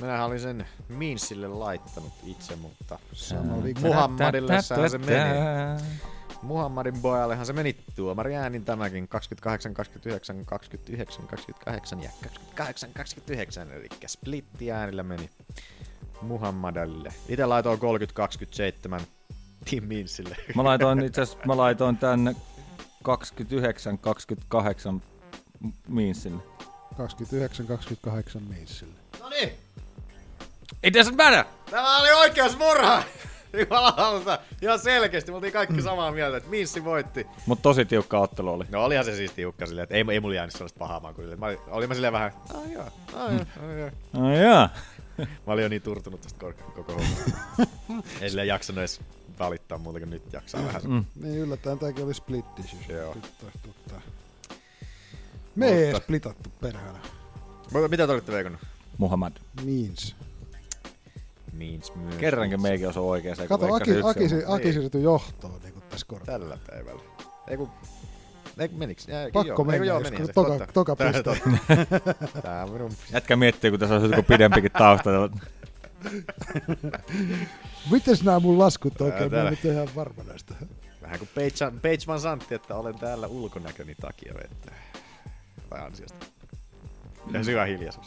Minähän olin sen Minsille laittanut itse, mutta liiga. Muhammadille se meni. Muhammadin pojallehan se meni tuomari äänin tämäkin 28, 29, 29, 28 ja 28, 29, eli splitti äänillä meni Muhammadille. Itse laitoin 30, 27 Tim Minsille. Mä laitoin itse asiassa, mä laitoin tänne 29, 28 Miinsille. 29-28 Meansille. No niin, It doesn't matter! tämä oli oikeus murha! Jumalauta, ihan selkeästi, me oltiin kaikki samaa mieltä, että Minssi voitti. Mut tosi tiukka ottelu oli. No olihan se siis tiukka silleen, että ei, ei mulla jäänyt sellaista pahaa makua. Mä olin, olin mä silleen vähän, ai joo, ai joo, ai joo. No. Mä olin jo niin turtunut tästä kor- koko hommasta. Ei silleen jaksanut edes valittaa muuta kuin nyt jaksaa vähän. Mm. Niin yllättäen tääkin oli split decision. Joo. Nyt taas tuttaa. Me ei Mutta- edes splitattu perhana. Mutta mitä te olitte veikannut? Muhammad. Means. Means myös. Kerrankin meikin se, kun Kato, Aki, Aki. Aki siirtyi johtoon niin tätässä korvalla. Tällä päivällä. Ei kun... Ei meniks? Ei, Pakko joo, mennä, joo, kun se, toka- totta. toka Tää- piste. totta. Tää on minun... Jätkä miettii, kun tässä on joku pidempikin tausta. Mites nämä mun laskut oikein? Mä en nyt ihan varma näistä. Vähän kuin Page, Page Van Santti, että olen täällä ulkonäköni takia vettä. Tai ansiosta. Ja syvä hiljaisuus.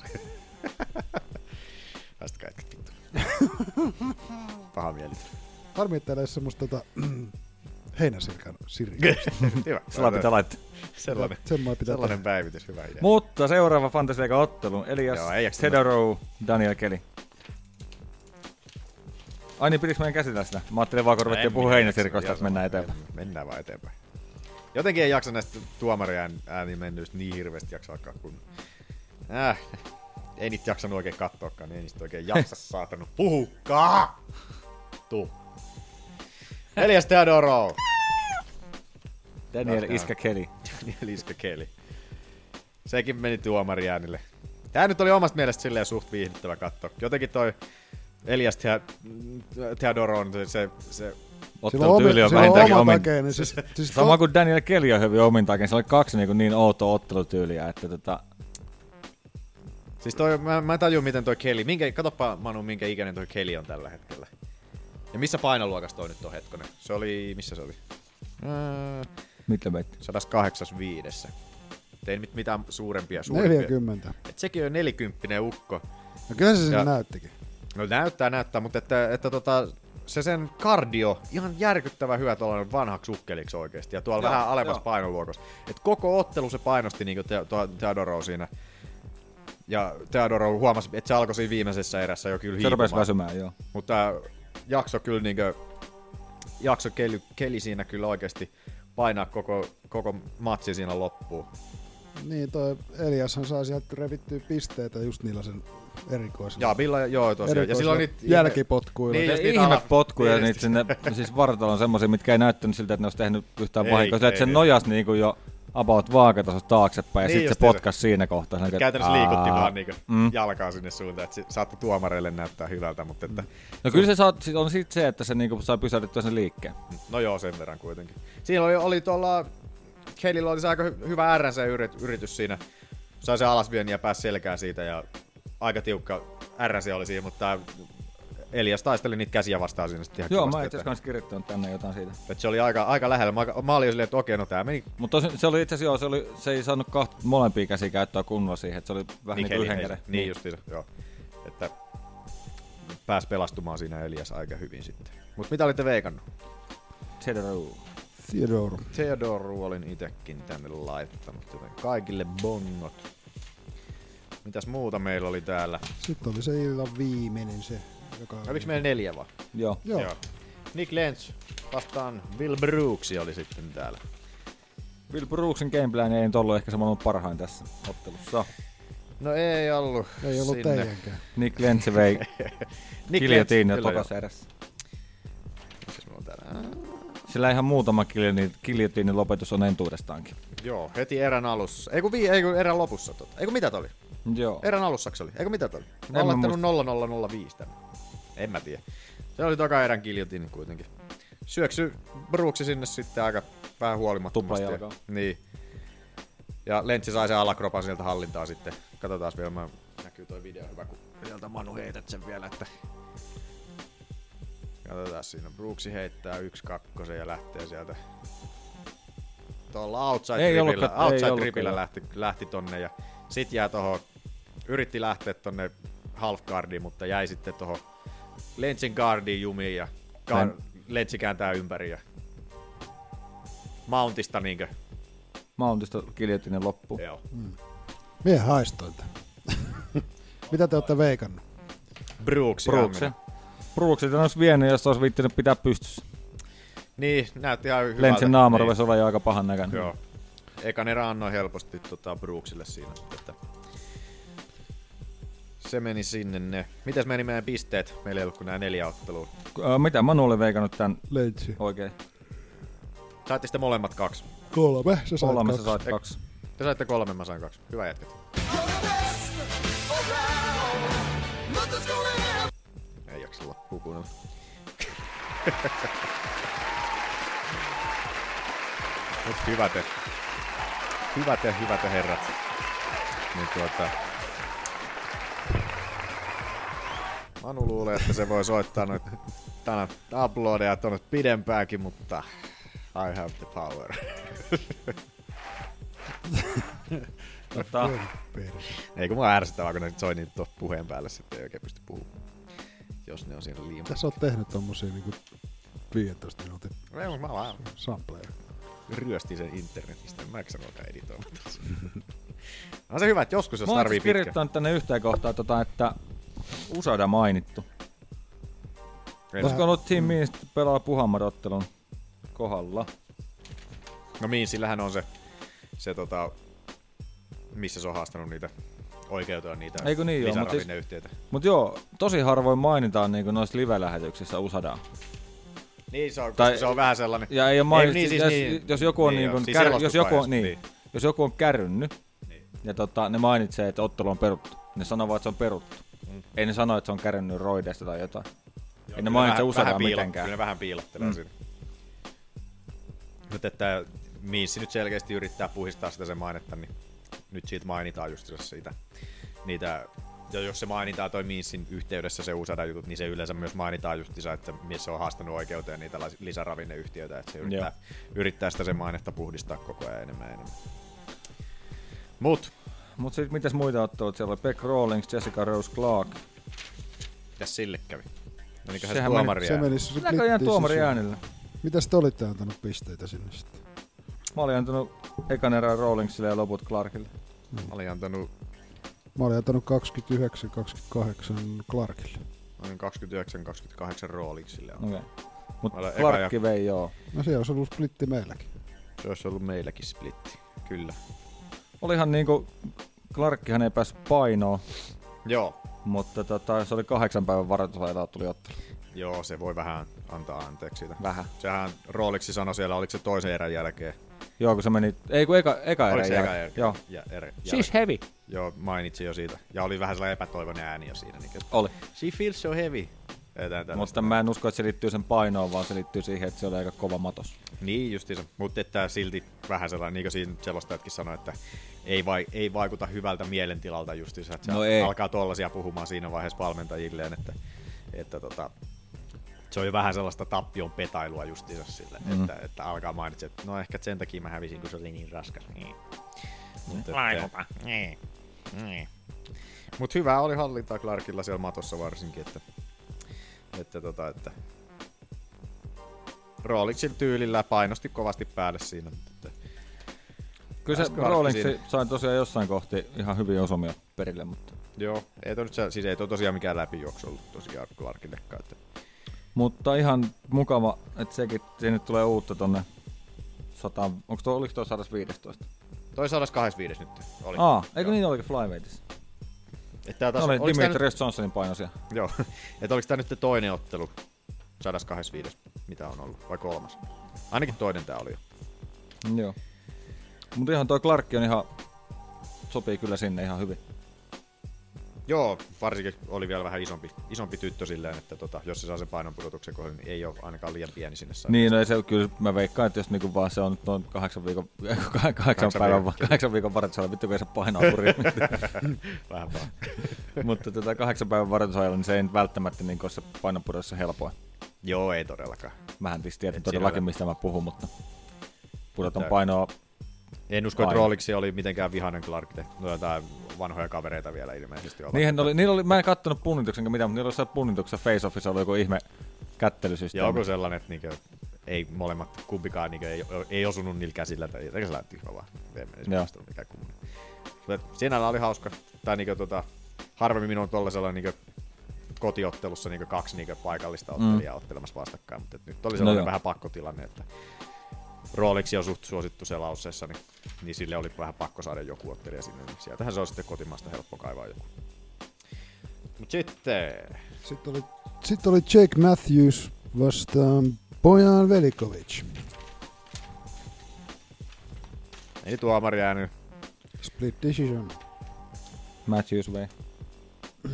Tästä kai vittu. Paha mieli. Harmi, että ei ole semmoista tota, heinäsirkan sirri. Hyvä. Sulla pitää laittaa. Sellainen, Semmoinen pitää sellainen päivitys, hyvä idea. Mutta seuraava Fantasy League ottelu. Elias Tedorow, Daniel Kelly. Ai niin, pitikö meidän käsitellä sitä? Mä ajattelin vaan, kun ruvettiin puhua jaksa. että mennään eteenpäin. Mennään vaan eteenpäin. Jotenkin ei jaksa näistä tuomarien äänimennyistä niin hirveästi jaksaakaan, kun... Äh, ei niitä jaksanut oikein katsoakaan, niin ei niistä oikein jaksa saatanut puhukaa! Tuu. Elias Teodoro. Daniel Iskä Kelly. Liska Kelly. Sekin meni tuomari äänille. Tää nyt oli omasta mielestä silleen suht viihdyttävä katto. Jotenkin toi Elias Thea- Theodoro on se, se, se Ottelutyyli omi, on vähintäänkin omin. takeinen. Siis, siis Sama kuin Daniel Kelly on hyvin omintakin. Se oli kaksi niin, niin outoa ottelutyyliä, että tota, Siis toi, mä, mä en tajua miten toi Kelly, minkä, katoppa Manu, minkä ikäinen toi Kelly on tällä hetkellä. Ja missä painoluokassa toi nyt on hetkonen? Se oli, missä se oli? Öö, mitä veitti? 185. Tein mit, mitään suurempia suurempia. 40. Et sekin on nelikymppinen ukko. No kyllä se sinne näyttikin. No näyttää, näyttää, mutta että, että tota, se sen kardio, ihan järkyttävä hyvä tuollainen vanhaksi ukkeliksi oikeesti. Ja tuolla Joo, vähän alemmassa joo. painoluokassa. Et koko ottelu se painosti niinku te, to, Teodoro siinä. Ja Teodoro huomasi, että se alkoi siinä viimeisessä erässä jo kyllä Se rupesi väsymään, joo. Mutta jakso kyllä niinkö, jakso keli, keli siinä kyllä oikeasti painaa koko, koko matsi siinä loppuun. Niin, toi Eliashan saa sieltä revittyä pisteitä just niillä sen erikoisilla. Ja Billa, joo tosiaan. Ja silloin niitä jälkipotkuilla. Niin, Niin, ja niitä ala- niin, niitä sinne, siis vartalon semmosia, mitkä ei näyttänyt siltä, että ne olisi tehnyt yhtään vahinkoa. Se, että se nojas niinku jo about vaakatasosta taaksepäin ja Niin sitten se potkas siinä kohtaa. Sen, Käytännössä liikutti vaan niinku mm. jalkaa sinne suuntaan, että se saattoi tuomareille näyttää hyvältä, mutta että, No kyllä se saa, on sit se, että se niinku saa pysäytettyä sen liikkeen. no joo, sen verran kuitenkin. Siinä oli, oli tuolla, Kellyllä oli se aika hy- hyvä RNC yritys siinä. Sai se alasvieni ja pääsi selkään siitä ja aika tiukka RNC oli siinä, mutta Elias taisteli niitä käsiä vastaan siinä sitten ihan Joo, kivasti, mä itse asiassa kirjoittanut tänne jotain siitä. että se oli aika, aika lähellä. Mä, mä olin jo silleen, että okei, no tää meni Mutta se oli itse asiassa joo, se, oli, se ei saanut kahta, molempia käsiä käyttöä kunnolla siihen, että se oli vähän niin, kuin yhden käden. Niin justiinsa, joo. Että pääsi pelastumaan siinä Elias aika hyvin sitten. Mutta mitä olitte veikannut? Tedorow. Theodore. Theodoru olin itekin tänne laittanut, joten kaikille bongot. Mitäs muuta meillä oli täällä? Sitten oli se illan viimeinen se, joka... Oliko meillä neljä vaan? Joo. Joo. Joo. Nick Lenz vastaan Bill Brooks oli sitten täällä. Bill Brooksin gameplay ei nyt ollut ehkä se maailman parhain tässä ottelussa. No ei ollut Ei ollut sinne. teidänkään. Nick Lenz vei Nick kiljotiini Lenz, kyllä tokas joo. erässä. Mitäs meillä on täällä? Sillä ihan muutama kiljotiini, kiljotiinin lopetus on entuudestaankin. Joo, heti erän alussa. Ei kun, vii, ei kun erän lopussa. Tota. Ei kun mitä toi oli? Joo. Erän alussa se oli. Eikö mitä toi oli? Mä oon laittanut 0005 tänne. En mä tiedä. Se oli toka erän kiljotin kuitenkin. Syöksy Brooksi sinne sitten aika vähän huolimattomasti. Tuplajalkaan. Niin. Ja Lentsi sai sen alakropan sieltä hallintaa sitten. Katsotaan vielä, mä näkyy toi video hyvä, kun sieltä Manu heität sen vielä, että Katsotaan siinä. Brooksi heittää yksi kakkosen ja lähtee sieltä tuolla outside Ei ripillä, ollutkaan- ei outside ollut ripillä lähti, lähti tonne ja sit jää toho, yritti lähteä tonne half guardiin, mutta jäi sitten toho Lentsin guardiin jumiin ja gar, Lentsi kääntää ympäri ja Mountista niinkö, Mountista kiljotiinin loppu. joo. Mie haistoin tän. Mitä te olette veikannut? Brooks. Brooks. Brooksit olisi vienyt, jos olisi viittinyt pitää pystyssä. Niin, näytti ihan hyvältä. Lentsin naama niin. olla jo aika pahan näköinen. Joo. Ekan erä annoi helposti tota Brooksille siinä. Että se meni sinne ne. Mitäs meni meidän pisteet? Meillä ei ollut kuin nämä neljä ottelua. Ö, Mitä Manu oli veikannut tän Lentsi. oikein? Saitte sitten molemmat kaksi. Kolme. Sä sait Kolme kaksi. sä sait kaksi. Te saitte kolme, mä sain kaksi. Hyvä jätkät. Ei jaksa loppuu kuunnella. Mut hyvät ja, hyvät ja hyvät ja herrat. Niin tuota... Manu luulee, että se voi soittaa noit tänä uploadeja tonne pidempäänkin, mutta I have the power. Tota. Ei kun mua ärsyttävää, kun ne soi niitä tuossa puheen päälle, sitten ei oikein pysty puhumaan. Jos ne on siinä liimassa. Tässä oot tehnyt tommosia niinku 15 minuutin Ei, mä vaan sampleja. ryöstin sen internetistä. Mä en sanoa editoimaan on se hyvä, että joskus jos Mä oon tarvii pitkä. kirjoittanut tänne yhteen kohtaan, tota, että Usada mainittu. Koska ollut Team Means pelaa Puhammarottelun kohdalla. No niin, sillähän on se, se tota, missä se on haastanut niitä oikeuteen niitä Eikö niin joo, mut siis-. Mut joo, tosi harvoin mainitaan niinku noissa live-lähetyksissä Usadaa. Niin, se on, Tai- se on vähän sellainen... Ja ei ole mainittu, niin, siis jos, niin, jos, joku on niin, niin, niin siis kär, jos, joku, niin, niin. jos joku on kärrynnyt ja tota, ne mainitsee, että ottelu on peruttu, ne sanoo vaan, että se on peruttu. Mm. Ei ne sano, että se on kärrynnyt roideista tai jotain. ei ne Kyllä mainitse piilo- mitenkään. Kyllä ne vähän piilottelee Mm. siinä. Mutta että Minssi nyt selkeästi yrittää puhistaa sitä sen mainetta, niin nyt siitä mainitaan just siitä. Niitä, ja jos se mainitaan toi Minssin yhteydessä se Usada jutut, niin se yleensä myös mainitaan justiinsa, että mies se on haastanut oikeuteen niitä lisäravinneyhtiöitä, että se yrittää, yrittää sitä sen mainetta puhdistaa koko ajan enemmän ja enemmän. Mut, Mut sit mitäs muita ottelut? Siellä oli Beck Rawlings, Jessica Rose Clark. mitäs sille kävi? Menikö se Sehän meni- tuomari Se meni se Näköjään splittiin tuomari äänillä. Mitäs te olitte antanut pisteitä sinne sitten? Mä olin antanut ekan erään Rawlingsille ja loput Clarkille. Mä olin antanut Mä olin antanut 29-28 Clarkille. noin 29-28 rooliksille. Okei. Okay. Mut Mä olen eka Clarkki vei joo. No siellä olisi ollut splitti meilläkin. Se olisi ollut meilläkin splitti, kyllä. Olihan niinku, Clarkkihan ei päässyt painoon, Joo, mutta tota, se oli kahdeksan päivän varoitusajalla tuli ottelu. joo, se voi vähän antaa anteeksi siitä. Vähän. Sehän rooliksi sanoi siellä, oliko se toisen erän jälkeen. Joo, kun se meni, ei kun eka, eka Oliko erän se eka jälkeen. jälkeen? Joo. Ja, erä, She's heavy. Joo, mainitsi jo siitä. Ja oli vähän sellainen epätoivoinen ääni jo siinä. Niin, Oli. She feels so heavy. Mutta mä en usko, että se liittyy sen painoon, vaan se liittyy siihen, että se oli aika kova matos. Niin justiinsa, mutta että silti vähän sellainen, niin kuin siinä selostajatkin sanoi, että ei, vai, ei vaikuta hyvältä mielentilalta justiinsa, että se No ei. alkaa tollasia puhumaan siinä vaiheessa valmentajilleen, että, että tota, se on jo vähän sellaista tappion petailua justiinsa sille, Mm. että, että, alkaa mainitse, että no ehkä sen takia mä hävisin, kun se oli niin raskas. Niin. Mut, Vaikuta. Niin. Niin. Mut hyvä oli hallintaa Clarkilla siellä matossa varsinkin, että, että, tota, että Roolixin tyylillä painosti kovasti päälle siinä. Mutta, että, Kyllä se siinä. sai tosiaan jossain kohti ihan hyvin osumia perille, mutta... Joo, ei toi nyt se, siis ei toi tosiaan mikään läpijuoksu ollut tosiaan Clarkillekaan. Että, Mutta ihan mukava, että sekin, sinne tulee uutta tonne 100, onko tuo, oliko tuo 115? Toi 125 nyt oli. Aa, eikö Joo. niin olikin Flyweightissa? Et tää Taas, taas, oli Dimitri Johnsonin painoisia. nyt, joo. Et oliks tää nyt toinen ottelu 125, mitä on ollut, vai kolmas? Ainakin toinen tää oli jo. Joo. Mutta ihan toi Clark on ihan, sopii kyllä sinne ihan hyvin. Joo, varsinkin oli vielä vähän isompi, isompi tyttö silleen, että tota, jos se saa sen painonpudotuksen kohdalla, niin ei ole ainakaan liian pieni sinne saada. Niin, no ei se kyllä, mä veikkaan, että jos niinku vaan se on noin kahdeksan viikon, kahdeksan, Kahdeksan päivän, viikon. kahdeksan viikon varoitusajalla, vittu kun ei se painoa kuriin. vähän vaan. Mutta tota kahdeksan päivän varoitusajalla, niin se ei välttämättä niin ole se painonpudotus helpoa. Joo, ei todellakaan. Tietysti tiedän Et todellakin, mistä mä puhun, mutta pudotan Tää- painoa. En usko, että. Rooliksi oli mitenkään vihainen Clark. No jotain vanhoja kavereita vielä ilmeisesti ovat. Niihin oli, niillä oli, mä en kattonut punnituksen enkä mitään, mutta niillä oli siellä punnituksessa face-offissa oli joku ihme kättelysysteemi. Joku sellainen, että niinkö, ei molemmat kumpikaan niinkö, ei, ei osunut niillä käsillä, tai eikä sellainen tyhmä vaan. Ei mikään kummonen. Mutta sinällä oli hauska. Tai niinkö, tota, harvemmin minun on tuollaisella niinkö, kotiottelussa niinkö, kaksi niinkö, paikallista ottelijaa mm. ottelemassa vastakkain, mutta nyt oli sellainen joo. vähän pakkotilanne, että Rooliksi on suht suosittu se lauseessa, niin, niin sille oli vähän pakko saada joku ottelija sinne, niin sieltähän se on sitten kotimaasta helppo kaivaa joku. Mut sitten, Sitten oli, sitten oli Jake Matthews vastaan Bojan Velikovic. ei tuomari jäänyt, Split decision. Matthews vei.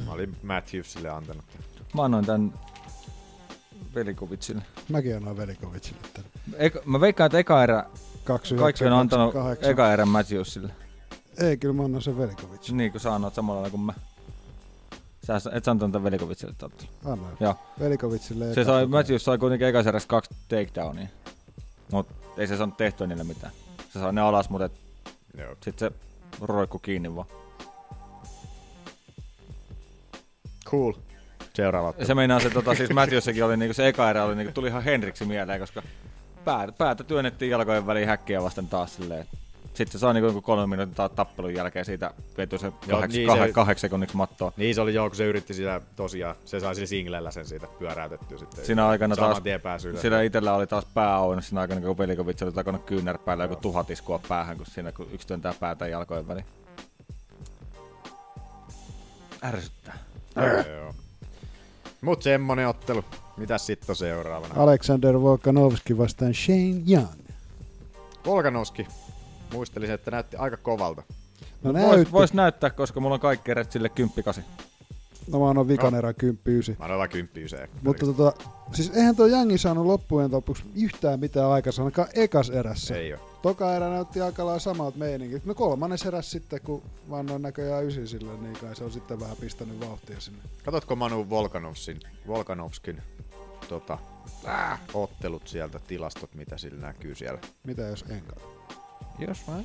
Mä olin Matthewsille antanut. Mä annoin tän Velikovicille. Mäkin annoin Velikovicille tänne. Eka, mä veikkaan, että eka erä, 29, kaikki on antanut 28. eka erän Matthewsille. Ei, kyllä mä annan sen Velikovicille. Niin kuin sä annoit samalla lailla kuin mä. Sä et sä antanut tän Velikovicille totta. Annoin. Joo. Velikovicille. Se eka sai, Matthews sai kuitenkin ekas erässä kaksi takedownia. Mut ei se saanut tehtyä niille mitään. Se sai ne alas, mutta et Joo. sit se roikku kiinni vaan. Cool. Seuraava Ja ottelu. se meinaa se, tota, siis Matthewssakin oli niinku se eka erä oli niinku, tuli ihan Henriksi mieleen, koska päätä, päätä työnnettiin jalkojen väliin häkkiä vasten taas silleen. Sitten se sai niinku jonkun kolmen minuutin ta- tappelun jälkeen siitä vety se kahdeks, niin sekunniksi mattoa. Niin se oli joo, kun se yritti sitä tosiaan, se sai sillä singlellä sen siitä pyöräytettyä sitten. Siinä aikana taas, sillä itellä oli taas pää auennut siinä aikana, kun Velikovic oli takonut kyynärpäällä joku tuhat iskua päähän, kun siinä kun yksi työntää päätä jalkojen väliin. Ärsyttää. Mut semmonen ottelu. Mitäs sitten on seuraavana? Alexander Volkanovski vastaan Shane Young. Volkanovski. Muistelisin, että näytti aika kovalta. No Vois, näytti. vois näyttää, koska mulla on kaikki erät sille 10 No mä annan vikan erän 10 Mä annan vaan kymppiyseen. Mutta tota, siis eihän tuo Jangi saanut loppujen lopuksi yhtään mitään aikaa, ainakaan ekas erässä. Ei oo. Toka erä näytti aika lailla samalta meiningit. No kolmannes eräs sitten, kun mä annoin näköjään ysin sille, niin kai se on sitten vähän pistänyt vauhtia sinne. Katotko Manu Volkanovsin, Volkanovskin tota, äh, ottelut sieltä, tilastot, mitä sillä näkyy siellä? Mitä jos en katso? Jos mä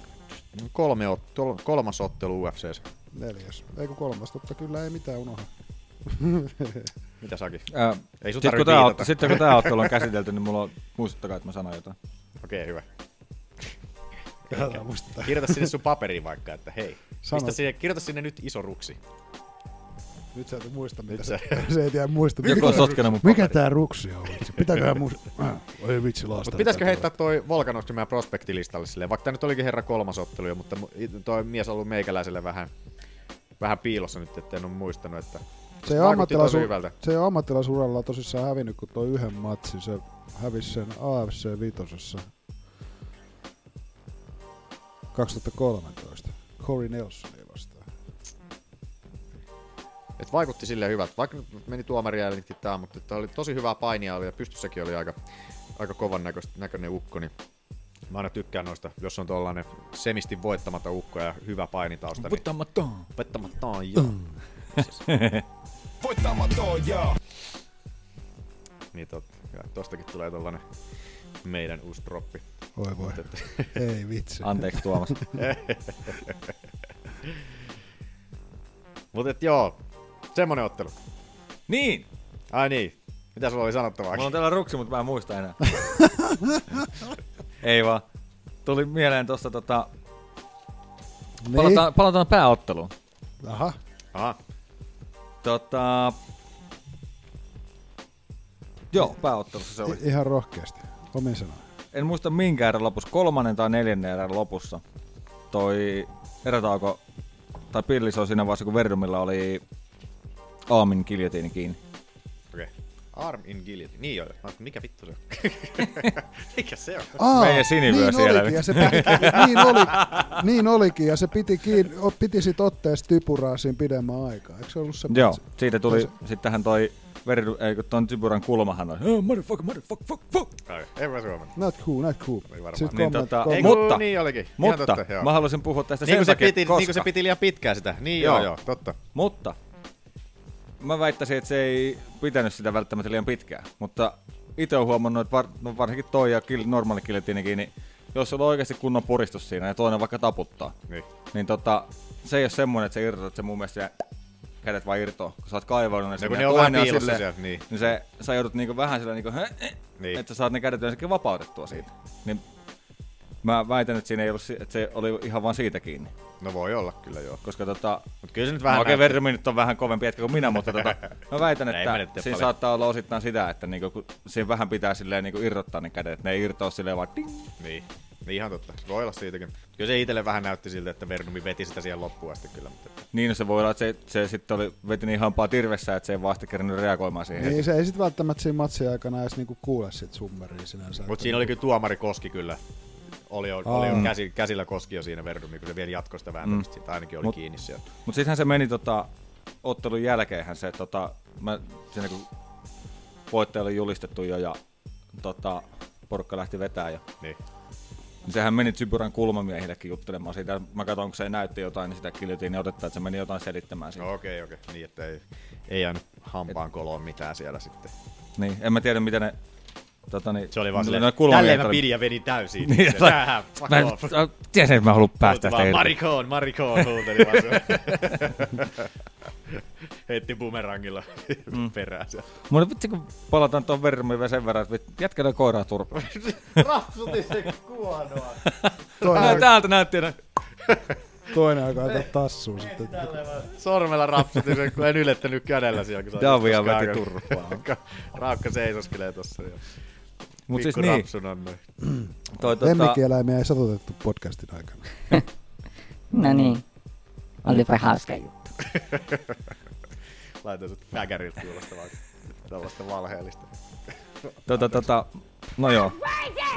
Kolme ot- kolmas ottelu UFCssä. Neljäs. Ei kun kolmas, totta kyllä ei mitään unohda. Mitä Saki? Ää, Ei sun sitten, kun tää, sitten kun tää ottelu on käsitelty, niin mulla on, muistuttakaa, että mä sanon jotain. Okei, hyvä. Katsotaan muistetaan. Kirjoita sinne sun paperiin vaikka, että hei. Pistä sinne, kirjoita sinne nyt iso ruksi. Nyt sä et muista, mitä Nyt sä- se ei tiedä muista. Joku on sotkenut mun Mikä tää ruksi on? Pitääköhän muistaa? Ah, Oi vitsi laasta. Mutta pitäisikö heittää toi Volkanovski meidän prospektilistalle silleen, vaikka tää nyt olikin herra kolmas ottelu jo, mutta mu- toi mies on ollut meikäläiselle vähän, vähän piilossa nyt, että en ole muistanut, että Se tosi ammattilaisu- hyvältä. se ole ammattilaisuralla tosissaan hävinnyt, kun toi yhden matsin. Se hävisi sen AFC vitosessa 2013. Corey Nelsonia vastaan. Et vaikutti silleen hyvältä, vaikka nyt meni tuomaria ja tää, mutta että oli tosi hyvää painia oli ja pystyssäkin oli aika, aika kovan näköistä, näköinen ukko, niin mä aina tykkään noista, jos on tuollainen semisti voittamaton ukko ja hyvä painitausta, niin Voittamaton. voittamaton, joo. Voittamaton, joo. niin tot, ja tostakin tulee tollanen meidän uusi droppi. Oi voi. Mut et- Ei vitsi. Anteeksi Tuomas. Mut et joo, semmonen ottelu. niin! Ai niin, mitä sulla oli sanottavaa? Mulla on täällä ruksi, mutta mä en muista enää. Ei vaan. Tuli mieleen tosta tota... Niin. Palataan, palataan pääotteluun. Aha. Aha, Tota... Joo, pääottelussa se oli. I- ihan rohkeasti. Omin sanoin. En muista minkä erän lopussa, kolmannen tai neljännen erän lopussa. Toi erätauko, tai pillis on siinä vaiheessa, kun Verdumilla oli Aamin kiljotiini kiinni. Okay. Arm in guillotine. Niin joo. Mä Mikä vittu se on? Mikä se on? Aa, Meidän sinivyö niin siellä. Olikin, ja se piti, niin, oli, niin olikin, ja se piti, kiinni, piti sit otteesta typuraa siinä pidemmän aikaa. Eikö se ollut se Joo, matsi? siitä tuli, sittenhän toi Verdu, ei kun ton Tyburan kulmahan on, oh, motherfucker, motherfucker, fuck, fuck. Ai, En mä suomen. Not cool, not cool. Ei varmaan. Sitten Niin komment, tota, komment, Ei, Mutta- mutta, niin olikin. Ihan Mutta totta, joo. mä haluaisin puhua tästä niin sen se takia, piti, koska, niin kuin se piti liian pitkään sitä. Niin joo, Joo. joo, totta. mutta mä väittäisin, että se ei pitänyt sitä välttämättä liian pitkään. Mutta itse olen huomannut, että var, no varsinkin toi ja kill, normaali kiljotiinikin, niin jos on oikeasti kunnon puristus siinä ja toinen vaikka taputtaa, Niin. niin tota, se ei ole semmoinen, että se irtoat, se mun mielestä kädet vaan irtoa. Kun sä oot kaivannut ne No, kun ne on vähän piilossa siellä, niin. niin se, sä joudut niinku vähän sillä niinku, hä, Niin. että sä saat ne kädet yleensäkin vapautettua siitä. Niin mä väitän, että siinä ei ollut, että se oli ihan vaan siitä kiinni. No voi olla kyllä joo. Koska tota, Mut kyllä se nyt Vähän vähän okei, Verdumi nyt on vähän kovempi jätkä kuin minä, mutta tota, mä väitän, että siinä paljon. saattaa olla osittain sitä, että niinku, kun siinä vähän pitää silleen niinku irrottaa ne kädet, että ne ei irtoa silleen vaan ding. Niin. Niin ihan totta. Voi olla siitäkin. Kyllä se itselle vähän näytti siltä, että Verdumi veti sitä siihen loppuun asti kyllä. Mutta. Niin no se voi olla, että se, se sitten oli, veti niin hampaa tirvessä, että se ei sitten kerännyt reagoimaan siihen. Niin se ei sit välttämättä siinä matsin aikana edes niinku kuule sit summeria sinänsä. Mutta siinä oli kyllä tuomari Koski kyllä. Oli oli jo Aa. käsi, käsillä Koski jo siinä Verdumi, kun se vielä jatkoi sitä vääntämistä. Mm. Siitä ainakin oli Mut- kiinni siellä. Mutta sittenhän se meni tota, ottelun jälkeenhän se, tota, mä, siinä kun voittaja oli julistettu jo ja tota, porukka lähti vetää ja Niin. niin sehän meni Zyburan kulmamiehillekin juttelemaan siitä. Mä katson, kun se näytti jotain, niin sitä kiljotiin niin otetta, että se meni jotain selittämään siitä. Okei, okei. Niin, että ei, ei jäänyt hampaan koloon mitään siellä sitten. Niin, en mä tiedä, miten ne... Tota, niin, Se oli vaan silleen, tälleen mä pidin ja vedin täysin. Niin, Se, "Sähän, fuck Mä, off." mä tiesin, että mä haluan päästä tästä irti. Marikoon, Marikoon, huuteli vaan se. Heitti bumerangilla mm. perään. Mutta vitsi, kun palataan tuon verran vielä sen verran, että vit- jätkällä koiraa turpaa. Rapsutin se kuonoa. toinen, Täältä näytti, että toinen aika aika tassuu sitten. Sormella rapsutin sen, kun en ylettänyt kädellä siellä. Davia veti turpaa. Raukka seisoskelee tossa. Ja Mut siis niin, toi, tota, Lemmikkieläimiä ei satutettu podcastin aikana. No niin. Olipa hauska juttu. Laitoin sut väkäriltä kuulostavaa. Tällaista valheellista. tota, tota, no joo,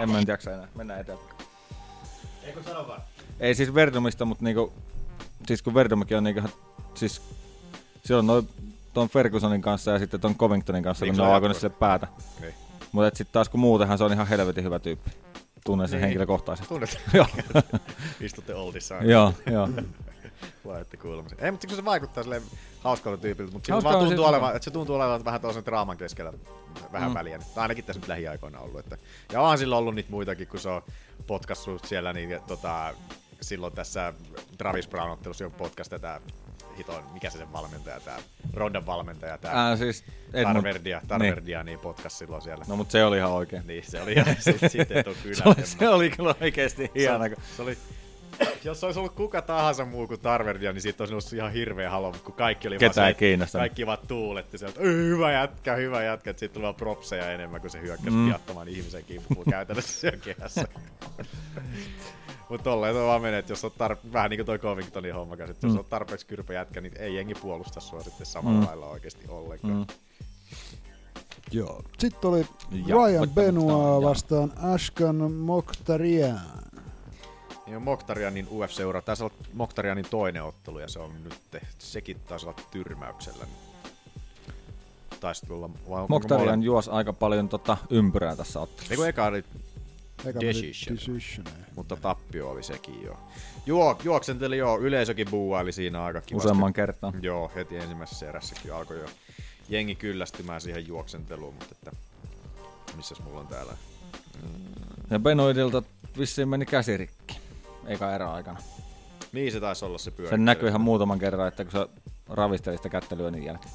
en mä nyt jaksa enää, mennään eteenpäin. Eikö sano vaan? Ei siis Verdumista, mutta niinku, siis kun Verdumikin on niinku, siis silloin noin ton Fergusonin kanssa ja sitten ton Covingtonin kanssa, Niin, kun ne on alkanut jatkuvasti. sille päätä. Niin. Mutta sitten taas kun muutenhan se on ihan helvetin hyvä tyyppi. Tunnen sen Niin. henkilökohtaisesti. Tunnet? Joo. Istutte oldissa. Joo, joo. Laitte kuulemassa. Ei, mutta se vaikuttaa silleen hauskalta tyypiltä, mutta sillä Hauskaa vaan on tuntuu olevan, että se tuntuu olevan vähän tuollaisen draaman keskellä vähän Mm. väliä. Tai ainakin tässä nyt lähiaikoina ollut. Että. Ja onhan sillä ollut niitä muitakin, kun se on potkassut siellä, niin tota, silloin tässä Travis Brown-ottelussa joku podcast tätä hiton, mikä se sen valmentaja, tää Rondan valmentaja, tää Ää, siis Edmund. Tarverdia, Tarverdia, niin. podcast silloin siellä. No mut se oli ihan oikein. Niin, se oli ihan sitten sit, et kyllä. Se oli, se oli kyllä oikeesti hieno. Se, se oli, jos se olisi ollut kuka tahansa muu kuin Tarverdia, niin siitä olisi ollut ihan hirveä halo, mutta kun kaikki oli Ketään vaan ei se, kiinnostanut. Kaikki vaan tuuletti sieltä, "Ei, hyvä jätkä, hyvä jätkä, että siitä tuli vaan propseja enemmän kuin se hyökkäsi Mm. mm. viattoman ihmisen kimppuun käytännössä siellä kehässä. Mutta tolleen se vaan menee, että jos on tar- vähän niin kuin toi Covingtonin homma kanssa, että jos Mm. on tarpeeksi kyrpä jätkä, niin ei jengi puolusta sua sitten samalla Mm. lailla oikeasti ollenkaan. Mm. Joo. Sitten oli Ja, Ryan Benoit vastaan Ashkan Mokhtarian. Niin on Moktarianin UFC-ura. Taisi olla Moktarianin toinen ottelu ja se on nyt, sekin taisi olla tyrmäyksellä. Taisi tulla, Moktarian mole- juos aika paljon tota ympyrää tässä ottelussa. Eikö eka oli decision, decision. mutta tappio oli sekin jo. Juo, juoksenteli joo, yleisökin buuaili siinä aika kivasti. Useamman kertaa. Joo, heti ensimmäisessä erässä kyllä alkoi jo jengi kyllästymään siihen juoksenteluun, mutta että missäs mulla on täällä? Ja Benoidilta vissiin meni käsirikki. Eka erä aikana. Niin se taisi olla se pyörä. Sen näkyi ihan muutaman kerran, että kun se ravisteli sitä kättä lyönnin jälkeen.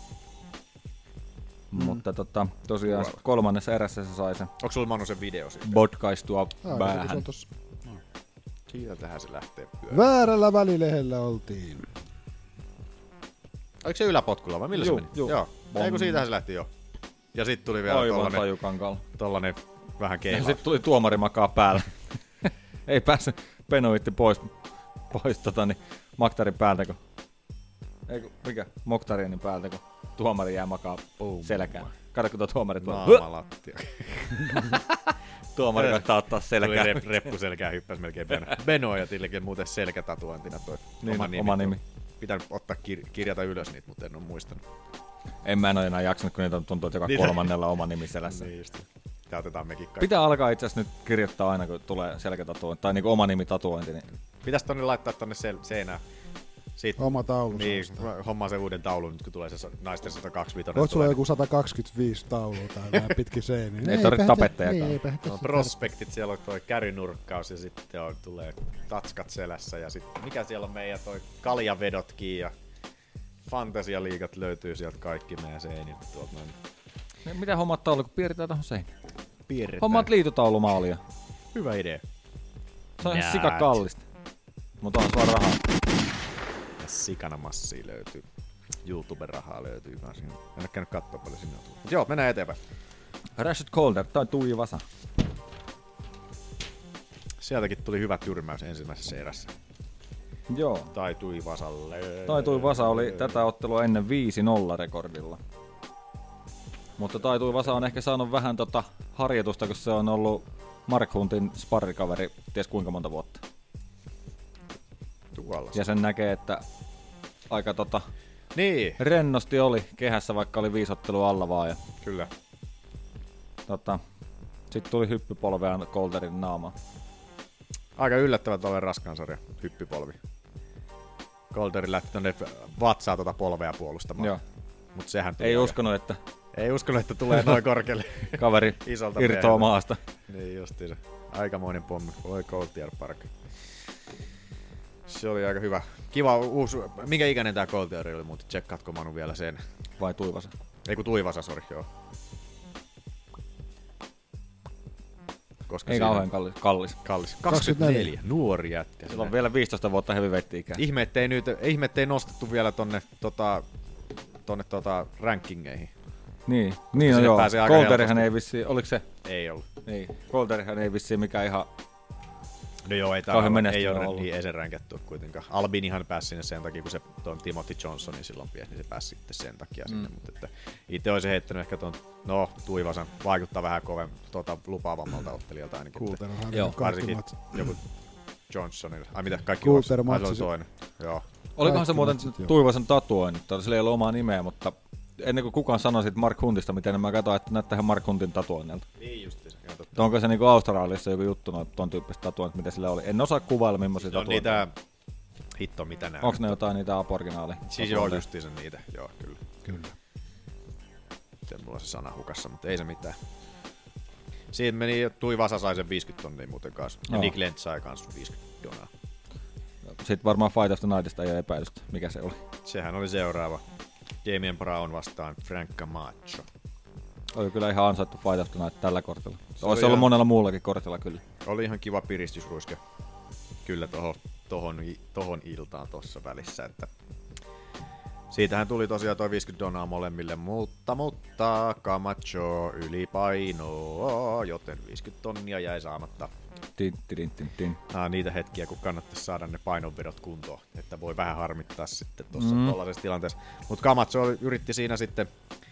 Mm. Mutta tota, tosiaan Kuvaava. kolmannessa erässä se sai sen Onko sulla Manu se video siitä? bodkaistua Ah, se päähän. Sieltähän se lähtee pyörimään. Väärällä välilehellä oltiin. Oliko se yläpotkulla vai millä Juu, se meni? juu. Joo. Bom. Ei kun siitähän se lähti jo. Ja sitten tuli vielä Aivan tollanen, tajukankalla. tollanen vähän Ja keihä. sitten tuli tuomari makaa päällä. Ei päässyt Benoitti pois, pois tota, niin, Maktarin päältä, kun... Ei, kun- mikä? Moktarinin päältä, kun tuomari jää makaa Boom. selkään. Kato, kun tuo tuomari tulee. Naamalattia. Tuomari koittaa ottaa Tuli selkään. rep, reppu selkää, hyppäsi melkein Beno. Beno ja Tillekin muuten selkätatuointina toi Niin, oma nimi. oma nimi. Pitänyt ottaa kir- kirjata ylös niitä, mutta en ole muistanut. En mä en ole enää jaksanut, kun niitä tuntuu, että joka Niitä- kolmannella oma nimi selässä. Niin. Tää otetaan mekin kaikki. Pitää alkaa itse asiassa nyt kirjoittaa aina, kun tulee selkätatuointi, tai niinku oma nimi tatuointi. Niin Pitäis tonne laittaa tonne sel- seinään. Siitä, Oma taulu. niin, hommaa se uuden taulun nyt, kun tulee se naisten 125. Voit sulla joku 125 taulua tai vähän pitkin seiniä. Ei tarvitse tapettajakaan. Niin, eipä No, prospektit, siellä on toi kärrynurkkaus ja sitten on, tulee tatskat selässä ja sitten mikä siellä on meidän toi kaljavedotkin ja fantasialiigat löytyy sieltä kaikki meidän seiniltä tuolta noin. Mitä hommat taulu, kun piirretään tuohon seinään? Piirretään. Hommat liitutaulumaalia. Hyvä idea. Se on ihan sika kallista. Mutta on suora rahaa. Ja sikana massia löytyy. YouTube-rahaa löytyy kans. En ole käynyt kattoo paljon sinne on. Mut Joo, mennään eteenpäin. Rashid Calder tai Tuija Vasa. Sieltäkin tuli hyvä tyrmäys ensimmäisessä erässä. Joo. Taitui Vasalle. Taitui Vasa oli tätä ottelua ennen 5-0 rekordilla. Mutta Taitui Vasa on ehkä saanut vähän tota harjoitusta, kun se on ollut Mark Huntin sparrikaveri ties kuinka monta vuotta. Tuolla. Ja sen näkee, että aika tota Niin, rennosti oli kehässä, vaikka oli viisottelu alla vaan. Ja, kyllä. tota, sitten tuli hyppypolvea Colterin naama. Aika yllättävä tuollainen raskaan sarja hyppypolvi. Golderi lähti tonne vatsaa tuota polvea puolustamaan. Joo. Mut sehän Ei aika- uskonut, että Ei uskonut, että tulee noin korkealle. kaveri Isolta irtoaa mieheltä. maasta. Niin justiinsa. Aikamoinen pommi. Voi Coltier Park. Se oli aika hyvä. Kiva uusi... Minkä ikäinen tää Coltier oli muuten? Tsekkaatko Manu vielä sen? Vai Tuivasa? Ei kun Tuivasa, sori, joo. Koska Ei siinä- kauhean kallis. kallis. Kallis. 24. 24. Nuori jätkä. Sillä on vielä 15 vuotta heavyweight ikää. Ihme, ettei, nyt, ihme, ettei nostettu vielä tonne, tota, tonne tota, rankingeihin. Niin, niin no joo. helposti. ei vissi, oliko se? Ei ollut. Niin. Colterihan ei vissi mikään ihan... No joo, ei, Kauhean ole, ei ole ollut. niin esenränkätty kuitenkaan. Albinihan pääsi sinne sen takia, kun se tuon Timothy Johnsonin silloin piesi, niin se pääsi sitten sen takia mm. sinne. Mutta että itse olisin heittänyt ehkä tuon, no Tuivasan, vaikuttaa vähän kovem, tota, lupaavammalta ottelijalta ainakin. Coulter on Joo, Varsinkin joku Johnsonin, ai mitä, kaikki oli matsi- toinen. Joo. Olikohan se muuten. Tuivasen tatuoinnut? Sillä ei ole omaa nimeä, mutta ennen kuin kukaan sanoi siitä Mark Huntista, miten niin mä katsoin, että näyttää Mark Huntin tatuoinnilta. Niin justiinsa. Onko se niinku Australiassa joku juttu noin ton tyyppistä tatuoinnit, mitä sillä oli? En osaa kuvailla, millaisia Se on tatuointeja. niitä, hitto mitä nää. Onko ne jotain niitä aboriginaaleja? Siis joo, justiinsa niitä, joo, kyllä. Kyllä. Sitten mulla on se sana hukassa, mutta ei se mitään. Siinä meni, Tui Vasa sai sen 50 tonnia muuten kanssa. Ja. Nick Lentz sai kanssa 50 donaa. Sitten varmaan Fight of the Nightista ei ole epäilystä, mikä se oli. Sehän oli seuraava. Damien Brown vastaan Frank Camacho. Oli kyllä ihan ansaittu Fight Night tällä kortilla. Se oli olisi ollut ihan- monella muullakin kortilla kyllä. Oli ihan kiva piristysruiske. Kyllä tohon, tohon, tohon iltaan tossa välissä, että Siitähän tuli tosiaan toi 50 donaa molemmille, mutta, mutta Camacho ylipainoa, joten 50 tonnia jäi saamatta. Tin, tin, tin, tin. Nämä on niitä hetkiä, kun kannattaisi saada ne painonvedot kuntoon, että voi vähän harmittaa sitten tuossa Mm. tuollaisessa tilanteessa. Mutta Kamatso oli- yritti siinä sitten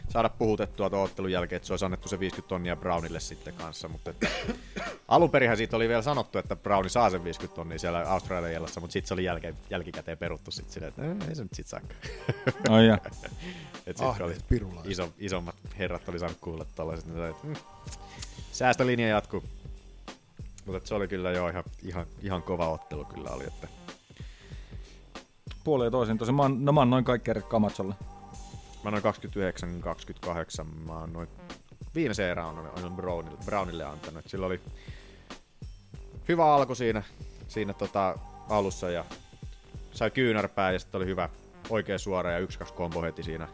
saada puhutettua tuon ottelun jälkeen, että se olisi annettu se 50 tonnia Brownille sitten kanssa, mutta että alun perinhän siitä oli vielä sanottu, että Browni saa sen 50 tonnia siellä Australiassa, mutta sitten se oli jälke, jälkikäteen peruttu sitten silleen, että "Eh, ei se nyt sit saakaan. Ai ja. Et sit Ah, oli iso, isommat herrat oli saanut kuulla tällaiset, niin että mm, säästölinja jatkuu. Mutta se oli kyllä jo ihan, ihan, ihan kova ottelu kyllä oli, että Puoli ja toisin. Tosin mä oon, no mä oon noin kaikki eri Kamatsolle. Mä noin 29, 28, mä oon noin viimeisen erään on, Brownille, Brownille antanut. Sillä oli hyvä alku siinä, siinä tota alussa ja sai kyynärpää ja sitten oli hyvä oikea suora ja 1-2 kombo heti siinä,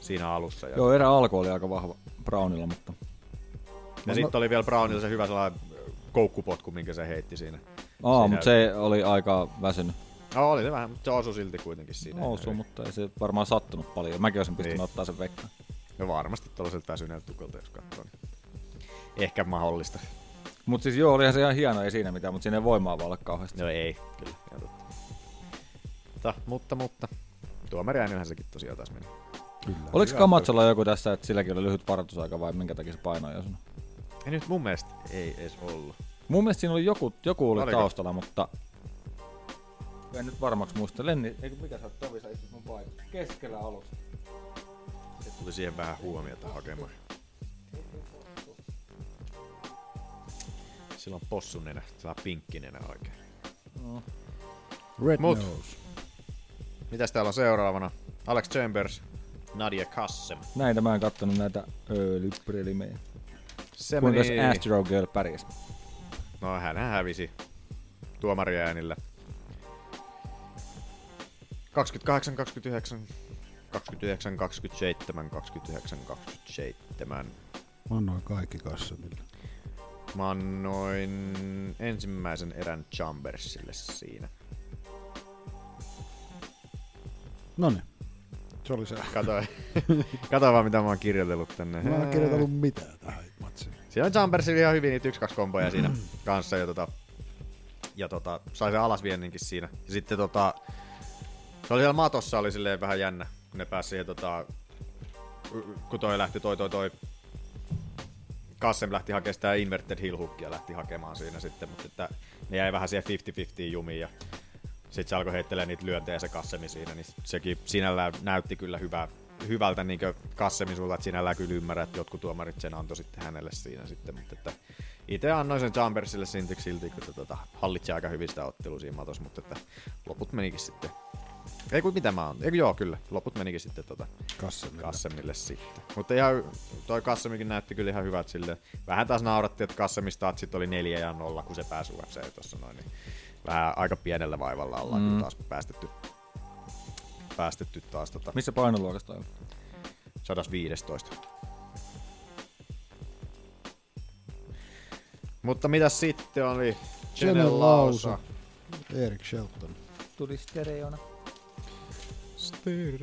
siinä alussa. Ja, Joo, erä alku oli aika vahva Brownilla, mutta ja sitten oli vielä Brownilla se hyvä sellainen koukkupotku, minkä se heitti siinä. Aa, Siinä- mutta se oli aika väsynyt. No, oli se vähän, mutta se osui silti kuitenkin siinä. Osu, mutta ei se varmaan sattunut paljon. Mäkin olisin pystynyt Niin. ottaa sen veikkaan. No varmasti tuollaiselta väsyneeltä tukolta, jos katsoo. Niin ehkä mahdollista. Mut siis joo, olihan se ihan hieno, ei siinä mitään, mutta siinä ei voimaa vaan olla kauheasti. No ei, kyllä. ihan totta. Mutta, mutta, mutta. Tuomari äänihän sekin tosiaan taas meni. Kyllä. Oliko Kamatsolla joku tässä, että silläkin oli lyhyt varoitusaika vai minkä takia se painoi jo sun? Ei nyt mun mielestä ei edes ollut. Mun mielestä siinä oli joku, joku oli Oliko? taustalla, mutta en nyt varmaksi muista. Lenni, eikö mikä sä oot Tovi, sä istut mun paikassa? Keskellä alusta. Se tuli siihen vähän huomiota hakemaan. Sillä on possun nenä, sillä on pinkki nenä oikein. No. Red Mut. Nose. Mitäs täällä on seuraavana? Alex Chambers, Nadia Kassem. Näitä mä en kattonut näitä öljyprelimejä. Se Kuinka meni... Astro Girl pärjäs? No hän hävisi tuomariäänillä. 28, 29, 29, 27, 29, 27. Mä annoin kaikki kassamille. Mä annoin ensimmäisen erän Chambersille siinä. Noniin. Se oli se. Kato, kato vaan mitä mä oon kirjoitellut tänne. Mä en ole kirjoitellut mitään tähän. Siinä on Chambersilla ihan hyvin niitä 1-2 komboja siinä kanssa ja tota, ja tota, sai se alasvienninkin siinä. Ja sitten tota, se oli siellä matossa oli silleen vähän jännä, kun ne pääsi siihen tota, kun toi lähti toi toi toi Kassem lähti hakemaan sitä inverted heel hookia lähti hakemaan siinä sitten, mutta että ne jäi vähän siihen 50-50 jumiin ja sitten se alkoi heittelee niitä lyöntejä se Kassemi siinä, niin sekin sinällään näytti kyllä hyvää, hyvältä niin Kassemi sulta, että sinällään kyllä ymmärrät, että jotkut tuomarit sen antoi sitten hänelle siinä sitten, mutta että itse annoin sen Chambersille silti, silti kun tota, hallitsi aika hyvin sitä ottelua siinä matossa, mutta että loput menikin sitten ei kun mitä mä oon. Eikö joo, kyllä. Loput menikin sitten tota Kassemille. Kassemille sitten. Mutta ihan, toi Kassemikin näytti kyllä ihan hyvät sille. Vähän taas nauratti, että statsit oli 4 ja 0, kun se pääsi UFC tuossa noin. Niin vähän aika pienellä vaivalla ollaan mm. taas päästetty, päästetty taas tota Missä painoluokasta on? 115. Mutta mitä sitten oli? Jenel Lausa. Erik Shelton. Tuli stereona. Stereo.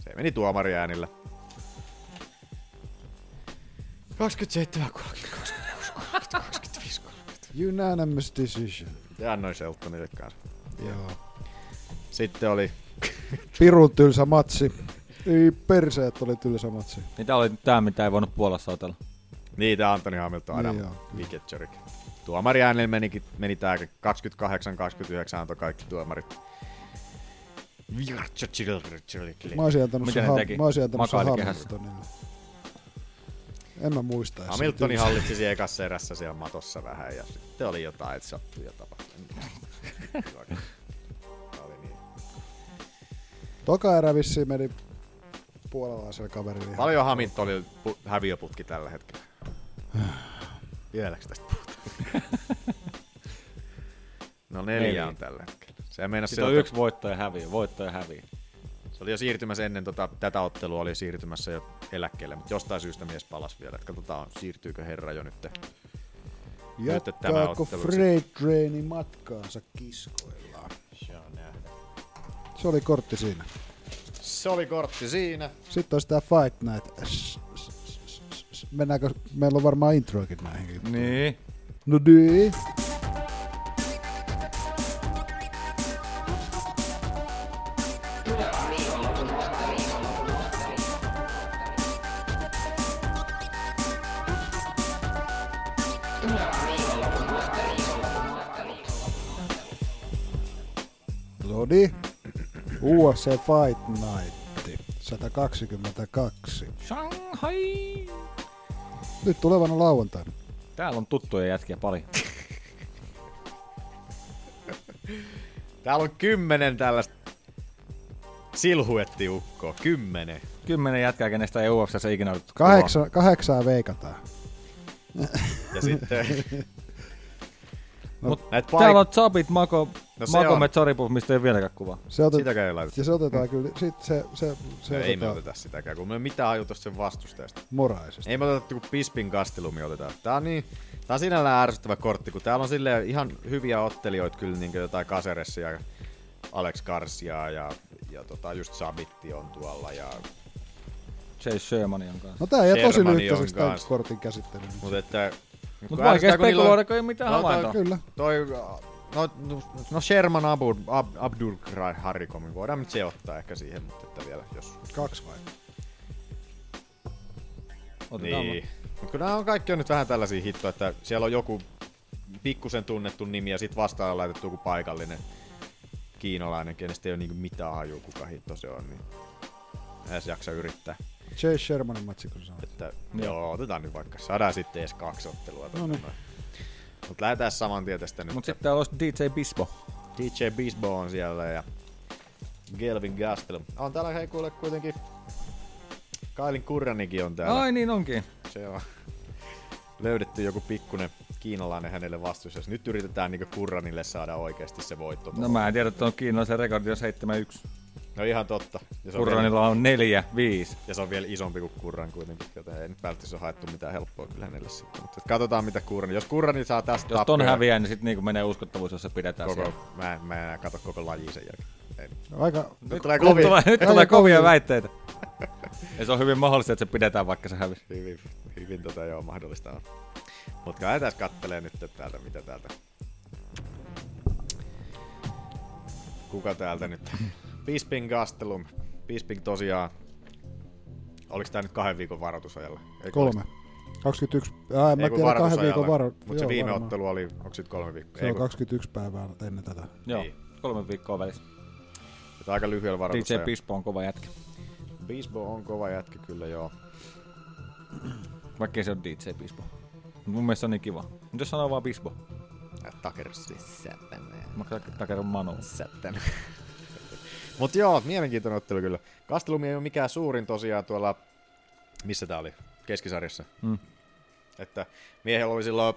Se meni tuomariäänillä. 27, 30, 26, 25, 30. Unanimous decision. Ja annoin Sheltonille kanssa. Joo. Sitten oli Pirun tylsä matsi. Ei perseet oli tylsä matsi. Tää oli tää, mitä ei voinut Puolassa otella. niitä Antoni Hamilton, Adam Niin joo. Viketcherik. Tuomariäänillä menikin, meni tää 28-29 antoi kaikki tuomarit. Mä olisin antanut Mitä sen, ne ha- teki? mä olisin antanut sen Makaili kehässä. Hamiltonille. En mä muista. Hamiltoni hallitsi siellä ekassa erässä siellä matossa vähän ja sitten oli jotain, että sattui ja tapahtui. Oli. Toka erä vissiin meni puolalaisella kaverilla. Paljon Hamiltonilla pu- häviöputki tällä hetkellä. Vieläks tästä puhutaan? no neljä Neljä. on tällä hetkellä. Se meinasi Sitten on yksi voitto ja häviö, voitto ja häviö. Se oli jo siirtymässä ennen tota, tätä ottelua, oli siirtymässä jo eläkkeelle, mutta jostain syystä mies palasi vielä. Et katsotaan, siirtyykö herra jo nyt. Jatkaako Freight Traini matkaansa kiskoillaan? Se oli kortti siinä. Se oli kortti siinä. Sitten olisi tää Fight Night. Mennäänkö, meillä on varmaan introakin näihin juttuihin. Niin. No niin. UFC Fight Night 122. Shanghai! Nyt tulevana lauantaina. Täällä on tuttuja jätkiä paljon. Täällä on kymmenen tällaista silhuettiukkoa. Kymmenen. Kymmenen jätkää, kenestä ei UFCssä ikinä otettu Kahdeksan, kahdeksaa veikataan. Ja sitten... No, Mut näitä täällä on paik- Zabit, Mako, No Makomet, on. Saripuf, mistä ei vieläkään kuvaa. Se otet, Sitäkään ei laiteta. ja se otetaan kyllä, sit se, se, se No, ei me oteta sitäkään, kun me ei mitään ajutusta sen vastustajasta. moraisesti. Ei me oteta kuin Pispin kastelumi otetaan. Tää on niin, tää on sinällään ärsyttävä kortti, kun täällä on silleen ihan hyviä ottelijoita kyllä niin jotain Caceresia ja Alex Garcia ja, ja tota, just Sabitti on tuolla ja Chase Shermanin kanssa. No tää jää tosi lyhyttäiseksi tämän kortin käsittely. Mutta että... Mut vaikea spekuloida, kun ei mitään no, toi- havaintoa. Kyllä. Toi, no, no, no Sherman Abu, Ab, Abdul Harikomi, voidaan nyt se ottaa ehkä siihen, mutta että vielä jos... Kaksi vai? Otetaan Niin. Mutta kun nämä on kaikki on nyt vähän tällaisia hittoja, että siellä on joku pikkusen tunnettu nimi ja sitten vastaan on laitettu joku paikallinen kiinalainen, kenestä ei ole niinku mitään hajua, kuka hitto se on, niin en edes jaksa yrittää. Chase Shermanin matsi, kun sanoit. Että, joo. otetaan nyt vaikka. Saadaan sitten edes kaksi ottelua. No niin. Mutta lähdetään saman tien tästä nyt. Mut sitten täällä olisi DJ Bispo. DJ Bisbo on siellä ja Gelvin Gastel. On täällä hei kuule kuitenkin Kailin Kurranikin on täällä. Ai niin onkin. Se on löydetty joku pikkunen kiinalainen hänelle vastus. Jos nyt yritetään niinku Kurranille saada oikeasti se voitto. No mä en tiedä, että on kiinalaisen rekordi on 7-1. No ihan totta. Ja se on Kurranilla on 4-5. Ja se on vielä isompi kuin Kurran kuitenkin, joten ei nyt välttämättä ole haettu mitään helppoa kyllä hänelle sitten. Mutta katsotaan mitä Kurran. Jos Kurrani saa tästä Jos ton tappioja- häviää, niin sitten niinku menee uskottavuus, jos se pidetään koko, siellä. mä, en, mä en enää katso koko lajia sen jälkeen. Ei. Aika... Nyt tulee Nyt kovia. tulee, nyt tulee kovia kovia. väitteitä. ja se on hyvin mahdollista, että se pidetään, vaikka se hävisi. Hyvin, hyvin tota joo, mahdollista on. Mutta lähdetään kattelee nyt täältä, mitä täältä. Kuka täältä nyt? Bisping Gastelum. Bisping tosiaan. Oliko tää nyt kahden viikon varoitusajalla? Eikö Kolme. 21. Ää, en mä tiedä kahden viikon varo. Mutta se viime varmaan. ottelu oli, onko sit kolme viikkoa? Se on Ei, kun- 21 päivää ennen tätä. Joo, Niin. kolme viikkoa välissä. että aika lyhyellä DJ varoitusajalla. Bispo on kova jätkä. Bisbo on kova jätkä kyllä joo. Vaikka se on DJ Bispo. Mun mielestä se on niin kiva. Jos sanoo vaan Bispo. Takersi sätänä. Mä takerun Manu. Sätänä. Mut joo, mielenkiintoinen ottelu kyllä. Kastelumi ei ole mikään suurin tosiaan tuolla, missä tää oli, keskisarjassa. Mm. Että miehellä oli silloin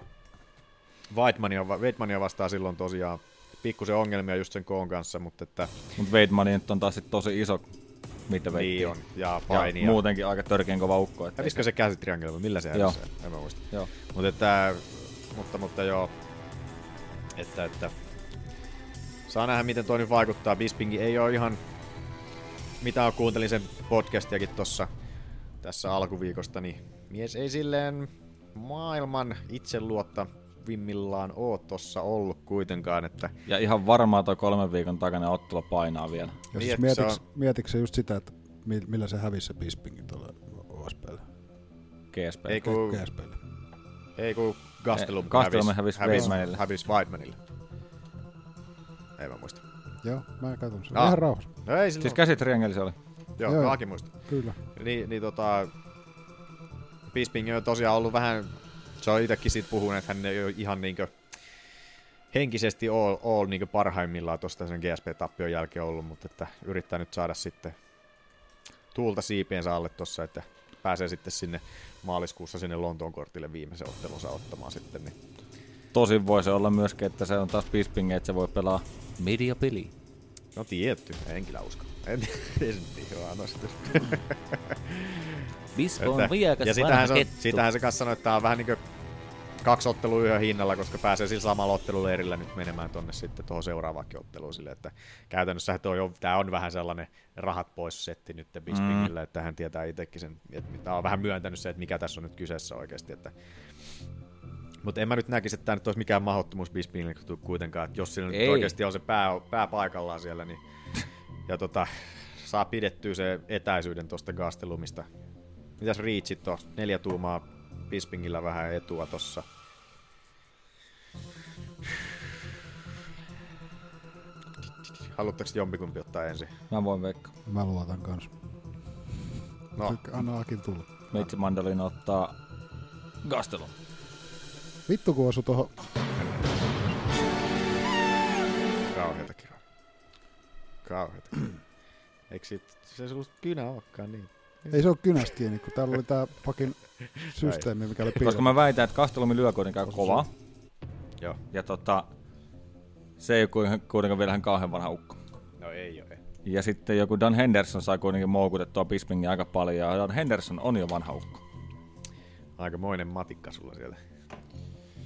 Weidmania, Weidmania vastaan silloin tosiaan pikkusen ongelmia just sen koon kanssa, mutta että Mut Weidmani nyt on taas sit tosi iso middleweight. niin on. Ja Ja paini. muutenkin aika törkeän kova ukko. Että Hävisikö se käsitriangeli vai millä se hävisi? En mä muista. Joo. Mutta että, mutta, mutta joo, että, että saa nähdä miten toi nyt vaikuttaa. Bispingi ei ole ihan, mitä kuuntelin sen podcastiakin tossa tässä alkuviikosta, niin mies ei silleen maailman itseluottavimmillaan oo tossa ollut kuitenkaan, että Ja ihan varmaan toi kolmen viikon takainen ottelu painaa vielä. Ja Niin, siis että mietitkö, se mietitkö se just sitä, että mi- millä se hävisi se Bispingin tuolla OSPlle? GSP. ei kun, GSPlle. ei kun Gastelum hävisi hävisi, hävisi Weidmanille. Ei mä muista. Joo, mä katson sen. Ah. Ihan rauhassa. No ei silloin. Siis käsitriangeli se oli. Joo, Joo. joo. Aki muista. Kyllä. Niin, niin tota... Bisping on tosiaan ollut vähän... Se on itekin siitä puhunut, että hän ei ole ihan niinkö henkisesti all, all niinkö parhaimmillaan tuosta sen GSP-tappion jälkeen ollut, mutta että yrittää nyt saada sitten tuulta siipiensä alle tossa, että pääsee sitten sinne maaliskuussa sinne Lontoon kortille viimeisen ottelunsa ottamaan sitten. Niin. Tosin voi se olla myöskin, että se on taas Bisping, että se voi pelaa mediapeli. No tietty, en kyllä usko. En, ihan anna sitten. Bispo on viekas ja sitähän se, on, sitähän se kanssa sanoi, että tää on vähän niinku kaksi ottelua yhden hinnalla, koska pääsee sillä samalla otteluleirillä nyt menemään tonne sitten tuohon seuraavaankin otteluun sille, että käytännössä toi on, tää on vähän sellainen rahat pois setti nyt Bispingille, mm. että hän tietää itsekin sen, että tää on vähän myöntänyt se, että mikä tässä on nyt kyseessä oikeasti, että mutta en mä nyt näkisi, että tämä nyt olisi mikään mahdottomuus Bispingille kuitenkaan, että jos sillä nyt oikeasti on se pää, pää paikallaan siellä, niin ja tota, saa pidettyä se etäisyyden tuosta Gastelumista. Mitäs Reachit on? Neljä tuumaa Bispingillä vähän etua tossa. Haluatteko jompikumpi ottaa ensin? Mä voin veikkaa. Mä luotan kanssa. No, Anna Akin tulla. Meitsi Mandolin ottaa Gastelun. Vittu kun osu tohon. kauheata kiraa. Kauheata. Eikö sit, se ollut kynä olekaan niin? Ei se ole kynästä kiinni, kun täällä oli tää fucking systeemi, mikä oli Koska piilossa. mä väitän, että Gastelumi lyö kuitenkaan kovaa. Joo. Ja tota, se ei ole kuitenkaan- vielä ihan kauhean vanha ukko. No ei oo. Ei. Ja sitten joku Dan Henderson sai kuitenkin moukutettua Bispingin aika paljon, ja Dan Henderson on jo vanha ukko. Aikamoinen matikka sulla siellä.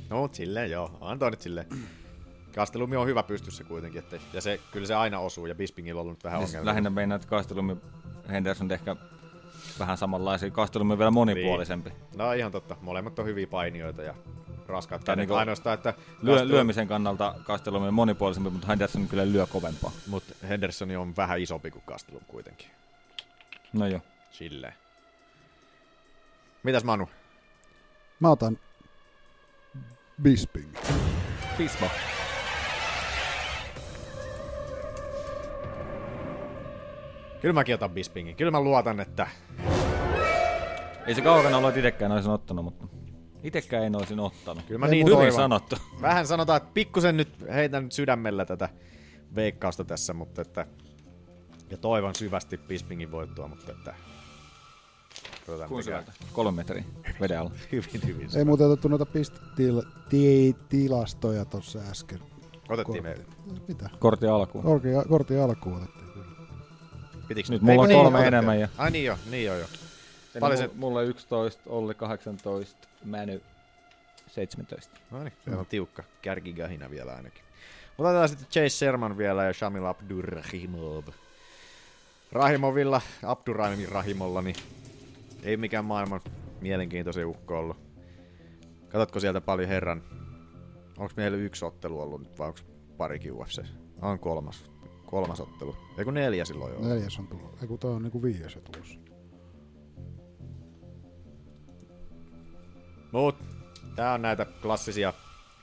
No silleen joo, antoi nyt silleen. Kastelumi on hyvä pystyssä kuitenkin, että, ja se, kyllä se aina osuu, ja Bispingillä on ollut nyt vähän Siis ongelmia. lähinnä meinaa, että Gastelumi Henderson ehkä vähän samanlaisia kastelumia vielä monipuolisempi. No ihan totta. Molemmat on hyviä painijoita ja raskaat kädet. niinku Ainoastaan, että Lyö, kastelu- lyömisen kannalta kastelumia monipuolisempi, mutta Henderson kyllä lyö kovempaa. Mutta Henderson on vähän isompi kuin Kastelum kuitenkin. No joo. Silleen. Mitäs Manu? Mä otan Bisping. Pismo. Kyllä mäkin otan Bispingin. Kyllä mä luotan, että Ei se kaukana ollut, että itekään olisin ottanut, mutta itekään en olisin ottanut. Kyllä mä Ei niin Hyvin toivon. sanottu. Vähän sanotaan, että pikkusen nyt heitän sydämellä tätä veikkausta tässä, mutta että ja toivon syvästi Bispingin voittoa, mutta että Katsotaan, Kuinka syvältä? Kolme metriä veden alla. Hyvin, hyvin. Ei muuten otettu noita pistetilastoja tuossa äsken. Otettiin me. Mitä? Kortin alkuun. Korki, kortin alkuun otettiin. Pitikö Nyt mulla on niin, kolme otettiin? enemmän ja- Ai niin jo, niin jo jo. Eli Paljon mulla, se... mulla 11, Olli 18, Mäny 17. No niin, se on tiukka kärkigahina vielä ainakin. Mutta otetaan sitten Chase Sherman vielä ja Shamil Abdurrahimov. Rahimovilla, Abdurrahim Rahimolla, niin ei mikään maailman mielenkiintoisen ukko ollut. Katsotko sieltä paljon herran? Onko meillä yksi ottelu ollut nyt vai onko parikin UFC? On kolmas. Kolmas ottelu. Eiku neljä silloin jo. Neljäs on tullut. Eiku toi on niinku viides jo tulossa. Mut tää on näitä klassisia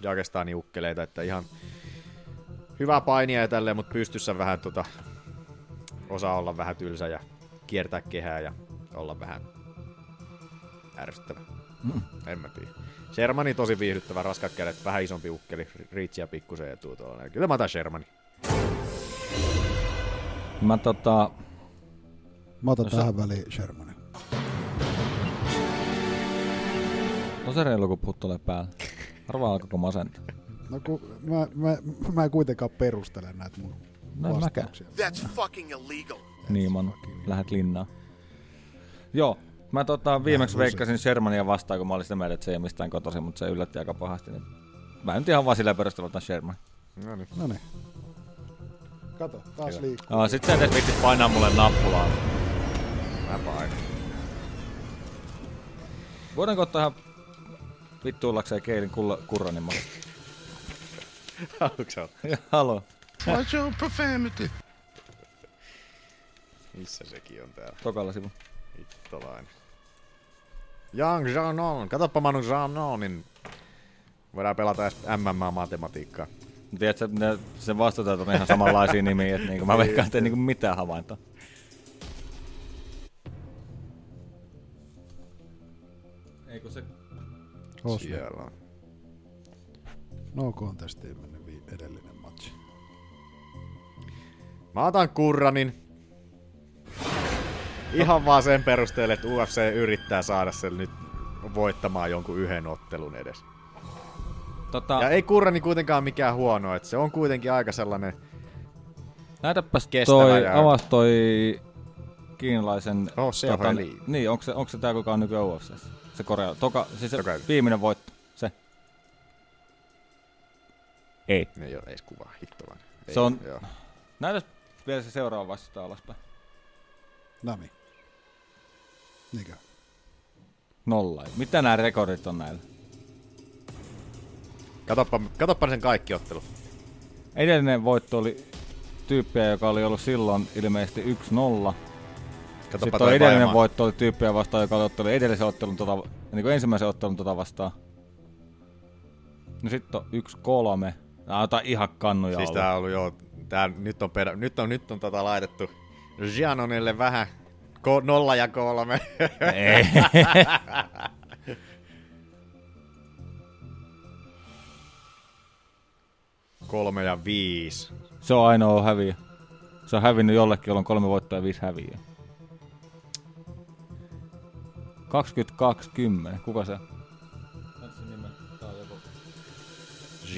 Jagestani ukkeleita, että ihan hyvä painia ja tälleen, mutta pystyssä vähän tota, osaa olla vähän tylsä ja kiertää kehää ja olla vähän ärsyttävä. Mm. En mä tiedä. Shermani tosi viihdyttävä, raskat kädet, vähän isompi ukkeli, riitsiä pikkusen etuu tuolla. Kyllä mä otan Shermani. Mä tota... Mä otan No sä- tähän väliin Shermanin. On se reilu, kun puttolee päällä. Arvaa alkoiko masentaa. No kun mä, mä, mä en kuitenkaan perustele näitä mun No en mäkään. vastauksia. That's fucking illegal. Niin, Manu. Lähet linnaan. Joo. Mä tota, viimeksi veikkasin Shermania vastaan, kun mä olin sitä mieltä, että se ei ole mistään kotoisin, mutta se yllätti aika pahasti. Niin mä nyt ihan vaan silleen perusteella otan Sherman. No niin. No niin. Kato, taas Hyvä. liikkuu. No, sit sä edes vittis painaa mulle nappulaa. Mä painan. Voidaanko ottaa ihan vittuillakseen Keilin kulla, kurranin malista? Haluatko sä ottaa? Halo. Watch your profanity. Missä sekin on täällä? Tokalla sivu. Hittolainen. Young Janon. Katoppa Manu Janonin. Voidaan pelata edes MMA-matematiikkaa. Tiedätkö, ne, sen vastuutajat on ihan samanlaisia nimiä, että niinku mä veikkaan, että ei niinku mitään havaintoa. Eikö se... Oslo. Siellä on. No contestiin edellinen matchi. Mä otan Kurranin. Ihan vaan sen perusteella, että UFC yrittää saada sen nyt voittamaan jonkun yhden ottelun edes. Tota, Ja ei Kurrani kuitenkaan mikään huono, että se on kuitenkin aika sellainen... Näytäpäs toi, ja- avas toi kiinalaisen... Oh, se on Eli. Niin, onko se, onko se tää kuka on nykyään UFC? Se Korea, toka, siis se Toka- viimeinen voitto, se. Ei. Ei ole edes kuvaa, hittolainen. Ei, Se on, Joo. näytäs vielä se seuraava vasta alaspäin. Nami. Niinkö? Nolla. Mitä nämä rekordit on näillä? Katoppa, katoppa sen kaikki ottelut. Edellinen voitto oli tyyppiä, joka oli ollut silloin ilmeisesti 1-0. Katoppa Sitten edellinen Vaimaa. voitto oli tyyppiä vastaan, joka oli ottanut edellisen ottelun tota, niin kuin ensimmäisen ottelun tota vastaan. No sitten on yksi kolme. Nää on ihan kannuja Siis ollut. tää on ollut joo, tää nyt on, perä, nyt on, nyt on tota laitettu Gianonille vähän ko, nolla ja kolme. Ei. kolme ja viisi. Se on ainoa häviö. Se on hävinnyt jollekin, jolla on kolme voittoa ja viisi häviöä. 2020. Kuka se?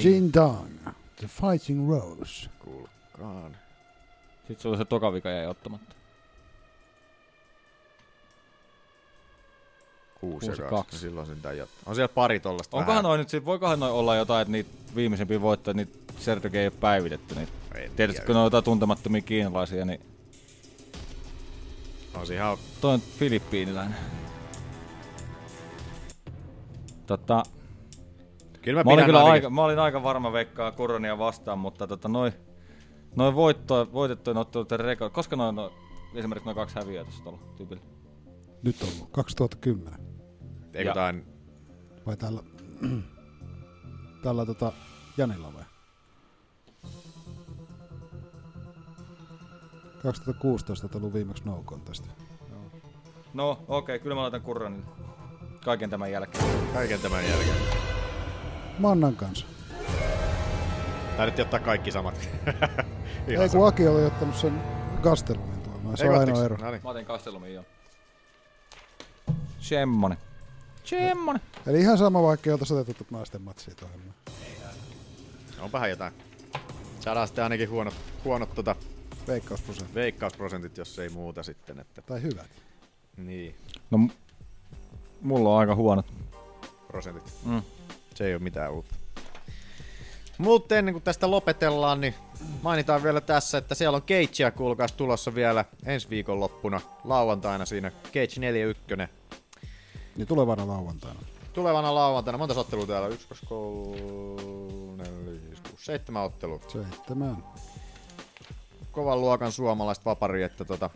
Jin Dong. The Fighting Rose. Kuulkaan. Sitten se oli se toka vika jäi ottamatta. Kuusi, Kuusi ja kaksi. kaksi. Silloin sen jat- On siellä pari tollasta Onkohan vähän. noin nyt, sit- voikohan noin olla jotain, että niitä viimeisimpiä voittoja, niitä Sertoge ei ole päivitetty. Niitä. En Tietysti tiedä. kun ne on jotain tuntemattomia kiinalaisia, niin On se ihan... Toi on filippiiniläinen. Tota, Kyllä mä, mä, olin kyllä ainakin- aika, mä olin aika varma veikkaa Kuronia vastaan, mutta tota, noin noi voitto, voitettujen otteluiden rekord, koska noin, no, esimerkiksi noin kaksi häviöä tässä tuolla tyypillä. Nyt on ollut 2010. Eikö tain... Vai tällä, tällä tota Janilla vai? 2016 on tullut viimeksi no contest. No okei, okay, kyllä mä laitan Kuronille. Kaiken tämän jälkeen. Kaiken tämän jälkeen. Mannan kanssa. Taidettiin ottaa kaikki samat. Ihan Ei kun Aki oli ottanut sen Gastelumin tuomaan. Se Eikö on ainoa ero. No niin. Mä otin Kastelumin jo. Semmonen. Semmonen. Eli ihan sama vaikka ei oltaisi otettu naisten matsia tuohon. Onpahan jotain. Saadaan sitten ainakin huonot, huonot tota, Veikkausprosentit. veikkausprosentit, jos ei muuta sitten. Että... Tai hyvät. Niin, No, m- mulla on aika huonot. prosentit. Mm. Se ei ole mitään uutta. Mutta ennen kuin tästä lopetellaan, niin mainitaan vielä tässä, että siellä on Cagea kuulkaas tulossa vielä ensi viikon loppuna lauantaina siinä Cage 41. Niin tulevana lauantaina. Tulevana lauantaina, monta ottelua täällä? 1, 2, 3, 4, 5, 6, 7 ottelua. Seitsemän. Kovan luokan suomalaiset vapari, että tota,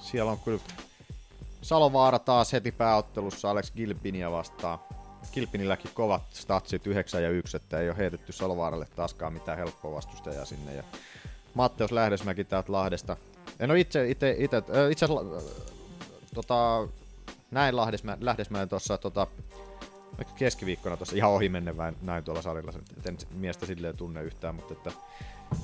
siellä on kyllä Salovaara taas heti pääottelussa Alex Gilpinia vastaan. Gilpinilläkin kovat statsit 9 ja 1, että ei ole heitetty Salovaaralle taaskaan mitään helppoa vastustajaa sinne. Ja Matteus Lähdesmäki täältä Lahdesta. En ole itse, itse, itse, itse äh, tota, näin Lahdesmä, Lähdesmäen tuossa tota, keskiviikkona tuossa ihan ohi menne vähän näin tuolla salilla, en miestä silleen tunne yhtään, mutta että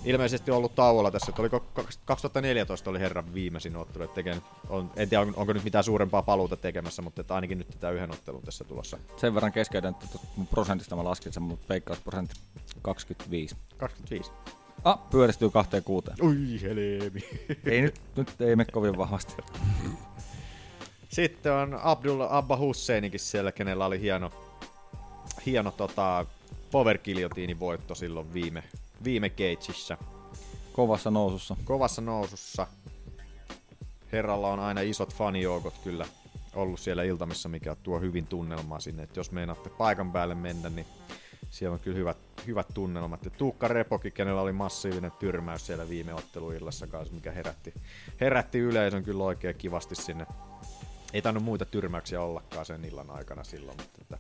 ilmeisesti on ollut tauolla tässä, että oliko 2014 oli herran viimeisin ottelu, että tekee, on, en tiedä on- onko nyt mitään suurempaa paluuta tekemässä, mutta että ainakin nyt tätä yhden ottelun tässä tulossa. Sen verran keskeytän, että tuosta mun prosentista mä laskin sen, mutta veikkausprosentti 25. 25. Ah, pyöristyy kahteen kuuteen. Ui helemi. ei nyt, nyt ei mene kovin vahvasti. Sitten on Abdullah Abba Husseinikin siellä, kenellä oli hieno, hieno tota, Power voitto silloin viime, viime Cageissa. Kovassa nousussa. Kovassa nousussa. Herralla on aina isot fanijoukot kyllä ollut siellä iltamissa, mikä tuo hyvin tunnelmaa sinne. Et jos meinaatte paikan päälle mennä, niin siellä on kyllä hyvät, hyvät tunnelmat. Ja Tuukka Repokin, kenellä oli massiivinen tyrmäys siellä viime otteluillassa kanssa, mikä herätti, herätti yleisön kyllä oikein kivasti sinne. Ei tainnut muita tyrmäyksiä ollakaan sen illan aikana silloin, mutta että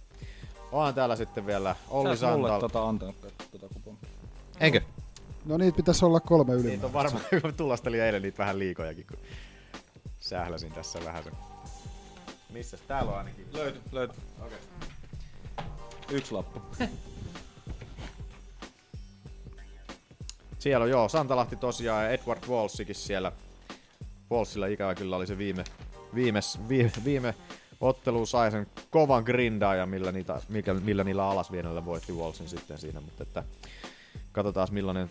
onhan täällä sitten vielä Olli Sä oot mulle Santal. tota antanut tota kuponia. Eikö? No niitä pitäisi olla kolme Niitä ylimääräistä. on varmaan, kun tulostelin eilen niitä vähän liikojakin, kun sähläsin tässä vähän sen. Missä täällä on ainakin? Löyty, löyty. Okei. Yksi lappu. Siellä on joo, Santalahti tosiaan ja Edward Walsikin siellä. Walsilla ikävä kyllä oli se viime, viime, viime, viime ottelu sai sen kovan grindaajan, millä, niitä, mikä, millä niillä alasvienellä voitti Walsin sitten siinä, mutta että katsotaan millainen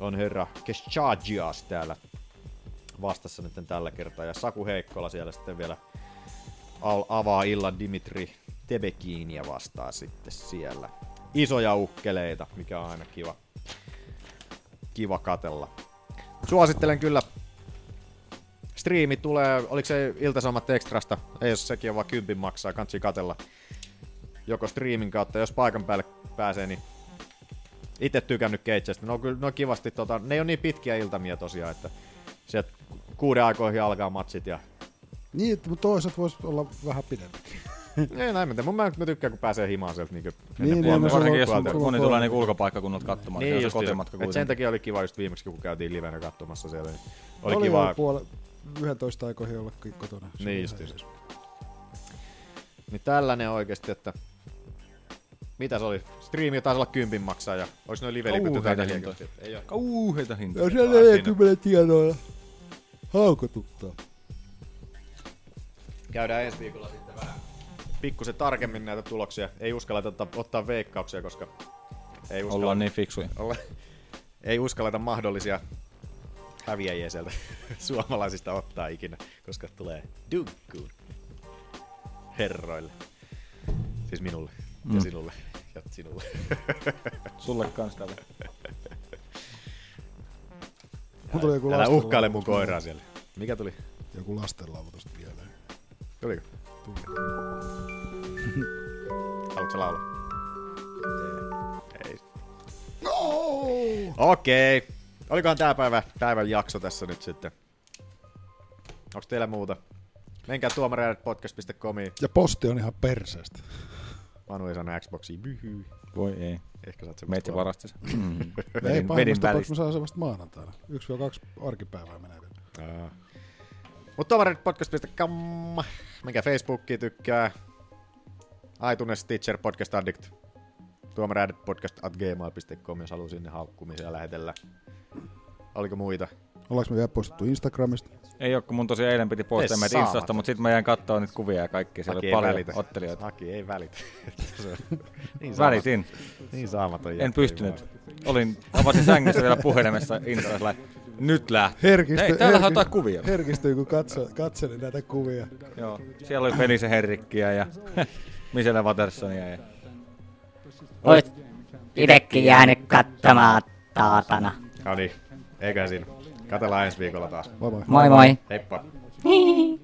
on herra Keschagias täällä vastassa nyt tällä kertaa. Ja Saku Heikkola siellä sitten vielä avaa illan Dimitri Tebekiinia vastaan sitten siellä. Isoja ukkeleita, mikä on aina kiva, kiva katella. Suosittelen kyllä. Striimi tulee, oliko se Iltasomat Extrasta? Ei jos sekin on vaan kympin maksaa, kansi katella. Joko striimin kautta, jos paikan päälle pääsee, niin itse tykännyt. Ne on kyllä ne on kivasti, tota, ne ei ole niin pitkiä iltamia tosiaan, että sieltä kuuden aikoihin alkaa matsit ja Niin, että mutta toiset voisi olla vähän pidempikin. ei näin, mä, mun mä, mä tykkään, kun pääsee himaan sieltä niinku Niin, niin, puolta- no, Varsinkin jos moni tulee niinku ulkopaikkakunnalta katsomaan, niin, se on se just kotimatka Et kuitenkin. sen takia oli kiva just viimeksi, kun käytiin livenä katsomassa siellä. Niin oli, Oli kiva. puole, 11 aikoihin olla kotona. Se Niin just just. Niin tällainen oikeesti, että mitä se oli? Striimi taisi olla kympin maksaa ja olis noin livelipyt jotain Kauheita 40. Ei oo. Kauheita hintoja. Ja siellä 40 tienoilla haukotuttaa. Käydään ensi viikolla sitten vähän pikkusen tarkemmin näitä tuloksia. Ei uskalleta ottaa, ottaa veikkauksia, koska ei uskalla, Ollaan niin fiksuja. olla, ei uskalleta mahdollisia häviäjiä sieltä suomalaisista ottaa ikinä, koska tulee dunkkuun herroille. Siis minulle ja Mm. sinulle ja sinulle. Sulle kans tällä. Mun tuli joku Älä uhkaile mun koiraa siellä. Mikä tuli? joku lastenlaulu tosta mieleen. Tuliko? Tuli. Haluatko laulaa? Ei. No! Okei. Okay. Olikohan tää päivä, päivän jakso tässä nyt sitten? Onko teillä muuta? Menkää tuomareidetpodcast.comiin. Ja posti on ihan perseestä. Manu ei saanut Xboxia. Byhy. Voi ei. Ehkä saat Meitä kolme. varasti se. Mm. Ei vedin tapauksessa mä saan se vasta maanantaina. 1-2 arkipäivää menee vielä. Aa. Mut tuomareidetpodcast.com. Menkää Facebookiin tykkää. iTunes, Stitcher, Podcast Addict. Tuomareidetpodcast at gmail.com, jos haluaa sinne haukkumisia lähetellä. Oliko muita? Ollaanko me vielä poistettu Instagramista? Ei oo, kun mun tosiaan eilen piti poistaa Ei meitä. Instasta, mutta sitten mä jäin kattoo niitä kuvia ja kaikki. Siellä Aki oli paljon välitä. ottelijoita. Aki ei välitä. Niin Välitin. Niin saamaton En pystynyt. Olin, avasin sängyssä vielä puhelimessa Instassa. Nyt lähtee. Herkisty, Hei, täällä on herki- jotain kuvia. Herkistyi, kun katso, katselin näitä kuvia. Joo. Siellä oli Felise Herrikkiä ja Michelle Watersonia. Ja... Ois itekin jäänyt katsomaan taatana. No niin, eiköhän siinä. Katellaan ensi viikolla taas. Moi moi. Moi moi. Heippa. Hihi.